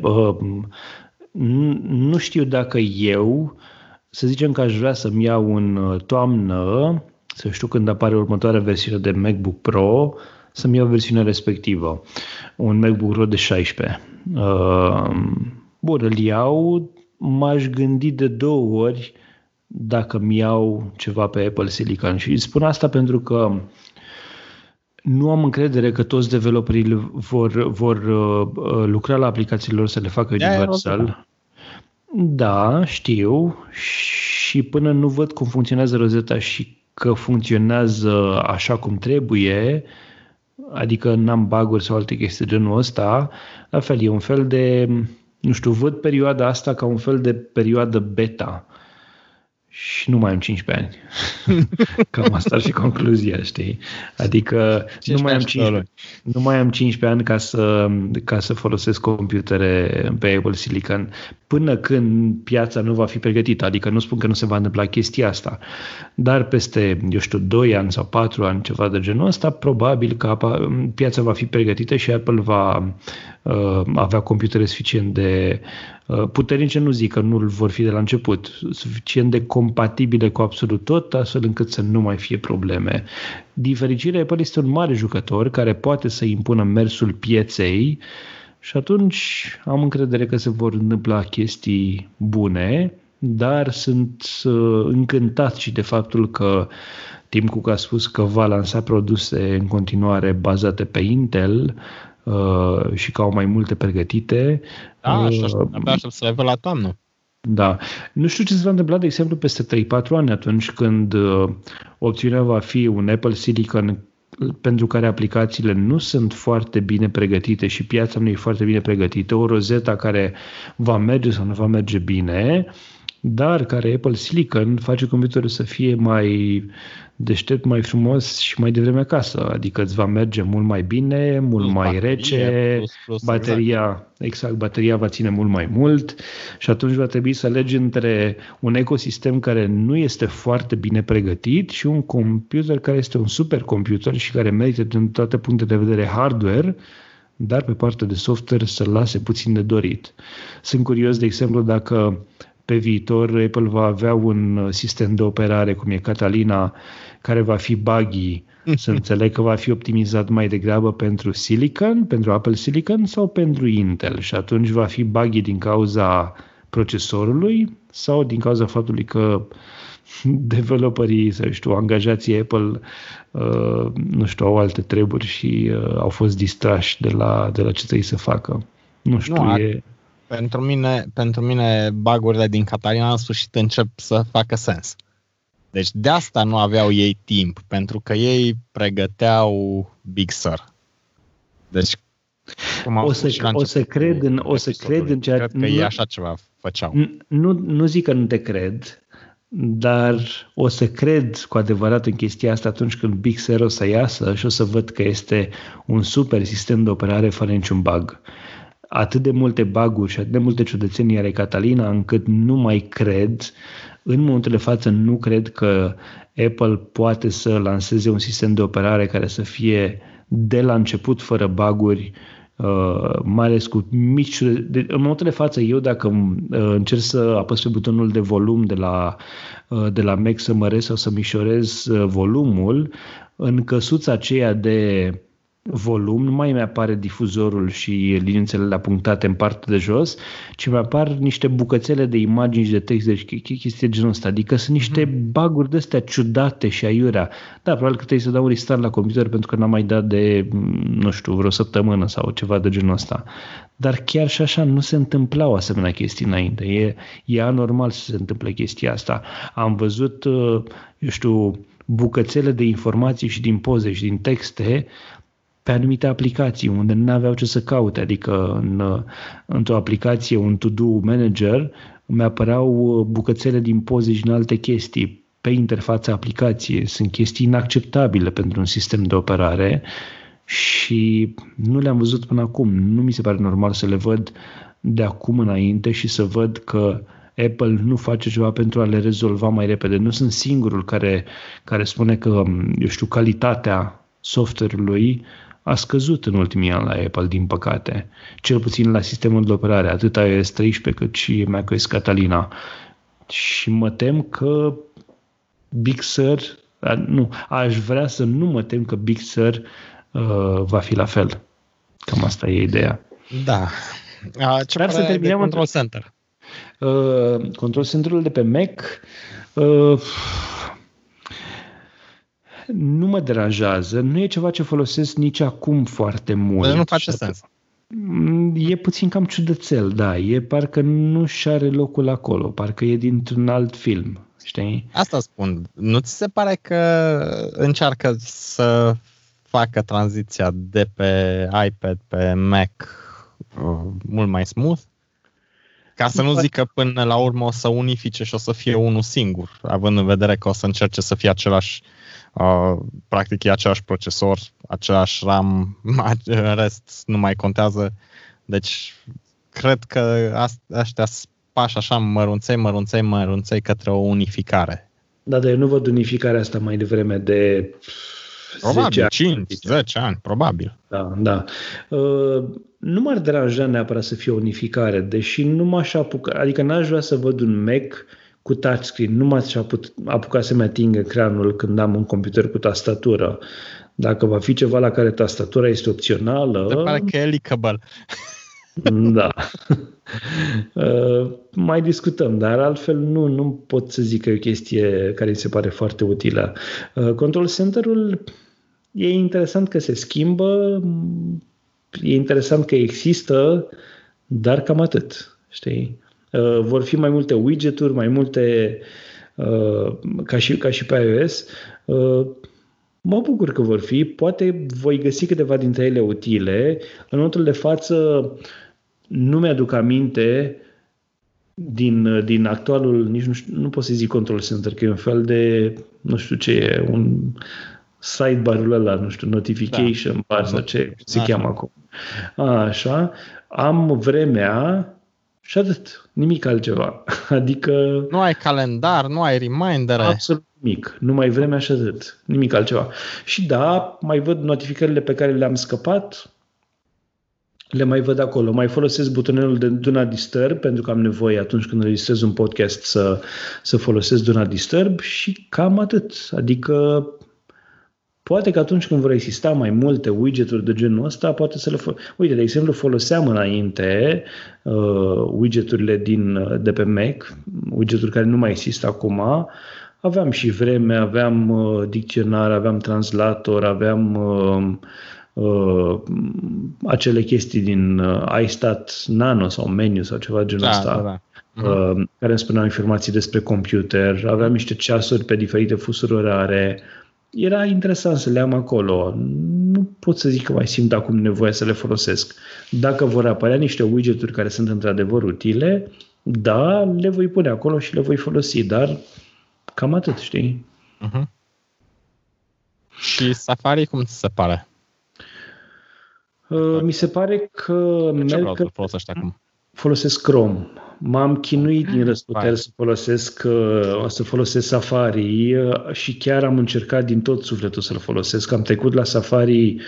Speaker 1: nu știu dacă eu, să zicem că aș vrea să-mi iau în uh, toamnă, să știu când apare următoarea versiune de MacBook Pro, să-mi iau versiunea respectivă. Un MacBook Pro de 16. Uh, bun, îl iau, m-aș gândi de două ori dacă mi iau ceva pe Apple Silicon. Și spun asta pentru că nu am încredere că toți developerii vor, vor uh, uh, lucra la aplicațiile lor să le facă
Speaker 2: De-aia
Speaker 1: universal. Da, știu. Și până nu văd cum funcționează Rosetta și că funcționează așa cum trebuie, adică n-am baguri sau alte chestii de genul ăsta, la fel, e un fel de, nu știu, văd perioada asta ca un fel de perioadă beta și nu mai am 15 ani. Cam asta ar fi concluzia, știi? Adică nu mai, am 15, nu mai am 15 ani ca să, ca să folosesc computere pe Apple Silicon până când piața nu va fi pregătită. Adică nu spun că nu se va întâmpla chestia asta, dar peste, eu știu, 2 ani sau 4 ani, ceva de genul ăsta, probabil că piața va fi pregătită și Apple va uh, avea computere suficient de uh, puternice, nu zic că nu vor fi de la început, suficient de compatibile cu absolut tot, astfel încât să nu mai fie probleme. Din fericire, Apple este un mare jucător care poate să impună mersul pieței și atunci am încredere că se vor întâmpla chestii bune, dar sunt uh, încântat și de faptul că Tim Cook a spus că va lansa produse în continuare bazate pe Intel uh, și că au mai multe pregătite.
Speaker 2: Da, așa, uh, abia aștept să le la toamnă.
Speaker 1: Da. Nu știu ce se va întâmpla, de exemplu, peste 3-4 ani, atunci când uh, opțiunea va fi un Apple Silicon pentru care aplicațiile nu sunt foarte bine pregătite și piața nu e foarte bine pregătită, o rozeta care va merge sau nu va merge bine, dar care Apple Silicon face computerul să fie mai deștept, mai frumos și mai devreme acasă. Adică îți va merge mult mai bine, mult plus mai baterie, rece, plus, plus, bateria, exact. exact, bateria va ține mult mai mult și atunci va trebui să alegi între un ecosistem care nu este foarte bine pregătit și un computer care este un supercomputer și care merită din toate punctele de vedere hardware, dar pe partea de software să lase puțin de dorit. Sunt curios, de exemplu, dacă pe viitor Apple va avea un sistem de operare cum e Catalina, care va fi buggy, să înțeleg că va fi optimizat mai degrabă pentru Silicon, pentru Apple Silicon sau pentru Intel și atunci va fi buggy din cauza procesorului sau din cauza faptului că developerii, să știu, angajații Apple, uh, nu știu, au alte treburi și uh, au fost distrași de la, de la ce trebuie să facă. Nu știu, nu, e...
Speaker 2: Pentru mine, pentru mine bagurile din Catalina în sfârșit încep să facă sens. Deci de asta nu aveau ei timp, pentru că ei pregăteau Big Sur. Deci
Speaker 1: cum o să, o să cred în, o să cred în ceea
Speaker 2: Cred că nu, ei așa ceva făceau.
Speaker 1: Nu, nu zic că nu te cred, dar o să cred cu adevărat în chestia asta atunci când Big Sur o să iasă și o să văd că este un super sistem de operare fără niciun bug atât de multe baguri și atât de multe ciudățenii are Catalina încât nu mai cred, în momentul de față nu cred că Apple poate să lanseze un sistem de operare care să fie de la început fără baguri, uh, mai ales cu mici... De, în momentul de față, eu dacă uh, încerc să apăs pe butonul de volum de la, uh, de la Mac să măresc sau să mișorez uh, volumul, în căsuța aceea de volum, nu mai mi apare difuzorul și liniuțele punctate în partea de jos, ci mi apar niște bucățele de imagini și de text, deci chestii de genul ăsta. Adică sunt niște mm. baguri de astea ciudate și aiurea. Da, probabil că trebuie să dau un restart la computer pentru că n-am mai dat de, nu știu, vreo săptămână sau ceva de genul ăsta. Dar chiar și așa nu se întâmplau asemenea chestii înainte. E, e anormal să se întâmple chestia asta. Am văzut, uh, eu știu, bucățele de informații și din poze și din texte pe anumite aplicații unde nu aveau ce să caute, adică în, într-o aplicație, un to-do manager, mi apăreau bucățele din poze și în alte chestii pe interfața aplicației. Sunt chestii inacceptabile pentru un sistem de operare și nu le-am văzut până acum. Nu mi se pare normal să le văd de acum înainte și să văd că Apple nu face ceva pentru a le rezolva mai repede. Nu sunt singurul care, care spune că, eu știu, calitatea software-ului a scăzut în ultimii ani la Apple, din păcate. Cel puțin la sistemul de operare, atât iOS 13 cât și macOS Catalina. Și mă tem că Big Sur, nu, aș vrea să nu mă tem că Big Sur uh, va fi la fel. Cam asta e ideea.
Speaker 2: Da. A, ce Dar să terminăm Control Center.
Speaker 1: Uh, control Centerul de pe Mac uh, nu mă deranjează, nu e ceva ce folosesc nici acum foarte mult.
Speaker 2: Deci nu face sens.
Speaker 1: Mm, e puțin cam ciudățel, da. E parcă nu și are locul acolo, parcă e dintr-un alt film, știi?
Speaker 2: Asta spun. Nu ți se pare că încearcă să facă tranziția de pe iPad pe Mac uh, mult mai smooth? Ca să nu zic că până la urmă o să unifice și o să fie unul singur, având în vedere că o să încerce să fie același, uh, practic e același procesor, același RAM, în rest nu mai contează. Deci, cred că ăștia pași așa mărunței, mărunței, mărunței către o unificare.
Speaker 1: Da, dar eu nu văd unificarea asta mai devreme de
Speaker 2: Probabil, 10 5, 10 ani, probabil.
Speaker 1: Da, da. Uh, nu m-ar deranja neapărat să fie o unificare, deși nu m-aș apuca, adică n-aș vrea să văd un Mac cu touchscreen, nu m-aș apuca să-mi ating ecranul când am un computer cu tastatură. Dacă va fi ceva la care tastatura este opțională...
Speaker 2: Se pare că e leakable.
Speaker 1: Da. Uh, mai discutăm, dar altfel nu, nu pot să zic că e o chestie care mi se pare foarte utilă. Uh, control center-ul e interesant că se schimbă, e interesant că există, dar cam atât, știi? Uh, vor fi mai multe widgeturi, mai multe uh, ca și, ca și pe iOS. Uh, mă bucur că vor fi, poate voi găsi câteva dintre ele utile. În momentul de față nu mi-aduc aminte din, din actualul, nici nu, știu, nu pot să zic control center, că e un fel de, nu știu ce e, un sidebar-ul ăla, nu știu, notification da. bar sau ce se Așa. cheamă acum. Așa, am vremea și atât, nimic altceva. Adică...
Speaker 2: Nu ai calendar, nu ai reminder.
Speaker 1: Absolut nimic, numai vremea și atât, nimic altceva. Și da, mai văd notificările pe care le-am scăpat, le mai văd acolo. Mai folosesc butonelul de Do Not Disturb pentru că am nevoie atunci când registrez un podcast să, să folosesc Do Not Disturb și cam atât. Adică Poate că atunci când vor exista mai multe widgeturi de genul ăsta, poate să le fol- Uite, de exemplu, foloseam înainte uh, widgeturile din, de pe Mac, widgeturi care nu mai există acum. Aveam și vreme, aveam uh, dicționar, aveam translator, aveam uh, uh, acele chestii din uh, iStat Nano sau menu sau ceva genul
Speaker 2: da,
Speaker 1: ăsta.
Speaker 2: Da, da.
Speaker 1: Uh, care îmi spuneau informații despre computer, aveam niște ceasuri pe diferite fusuri orare, era interesant să le am acolo. Nu pot să zic că mai simt acum nevoie să le folosesc. Dacă vor apărea niște widgeturi care sunt într-adevăr utile, da, le voi pune acolo și le voi folosi, dar cam atât, știi? Uh-huh.
Speaker 2: Și Safari cum ți se pare?
Speaker 1: Uh, mi se pare că
Speaker 2: merg... Ce folosești acum?
Speaker 1: Folosesc Chrome. M-am chinuit din răsputeri să folosesc, uh, să folosesc Safari uh, și chiar am încercat din tot sufletul să-l folosesc. Am trecut la Safari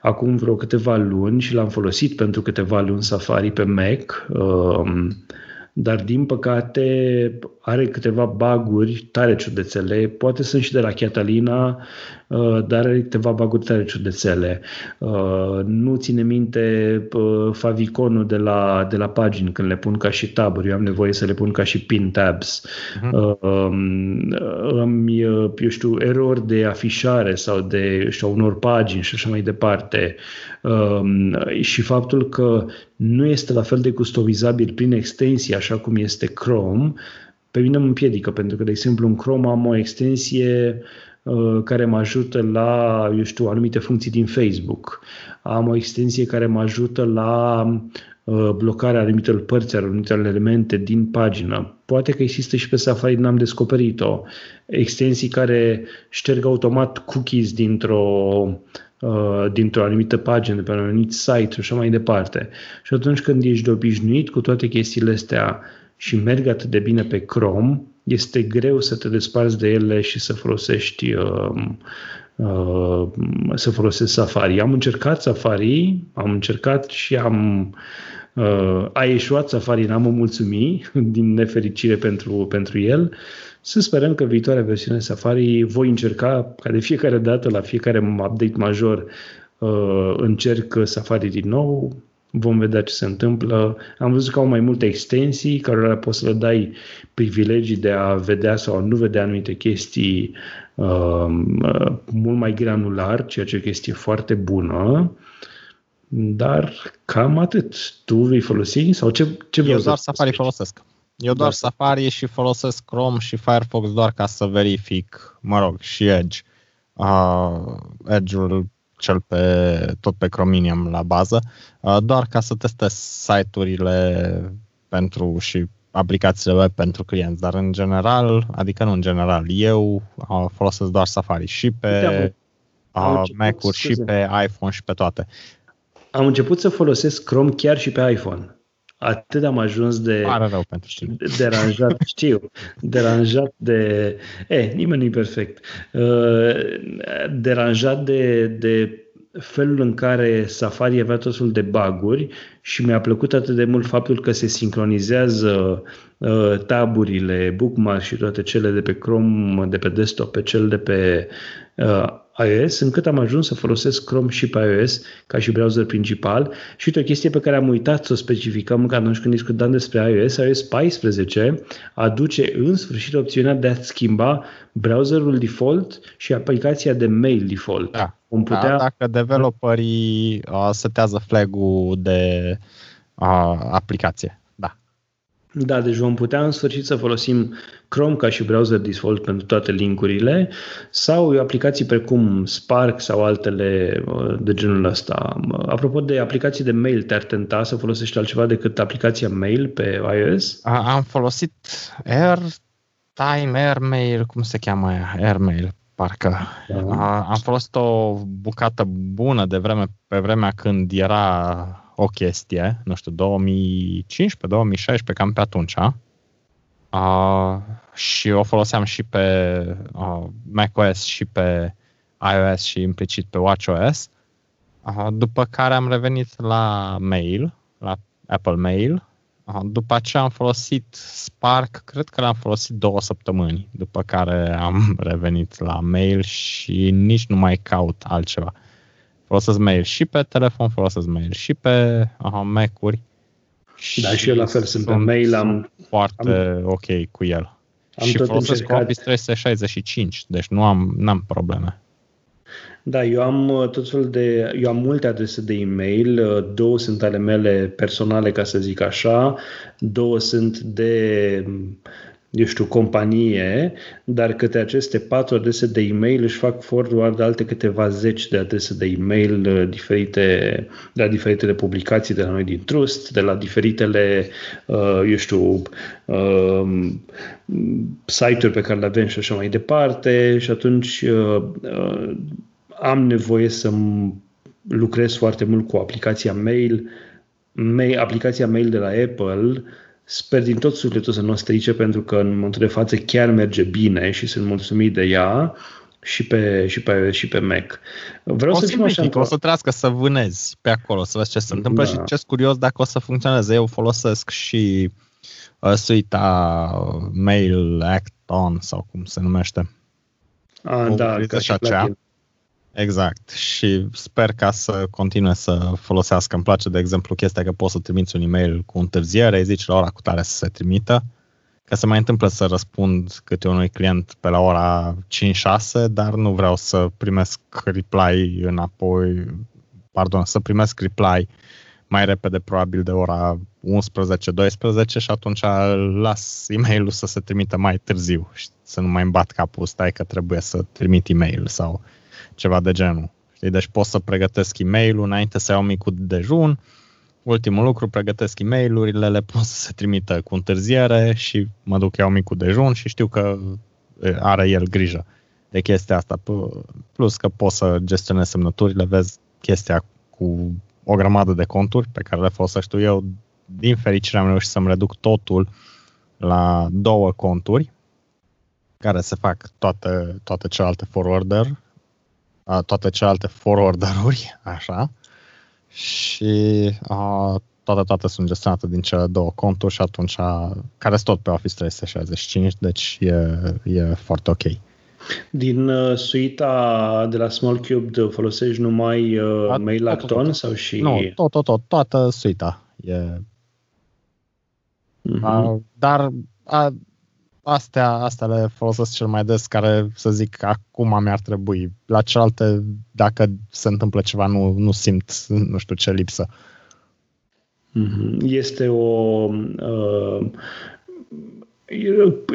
Speaker 1: acum vreo câteva luni și l-am folosit pentru câteva luni Safari pe Mac. Um, dar din păcate are câteva baguri tare ciudățele, poate sunt și de la Catalina, uh, dar are câteva baguri tare ciudățele. Uh, nu ține minte uh, faviconul de la, de la pagini când le pun ca și taburi, eu am nevoie să le pun ca și pin tabs. Uh-huh. Îmi, eu știu, erori de afișare sau de știu, unor pagini și așa mai departe. Și faptul că nu este la fel de customizabil prin extensie așa cum este Chrome, pe mine mă împiedică, pentru că, de exemplu, în Chrome am o extensie uh, care mă ajută la, eu știu, anumite funcții din Facebook. Am o extensie care mă ajută la uh, blocarea anumitor părți, anumitor elemente din pagină. Poate că există și pe Safari, n-am descoperit-o. Extensii care șterg automat cookies dintr-o uh, dintr-o anumită pagină, de pe un anumit site și așa mai departe. Și atunci când ești de obișnuit cu toate chestiile astea și merg atât de bine pe Chrome, este greu să te desparți de ele și să folosești uh, uh, să folosesc Safari. Am încercat Safari, am încercat și am uh, a ieșuat Safari, n-am o mulțumi din nefericire pentru, pentru el. Să sperăm că viitoarea versiune Safari voi încerca ca de fiecare dată la fiecare update major uh, încerc Safari din nou vom vedea ce se întâmplă. Am văzut că au mai multe extensii care poți să le dai privilegii de a vedea sau a nu vedea anumite chestii uh, mult mai granular, ceea ce e o chestie foarte bună. Dar cam atât. Tu vei folosi sau ce, ce
Speaker 2: Eu doar Safari folosesc. Eu doar Safari și folosesc Chrome și Firefox doar ca să verific, mă rog, și Edge. Uh, Edge-ul cel pe, tot pe Chromium la bază, uh, doar ca să testez site-urile pentru și aplicațiile web pentru clienți, dar în general, adică nu în general, eu uh, folosesc doar Safari și pe uh, Mac-uri și pe iPhone și pe toate.
Speaker 1: Am început să folosesc Chrome chiar și pe iPhone atât am ajuns de
Speaker 2: Pare rău pentru tine.
Speaker 1: deranjat, știu, deranjat de, e, nimeni nu e perfect, uh, deranjat de, de felul în care Safari avea tot felul de baguri și mi-a plăcut atât de mult faptul că se sincronizează uh, taburile, bookmark și toate cele de pe Chrome, de pe desktop, pe cel de pe uh, iOS, încât am ajuns să folosesc Chrome și pe iOS ca și browser principal. Și uite, o chestie pe care am uitat să o specificăm că atunci când discutam despre iOS, iOS 14 aduce în sfârșit opțiunea de a schimba browserul default și aplicația de mail default.
Speaker 2: Da. Vom putea... da dacă developerii uh, setează flag-ul de uh, aplicație.
Speaker 1: Da, deci vom putea în sfârșit să folosim Chrome ca și browser default pentru toate linkurile sau aplicații precum Spark sau altele uh, de genul ăsta. Apropo de aplicații de mail, te-ar tenta să folosești altceva decât aplicația mail pe iOS?
Speaker 2: Am folosit AirTime, AirMail, cum se cheamă aia? AirMail, parcă. Da. Am folosit o bucată bună de vreme, pe vremea când era o chestie, nu știu, 2015-2016, cam pe atunci. Uh, și o foloseam și pe uh, macOS și pe iOS și implicit pe WatchOS. Uh, după care am revenit la Mail, la Apple Mail. Uh, după aceea am folosit Spark, cred că l-am folosit două săptămâni, după care am revenit la Mail și nici nu mai caut altceva. Folosesc mail și pe telefon, folosesc mail și pe aha, Mac-uri.
Speaker 1: Da, și eu la fel sunt pe mail. Am,
Speaker 2: foarte am, ok cu el. Am și tot folosesc încercat... Office 365, deci nu am n-am probleme.
Speaker 1: Da, eu am uh, tot felul de, eu am multe adrese de e-mail, uh, două sunt ale mele personale, ca să zic așa, două sunt de eu știu, companie, dar către aceste patru adrese de e-mail își fac forward alte câteva zeci de adrese de e-mail uh, diferite, de la diferitele publicații de la noi din Trust, de la diferitele, uh, eu știu, uh, site-uri pe care le avem și așa mai departe. Și atunci am nevoie să lucrez foarte mult cu aplicația mail, mail aplicația mail de la Apple Sper din tot sufletul să nu o strice pentru că în momentul de față chiar merge bine și sunt mulțumit de ea și pe, și pe, și pe Mac.
Speaker 2: Vreau o să, să așa o să trească să vânezi pe acolo, să vezi ce se întâmplă da. și ce curios dacă o să funcționeze. Eu folosesc și uh, suita Mail Act On sau cum se numește.
Speaker 1: Ah, o, da, ca și plugin.
Speaker 2: Exact. Și sper ca să continue să folosească. Îmi place, de exemplu, chestia că poți să trimiți un e-mail cu întârziere, îi zici la ora cu tare să se trimită, că se mai întâmplă să răspund câte unui client pe la ora 5-6, dar nu vreau să primesc reply înapoi, pardon, să primesc reply mai repede, probabil de ora 11-12 și atunci las e mail să se trimită mai târziu și să nu mai îmi bat capul, stai că trebuie să trimit e-mail sau ceva de genul. Știi? Deci pot să pregătesc e mail înainte să iau micul dejun, ultimul lucru, pregătesc e mail le pun să se trimită cu întârziere și mă duc, iau micul dejun și știu că are el grijă de chestia asta. Plus că pot să gestionez semnăturile, vezi chestia cu o grămadă de conturi pe care le folosești eu. Din fericire am reușit să-mi reduc totul la două conturi care se fac toate, toate celelalte forwarder toate celelalte forwarder-uri, așa, și a, toate, toate sunt gestionate din cele două conturi și atunci, care sunt tot pe Office 365, deci e, e foarte ok.
Speaker 1: Din uh, suita de la Small Cube folosești numai uh, Mail Acton sau și...
Speaker 2: Nu, tot, tot, tot, toată suita. E... Uh-huh. A, dar a, astea, astea le folosesc cel mai des, care să zic acum mi-ar trebui. La celelalte, dacă se întâmplă ceva, nu, nu simt, nu știu ce lipsă.
Speaker 1: Mhm. Este o uh,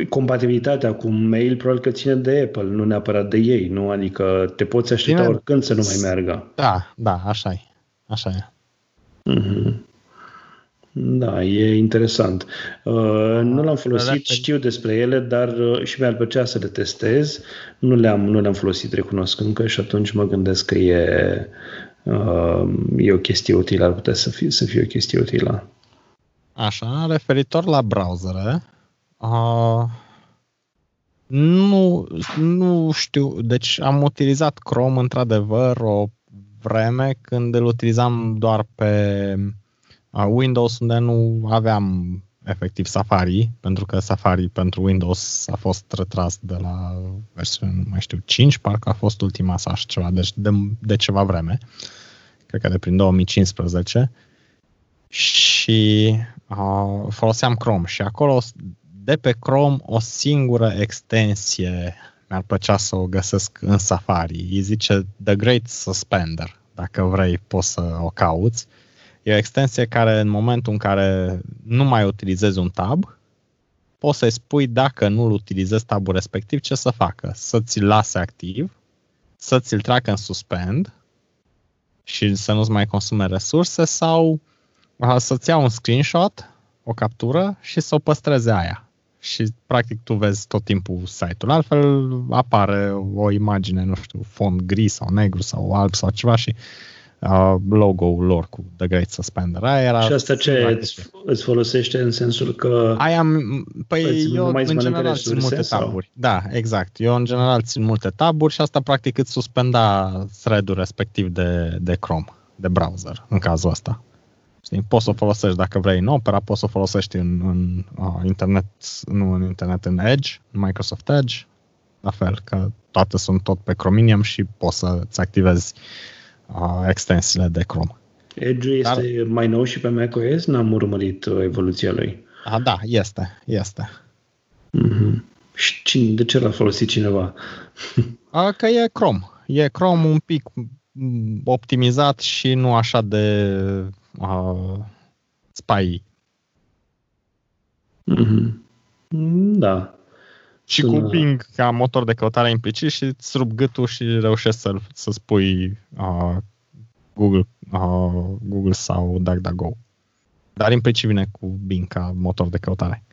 Speaker 1: compatibilitatea cu mail probabil că ține de Apple, nu neapărat de ei, nu? Adică te poți aștepta Bine, oricând să nu mai meargă.
Speaker 2: Da, da, așa e. Așa e.
Speaker 1: Mm-hmm. Da, e interesant. Uh, nu l-am folosit, știu despre ele, dar uh, și mi-ar plăcea să le testez. Nu le-am, nu le-am folosit, recunosc încă și atunci mă gândesc că e, uh, e o chestie utilă, ar putea să fie, să fie o chestie utilă.
Speaker 2: Așa, referitor la browsere, uh, nu, nu știu, deci am utilizat Chrome într-adevăr o vreme când îl utilizam doar pe Windows unde nu aveam efectiv Safari, pentru că Safari pentru Windows a fost retras de la versiunea, nu mai știu, 5, parcă a fost ultima sa și ceva, deci de, de ceva vreme, cred că de prin 2015, și uh, foloseam Chrome și acolo de pe Chrome o singură extensie mi-ar plăcea să o găsesc în Safari. Îi zice The Great Suspender. Dacă vrei, poți să o cauți. E o extensie care în momentul în care nu mai utilizezi un tab, poți să-i spui dacă nu-l utilizezi tabul respectiv, ce să facă. Să ți-l lase activ, să ți-l treacă în suspend și să nu-ți mai consume resurse sau să-ți ia un screenshot, o captură și să o păstreze aia. Și practic tu vezi tot timpul site-ul. Altfel apare o imagine, nu știu, fond gri sau negru sau alb sau ceva și uh, logo-ul lor cu The Great Suspender. Aia era
Speaker 1: și asta ce îți, îți folosește în sensul că
Speaker 2: Aia, păi eu în general țin multe sau? taburi. Da, exact. Eu în general țin multe taburi și asta practic îți suspenda thread-ul respectiv de, de Chrome, de browser, în cazul ăsta. Știi? Poți să o folosești dacă vrei în Opera, poți să o folosești în, în uh, internet, nu în internet, în Edge, în Microsoft Edge, la fel, că toate sunt tot pe Chromium și poți să-ți activezi uh, extensiile de Chrome.
Speaker 1: Edge este Dar, mai nou și pe macOS? N-am urmărit uh, evoluția lui.
Speaker 2: A, da, este, este.
Speaker 1: Mm-hmm. Și cine, de ce l-a folosit cineva?
Speaker 2: A, că e Chrome. E Chrome un pic optimizat și nu așa de uh, spy.
Speaker 1: Mm-hmm. Da.
Speaker 2: Și Sună... cu Bing ca motor de căutare implicit și îți rup gâtul și reușești să, să spui uh, Google, uh, Google sau DuckDuckGo. Dar implicit vine cu Bing ca motor de căutare.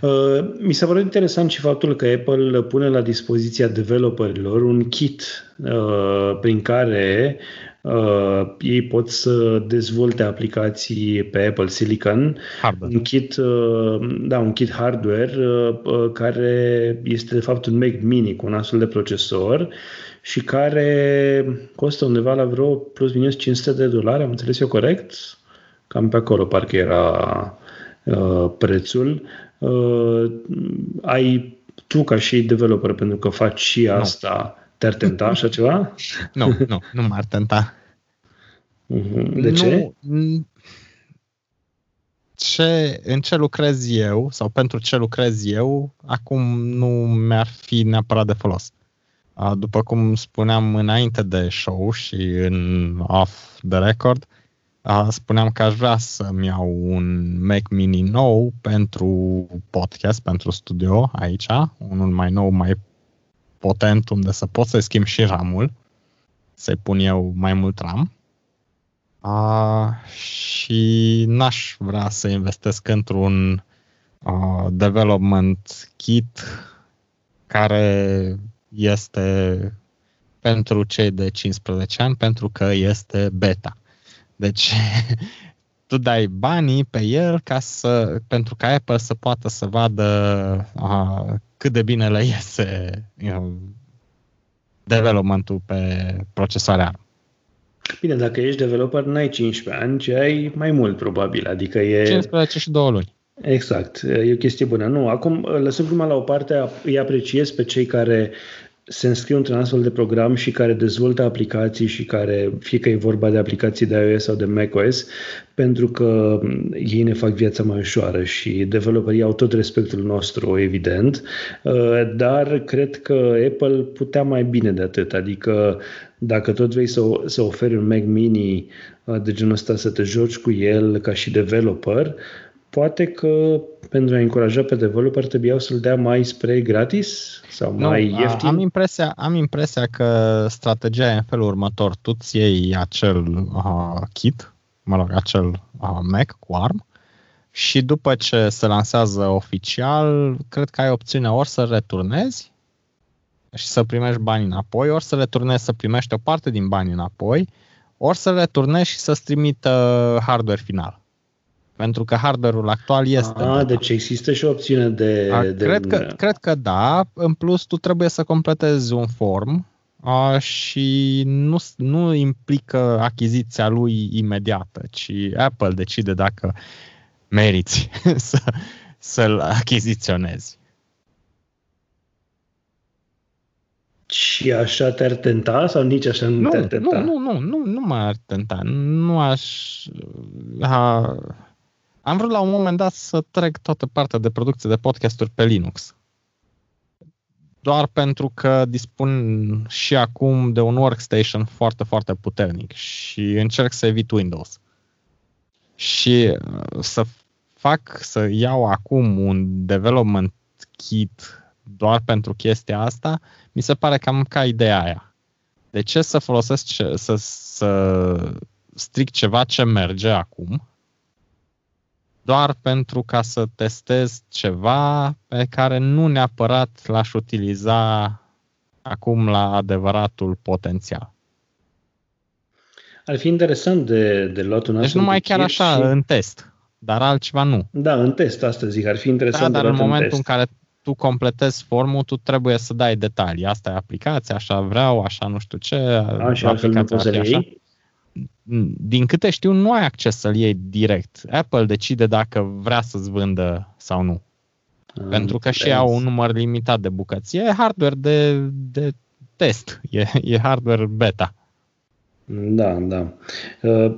Speaker 1: Uh, mi s-a părut interesant și faptul că Apple pune la dispoziția developerilor un kit uh, prin care uh, ei pot să dezvolte aplicații pe Apple Silicon, hardware. un kit, uh, da, un kit hardware uh, uh, care este de fapt un Mac Mini cu un astfel de procesor și care costă undeva la vreo plus minus 500 de dolari, am înțeles eu corect? Cam pe acolo parcă era uh, prețul. Uh, ai tu ca și developer, pentru că faci și asta, te-ar tenta așa ceva?
Speaker 2: Nu, nu, nu m-ar tenta.
Speaker 1: Mhm. De ce? Nu,
Speaker 2: ce, în ce lucrez eu sau pentru ce lucrez eu, acum nu mi-ar fi neapărat de folos. După cum spuneam înainte de show și în off the record, spuneam că aș vrea să-mi iau un Mac Mini nou pentru podcast, pentru studio aici, unul mai nou, mai potent, unde să pot să schimb și ramul, să-i pun eu mai mult RAM. Uh, și n-aș vrea să investesc într-un uh, development kit care este pentru cei de 15 ani, pentru că este beta. Deci tu dai banii pe el ca să, pentru ca Apple să poată să vadă uh, cât de bine le iese you know, developmentul pe procesoare ARM.
Speaker 1: Bine, dacă ești developer, n-ai 15 ani, ci ai mai mult, probabil. Adică e...
Speaker 2: 15 și 2 luni.
Speaker 1: Exact, e o chestie bună. Nu, acum lăsăm prima la o parte, îi apreciez pe cei care se înscriu într-un astfel de program și care dezvoltă aplicații și care, fie că e vorba de aplicații de iOS sau de macOS, pentru că ei ne fac viața mai ușoară și developerii au tot respectul nostru, evident, uh, dar cred că Apple putea mai bine de atât, adică dacă tot vrei să, să oferi un Mac Mini uh, de genul ăsta, să te joci cu el ca și developer, poate că pentru a încuraja pe developer trebuiau să-l dea mai spre gratis sau nu, mai ieftin?
Speaker 2: Am impresia, am impresia că strategia e în felul următor. Tu ți iei acel uh, kit, mă rog, acel uh, Mac cu ARM și după ce se lansează oficial, cred că ai opțiunea ori să returnezi și să primești bani înapoi, ori să returnezi să primești o parte din bani înapoi, ori să returnezi și să-ți trimită hardware final. Pentru că hardware-ul actual este.
Speaker 1: Ah, deci există și o opțiune de. A,
Speaker 2: de cred, că, cred că da. În plus, tu trebuie să completezi un form a, și nu, nu implică achiziția lui imediată, ci Apple decide dacă meriți să, să-l achiziționezi.
Speaker 1: Și așa te-ar tenta sau nici așa nu, nu te-ar tenta?
Speaker 2: Nu, nu, nu, nu, nu m-ar tenta. Nu aș... Ha, am vrut la un moment dat să trec toată partea de producție de podcasturi pe Linux. Doar pentru că dispun și acum de un workstation foarte, foarte puternic și încerc să evit Windows. Și uh, să fac, să iau acum un development kit doar pentru chestia asta, mi se pare cam ca ideea aia. De ce să folosesc, ce, să, să stric ceva ce merge acum, doar pentru ca să testez ceva pe care nu neapărat l-aș utiliza acum la adevăratul potențial.
Speaker 1: Ar fi interesant de, de luat un
Speaker 2: Deci numai chiar așa, și... în test, dar altceva nu.
Speaker 1: Da, în test, asta zic, ar fi interesant
Speaker 2: da,
Speaker 1: dar
Speaker 2: în momentul în, în care tu completezi formul, tu trebuie să dai detalii. Asta e aplicația, așa vreau, așa nu știu ce.
Speaker 1: Așa, aplicația să așa
Speaker 2: din câte știu, nu ai acces să-l iei direct. Apple decide dacă vrea să-ți vândă sau nu. Am Pentru că și au un număr limitat de bucăți. E hardware de, de test, e, e hardware beta.
Speaker 1: Da, da. Uh,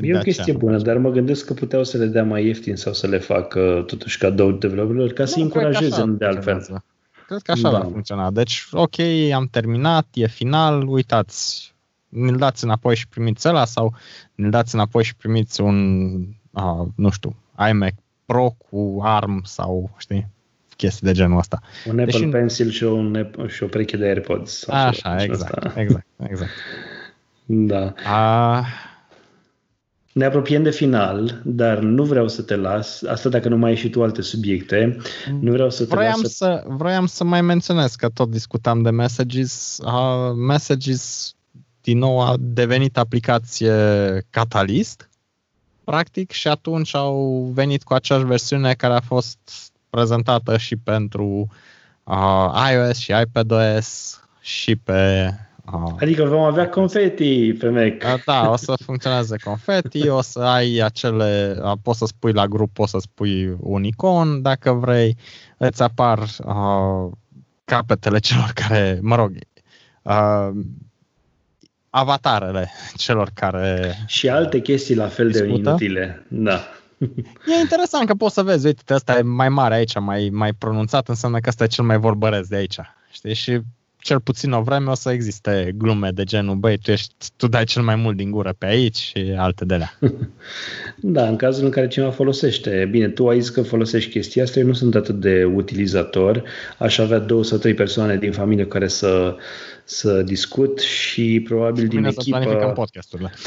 Speaker 1: e o chestie bună, dar mă gândesc că puteau să le dea mai ieftin sau să le facă totuși cadou developerilor ca să-i încurajeze de altfel.
Speaker 2: Cred că așa da. va funcționa. Deci, ok, am terminat, e final, uitați, ne-l dați înapoi și primiți ăla sau ne-l dați înapoi și primiți un, uh, nu știu, iMac Pro cu ARM sau, știi, chestii de genul ăsta.
Speaker 1: Un Apple Deși... Pencil și, un, și o pereche de AirPods.
Speaker 2: Așa, exact, asta. exact, exact.
Speaker 1: Da. A... Ne apropiem de final, dar nu vreau să te las, asta dacă nu mai ai și tu alte subiecte, nu vreau să te
Speaker 2: vroiam
Speaker 1: las
Speaker 2: să... să... Vroiam să mai menționez că tot discutam de Messages. Uh, messages din nou a devenit aplicație Catalyst, practic, și atunci au venit cu aceeași versiune care a fost prezentată și pentru uh, iOS și iPadOS și pe
Speaker 1: uh, Adică vom avea confeti pe Mac.
Speaker 2: Uh, da, o să funcționeze confeti, o să ai acele, uh, poți să spui la grup, poți să spui un icon dacă vrei, îți apar uh, capetele celor care, mă rog, uh, avatarele celor care
Speaker 1: Și alte chestii la fel discută. de inutile. Da.
Speaker 2: E interesant că poți să vezi, uite, ăsta e mai mare aici, mai, mai pronunțat, înseamnă că ăsta e cel mai vorbăresc de aici. Știi? Și cel puțin o vreme o să existe glume de genul, băi, tu, ești, tu dai cel mai mult din gură pe aici și alte de alea.
Speaker 1: Da, în cazul în care cineva folosește. Bine, tu ai zis că folosești chestia asta, eu nu sunt atât de utilizator. Aș avea două sau trei persoane din familie care să să discut și probabil din echipă...
Speaker 2: podcasturile.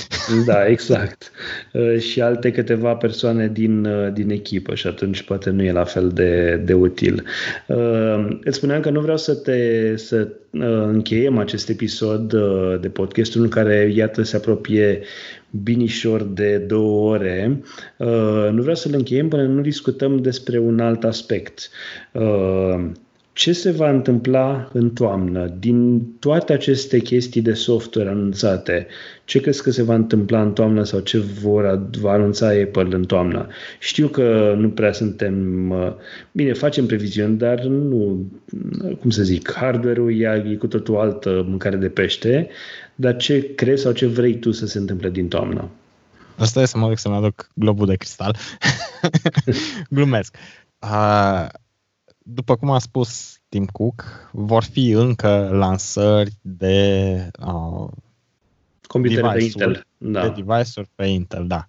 Speaker 1: Da, exact. Uh, și alte câteva persoane din, uh, din echipă și atunci poate nu e la fel de, de util. Uh, îți spuneam că nu vreau să te să încheiem acest episod de podcastul în care, iată, se apropie binișor de două ore. Nu vreau să-l încheiem până nu discutăm despre un alt aspect ce se va întâmpla în toamnă? Din toate aceste chestii de software anunțate, ce crezi că se va întâmpla în toamnă sau ce vor, va anunța Apple în toamnă? Știu că nu prea suntem... Bine, facem previziuni, dar nu, cum să zic, hardware-ul e, cu totul altă mâncare de pește, dar ce crezi sau ce vrei tu să se întâmple din toamnă?
Speaker 2: Asta e să mă duc să-mi aduc globul de cristal. Glumesc. Uh, după cum a spus Tim Cook, vor fi încă lansări de uh,
Speaker 1: Computere pe Intel.
Speaker 2: Da. De device-uri pe Intel, da.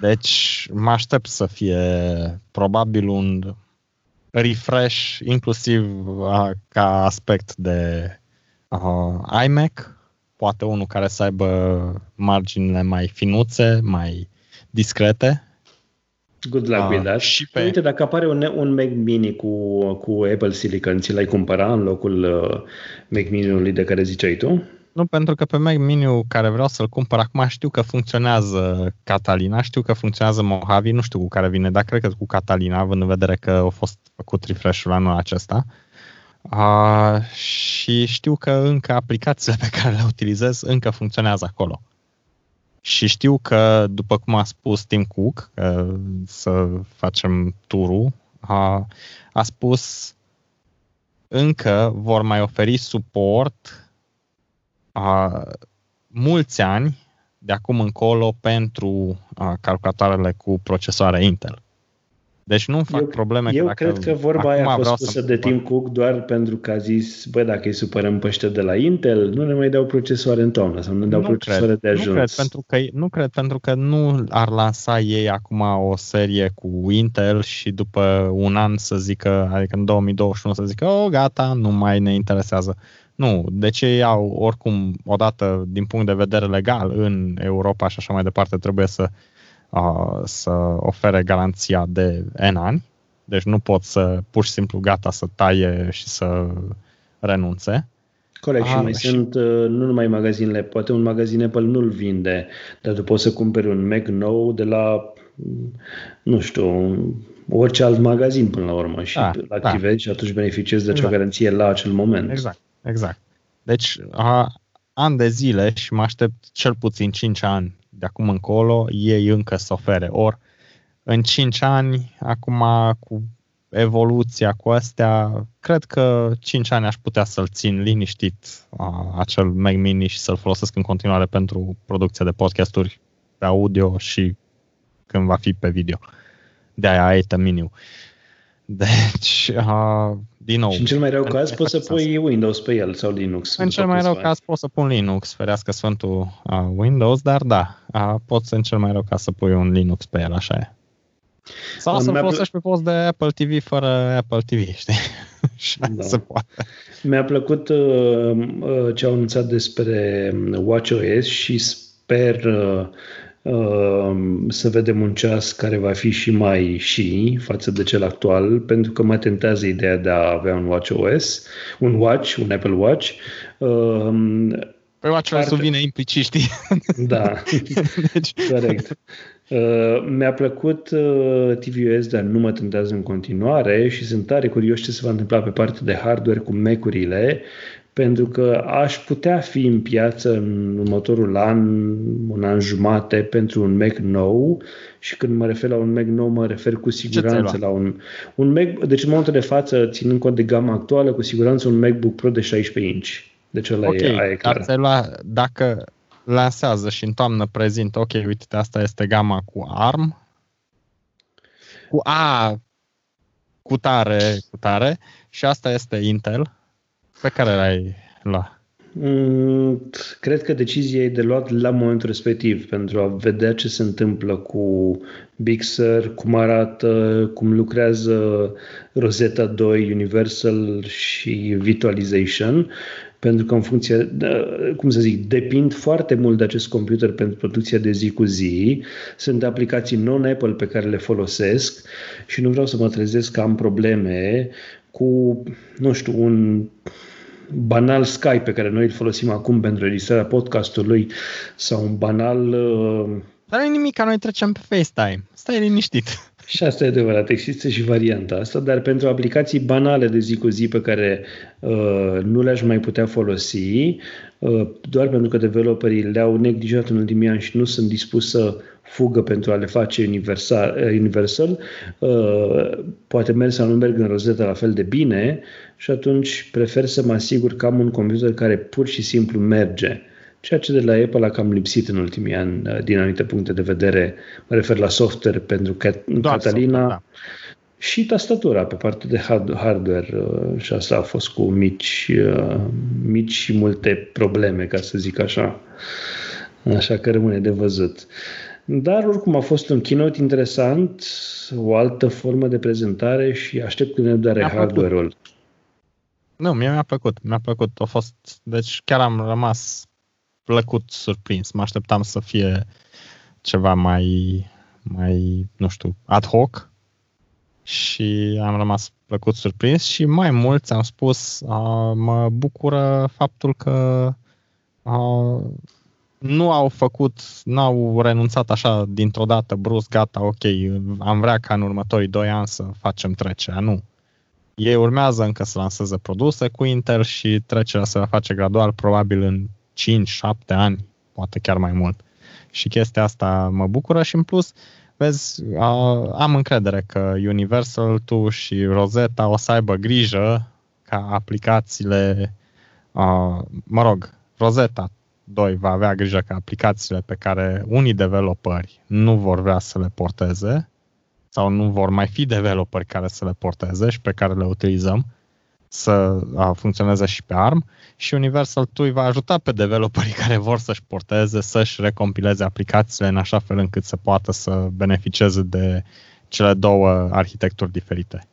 Speaker 2: Deci mă aștept să fie probabil un refresh inclusiv uh, ca aspect de uh, iMac, poate unul care să aibă marginile mai finuțe, mai discrete,
Speaker 1: Good luck with that. Și pe... Uite, dacă apare un, un Mac Mini cu, cu Apple Silicon, ți l-ai cumpăra în locul uh, Mac Mini-ului de care ziceai tu?
Speaker 2: Nu, pentru că pe Mac Mini care vreau să-l cumpăr acum știu că funcționează Catalina, știu că funcționează Mojave, nu știu cu care vine, dar cred că cu Catalina, având în vedere că a fost făcut refresh-ul anul acesta. Uh, și știu că încă aplicațiile pe care le utilizez încă funcționează acolo. Și știu că, după cum a spus Tim Cook, că să facem turul, a, a spus încă vor mai oferi suport a, mulți ani de acum încolo pentru a, calculatoarele cu procesoare Intel. Deci nu fac
Speaker 1: eu,
Speaker 2: probleme.
Speaker 1: Eu dacă cred că vorba aia a fost pusă de Tim Cook doar pentru că a zis, bă, dacă îi supărăm pe ăștia de la Intel, nu ne mai dau procesoare în toamnă sau nu ne dau nu procesoare cred, de ajuns.
Speaker 2: Nu cred, pentru că, nu cred, pentru că nu ar lansa ei acum o serie cu Intel și după un an să zică, adică în 2021 să zică, oh, gata, nu mai ne interesează. Nu, deci ei au oricum, odată, din punct de vedere legal, în Europa și așa mai departe, trebuie să uh, să ofere garanția de N ani, deci nu pot să pur și simplu gata să taie și să renunțe.
Speaker 1: Corect, și mai și... sunt uh, nu numai magazinele, poate un magazin Apple nu-l vinde, dar tu poți să cumperi un Mac nou de la, nu știu, orice alt magazin până la urmă și da, îl activezi da. și atunci beneficiezi de acea exact. garanție la acel moment.
Speaker 2: Exact, exact. Deci, a, ani de zile și mă aștept cel puțin 5 ani de acum încolo ei încă să ofere. Ori în 5 ani, acum cu evoluția cu astea, cred că 5 ani aș putea să-l țin liniștit a, acel Mac Mini și să-l folosesc în continuare pentru producția de podcasturi pe audio și când va fi pe video. De aia e mini Deci, uh, din nou.
Speaker 1: Și în cel mai rău caz poți să pui Windows pe el sau Linux.
Speaker 2: În cel mai rău caz poți să pun Linux, ferească Sfântul uh, Windows, dar da, uh, poți în cel mai rău caz să pui un Linux pe el, așa e. Sau să-l folosești pe post de Apple TV fără Apple TV, știi? Și da. se poate.
Speaker 1: Mi-a plăcut uh, uh, ce au anunțat despre WatchOS și sper uh, Ehm, să vedem un ceas care va fi și mai și față de cel actual, pentru că mă tentează ideea de a avea un Watch OS, un Watch, un Apple Watch.
Speaker 2: Păi Watch OS vine implicit, știi?
Speaker 1: Da, deci... corect. Uh, mi-a plăcut uh, tvOS, dar nu mă tentează în continuare și sunt tare curios ce se va întâmpla pe partea de hardware cu Mac-urile pentru că aș putea fi în piață în următorul an, un an jumate, pentru un Mac nou. Și când mă refer la un Mac nou, mă refer cu siguranță la un, un Mac, deci în momentul de față, ținând cont de gama actuală, cu siguranță un MacBook Pro de 16 inch. Deci ăla okay, e, e clar.
Speaker 2: Dar lua, dacă lansează și în toamnă prezintă, ok, uite, asta este gama cu ARM, cu A, cu tare, cu tare, și asta este Intel, pe care l-ai luat?
Speaker 1: Mm, cred că decizia e de luat la momentul respectiv pentru a vedea ce se întâmplă cu Big Sur, cum arată, cum lucrează Rosetta 2, Universal și Virtualization, pentru că în funcție, cum să zic, depind foarte mult de acest computer pentru producția de zi cu zi. Sunt aplicații non-Apple pe care le folosesc și nu vreau să mă trezesc că am probleme cu, nu știu, un banal Skype pe care noi îl folosim acum pentru registrarea podcastului sau un banal... Uh...
Speaker 2: Dar nu nimic, ca noi trecem pe FaceTime. Stai liniștit.
Speaker 1: Și asta e adevărat, există și varianta asta, dar pentru aplicații banale de zi cu zi pe care uh, nu le-aș mai putea folosi, uh, doar pentru că developerii le-au neglijat în ultimii ani și nu sunt dispus să fugă pentru a le face universal, uh, universal uh, poate merg sau nu merg în rozetă la fel de bine și atunci prefer să mă asigur că am un computer care pur și simplu merge ceea ce de la Apple a cam lipsit în ultimii ani uh, din anumite puncte de vedere. Mă refer la software pentru Doar Catalina software, da. și tastatura pe partea de hardware uh, și asta a fost cu mici, uh, mici și multe probleme, ca să zic așa. Așa că rămâne de văzut. Dar oricum a fost un keynote interesant, o altă formă de prezentare și aștept când ne doare hardware-ul.
Speaker 2: Nu, mie mi-a plăcut, mi-a plăcut. A fost, deci chiar am rămas plăcut surprins. Mă așteptam să fie ceva mai, mai, nu știu, ad hoc și am rămas plăcut surprins și mai mulți am spus, uh, mă bucură faptul că uh, nu au făcut, n-au renunțat așa dintr-o dată, brusc, gata, ok, am vrea ca în următorii doi ani să facem trecerea. Nu. Ei urmează încă să lanseze produse cu Intel și trecerea se va face gradual, probabil în 5-7 ani, poate chiar mai mult. Și chestia asta mă bucură și în plus, vezi, am încredere că Universal, tu și Rosetta o să aibă grijă ca aplicațiile, mă rog, Rosetta 2 va avea grijă ca aplicațiile pe care unii developeri nu vor vrea să le porteze sau nu vor mai fi developeri care să le porteze și pe care le utilizăm, să funcționeze și pe ARM și Universal TUI va ajuta pe developerii care vor să-și porteze, să-și recompileze aplicațiile în așa fel încât să poată să beneficieze de cele două arhitecturi diferite.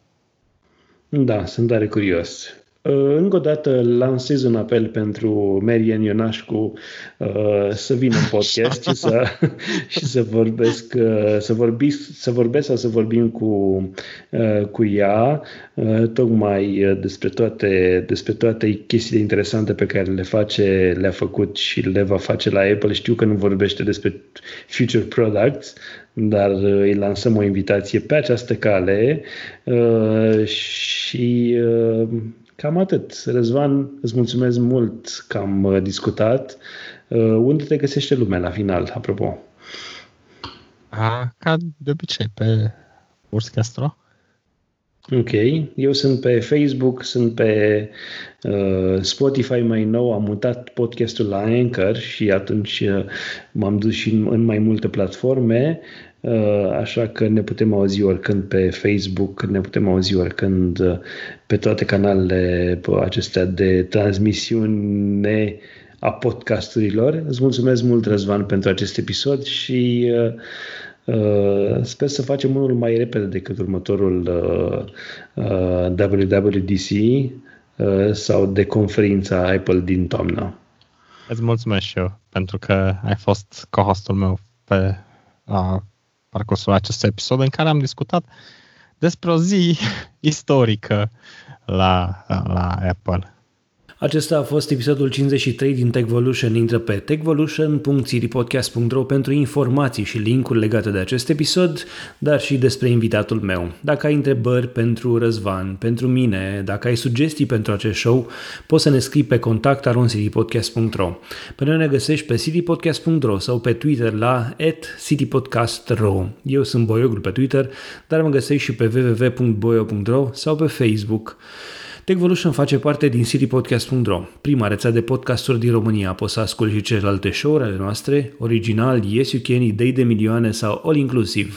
Speaker 1: Da, sunt tare curios. Uh, încă o dată lansez un apel pentru Marian Ionașcu uh, să vină în podcast și să, și să vorbesc, uh, să, vorbi, să vorbesc sau să vorbim cu, cu ea tocmai despre toate, despre toate chestiile interesante pe care le face, le-a făcut și le va face la Apple. Știu că nu vorbește despre future products, dar îi lansăm o invitație pe această cale și Cam atât. Răzvan, îți mulțumesc mult că am uh, discutat. Uh, unde te găsește lumea la final, apropo?
Speaker 2: A, ca de obicei, pe Urs Castro.
Speaker 1: Ok. Eu sunt pe Facebook, sunt pe uh, Spotify mai nou, am mutat podcastul la Anchor și atunci uh, m-am dus și în, în mai multe platforme. Uh, așa că ne putem auzi oricând pe Facebook, ne putem auzi oricând uh, pe toate canalele acestea de transmisiune a podcasturilor. Îți mulțumesc mult, Răzvan, pentru acest episod și uh, sper să facem unul mai repede decât următorul WWDC sau de conferința Apple din toamnă.
Speaker 2: Îți mulțumesc și eu pentru că ai fost co-hostul meu pe parcursul acestui episod în care am discutat despre o zi istorică la, la Apple.
Speaker 3: Acesta a fost episodul 53 din Techvolution. Intră pe techvolution.siripodcast.ro pentru informații și linkuri legate de acest episod, dar și despre invitatul meu. Dacă ai întrebări pentru Răzvan, pentru mine, dacă ai sugestii pentru acest show, poți să ne scrii pe contact.siripodcast.ro. Pe noi ne găsești pe citypodcast.ro sau pe Twitter la @citypodcast.ro. Eu sunt Boioglu pe Twitter, dar mă găsești și pe www.boio.ro sau pe Facebook. Techvolution face parte din citypodcast.ro, prima rețea de podcasturi din România. Poți să asculti și celelalte show-uri ale noastre, original, Yes You Can, Idei de Milioane sau All Inclusive.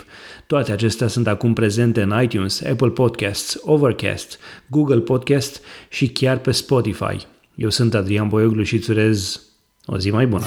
Speaker 3: Toate acestea sunt acum prezente în iTunes, Apple Podcasts, Overcast, Google Podcast și chiar pe Spotify. Eu sunt Adrian Boioglu și îți urez o zi mai bună!